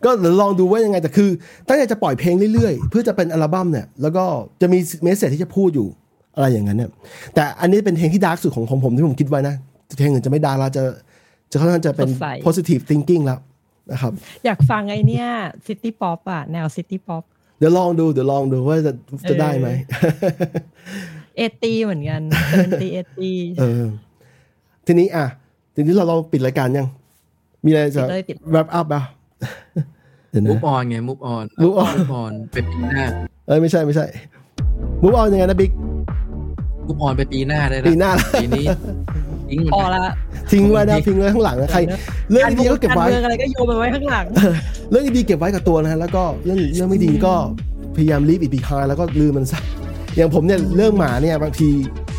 [SPEAKER 2] ก็เดี๋ยวลองดูว่ายังไงแต่คือตั้งใจจะปล่อยเพลงเรื่อยๆ เพื่อจะเป็นอัลบั้มเนี่ย แล้วก็จะมี message ที่จะพูดอยู่อะไรอย่างนั้นเนี่ยแต่อันนี้เป็นเพลงที่ dark สุดของของผมที่ผมคิดไว้นะ เพลงอื่นจะไม่ dark แล้วจะจะค่อนข้างจะเป็น
[SPEAKER 3] สดใส
[SPEAKER 2] positive thinking แล้วนะครับ
[SPEAKER 3] อยากฟังไอเนี้ย city pop อะแนว city pop
[SPEAKER 2] เดี๋ยวลองดูเดี๋ยวลองดูว่าจะจะได้ไหม
[SPEAKER 3] เอตีเหมือนกันเซนตีเอตี
[SPEAKER 2] เออทีนี้อะทีนี้เราเราปิดรายการยัง มีอะไรจะ
[SPEAKER 3] เลยปิด
[SPEAKER 2] wrap up อะเดี๋ยว
[SPEAKER 5] มุ
[SPEAKER 2] นะ
[SPEAKER 5] กออนไงมุกออน
[SPEAKER 2] move on
[SPEAKER 5] มุกออนไปปีหน้า
[SPEAKER 2] เอ้ยไม่ใช่ไม่ใช่ move on ยังไงนะบิ๊ก
[SPEAKER 5] มุกออนไปปีหน้าได้ละ
[SPEAKER 2] ปีหน้าละ
[SPEAKER 5] ปีนี้ ทิ้งหมด
[SPEAKER 3] พอ
[SPEAKER 5] ละ
[SPEAKER 3] ละ
[SPEAKER 2] ทิ้งไว้นะทิ้งไว้ข้างหลังนะใคร เรื่องดีๆก็เก็บไว้า
[SPEAKER 3] รมืองอะไรก็โยนไปไว้ข้างหลัง
[SPEAKER 2] เรื่องดีๆเก็บไว้กับตัวนะฮะแล้วก็เรื่องเรื่องไม่ดีก็พยายาม leave it behind แล้วก็ลืมมันซะอย่างผมเนี่ยเรื่องหมาเนี่ยบางที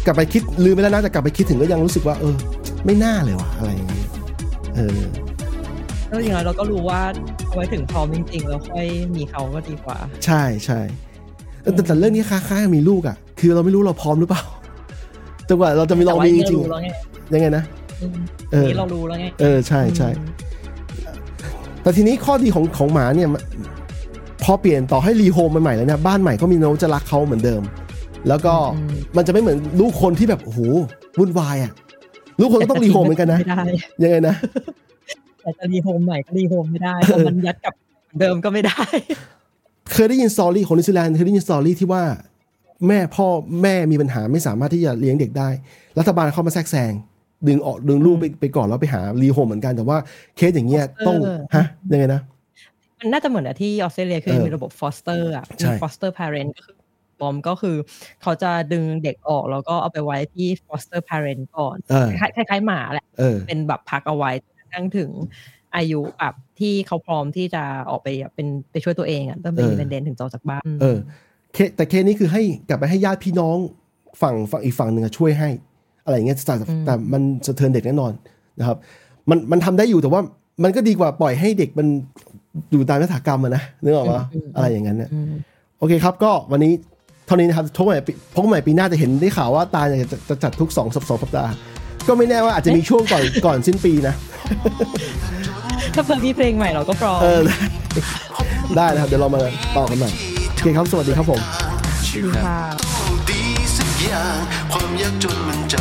[SPEAKER 2] กลับไปคิดลืมไปแล้วนะแต่กลับไปคิดถึงก็ยังรู้สึกว่า เออ ไม่น่าเลยว่ะอะไรอย่างนี้เออ
[SPEAKER 3] แล้วอย่างน้อยเราก็รู้ว่าเอาไว้ถึงพร้อมจริงๆ แล้วค่อยมีเขาก็ดีกว่า
[SPEAKER 2] ใช่ใช่แต่แต่เรื่องนี้ค้าๆมีลูกอะ คือเราไม่รู้เราพร้อมหรือเปล่าจนกว่าเราจะมีลองมีจริง
[SPEAKER 3] แต่ว่า
[SPEAKER 2] ๆ ยังไงนะ
[SPEAKER 3] นี่เรารู้แล้วไง
[SPEAKER 2] เออ
[SPEAKER 3] นี่เรารู้แล้วไง
[SPEAKER 2] เออใช่ใช่แต่ทีนี้ข้อดีของของหมาเนี่ยมันพอเปลี่ยนต่อให้ rehome ใหม่ๆแล้วเนี่ยบ้านใหม่ก็มีโน้ตจะรักเขาเหมือนเดิม แล้วก็มันจะไม่เหมือนลูกคนที่แบบโอ้โหวุ่นวายอะลูกคนก็ต้อง rehome เหมือนกันนะ
[SPEAKER 3] ไม่ได้
[SPEAKER 2] ยังไงนะ
[SPEAKER 3] แต่จะ rehome ใหม่ก็ rehome ไม่ได้เพราะมันยัดกลับเหมือนเดิมก็ไม่ได้
[SPEAKER 2] เคยได้ยิน story ของนิวซีแลนด์เคยได้ยิน story ที่ว่า แม่พ่อแม่มีปัญหาไม่สามารถที่จะเลี้ยงเด็กได้ รัฐบาลเข้ามาแทรกแซง ดึงออกดึงลูกไปไปก่อนแล้วไปหารีโฮมเหมือนกันแต่ว่าเคสอย่างเงี้ยต้อง
[SPEAKER 3] เออ
[SPEAKER 2] ฮะยังไงนะ
[SPEAKER 3] มันน่าจะเหมือนกับที่ออสเตรเลียคือ
[SPEAKER 2] เออ
[SPEAKER 3] มีระบบ foster อะ
[SPEAKER 2] ใช่
[SPEAKER 3] มี foster parent ก็คือบอมก็คือ เขาจะดึงเด็กออกแล้วก็เอาไปไว้ที่ foster parent ก่อน
[SPEAKER 2] เออ
[SPEAKER 3] คล้ายคล้ายๆหมาแหละ
[SPEAKER 2] เออ
[SPEAKER 3] เป็นแบบพักเอาไว้จนกระทั่งถึงอายุแบบที่เขาพร้อมที่จะออกไปเป็นไปช่วยตัวเองอะต้องเป็น
[SPEAKER 2] เออ
[SPEAKER 3] เป็นเดนถึงจะออกจากบ้าน
[SPEAKER 2] เออเคสแต่เคสนี้คือให้กลับไปให้ญาติพี่น้องฝั่งฝั่งอีกฝั่งหนึ่งอะช่วยให้ อะไรอย่างเงี้ยแต่แต่มันสะเทือนเด็กแน่นอนนะครับ มันมันทำได้อยู่แต่ว่ามันก็ดีกว่าปล่อยให้เด็กมันอยู่ตามยถากรรมอะนะนึกออกปะอะไรอย่างนั้นเนี่ย
[SPEAKER 3] อืม
[SPEAKER 2] โอเคครับ ก็วันนี้เท่านี้นะครับพบกันใหม่ปีพบกันใหม่ปีหน้าจะเห็นได้ข่าวว่าตาอยากจะจะจัดทุกสองสัปสองสัปดาห์ก็ไม่แน่ว่าอาจจะมีช่วงก่อนก่อนสิ้นปีนะ
[SPEAKER 3] ถ้าเพิ่มมีเพลงใหม่เราก็พร้อม
[SPEAKER 2] เออได้นะครับ เดี๋ยวเรามาต่อกันใหม่โอเคครับ สวัสดีครับผม
[SPEAKER 3] ดีค่ะ
[SPEAKER 6] ดีสักอย่างความยากจนมันจะ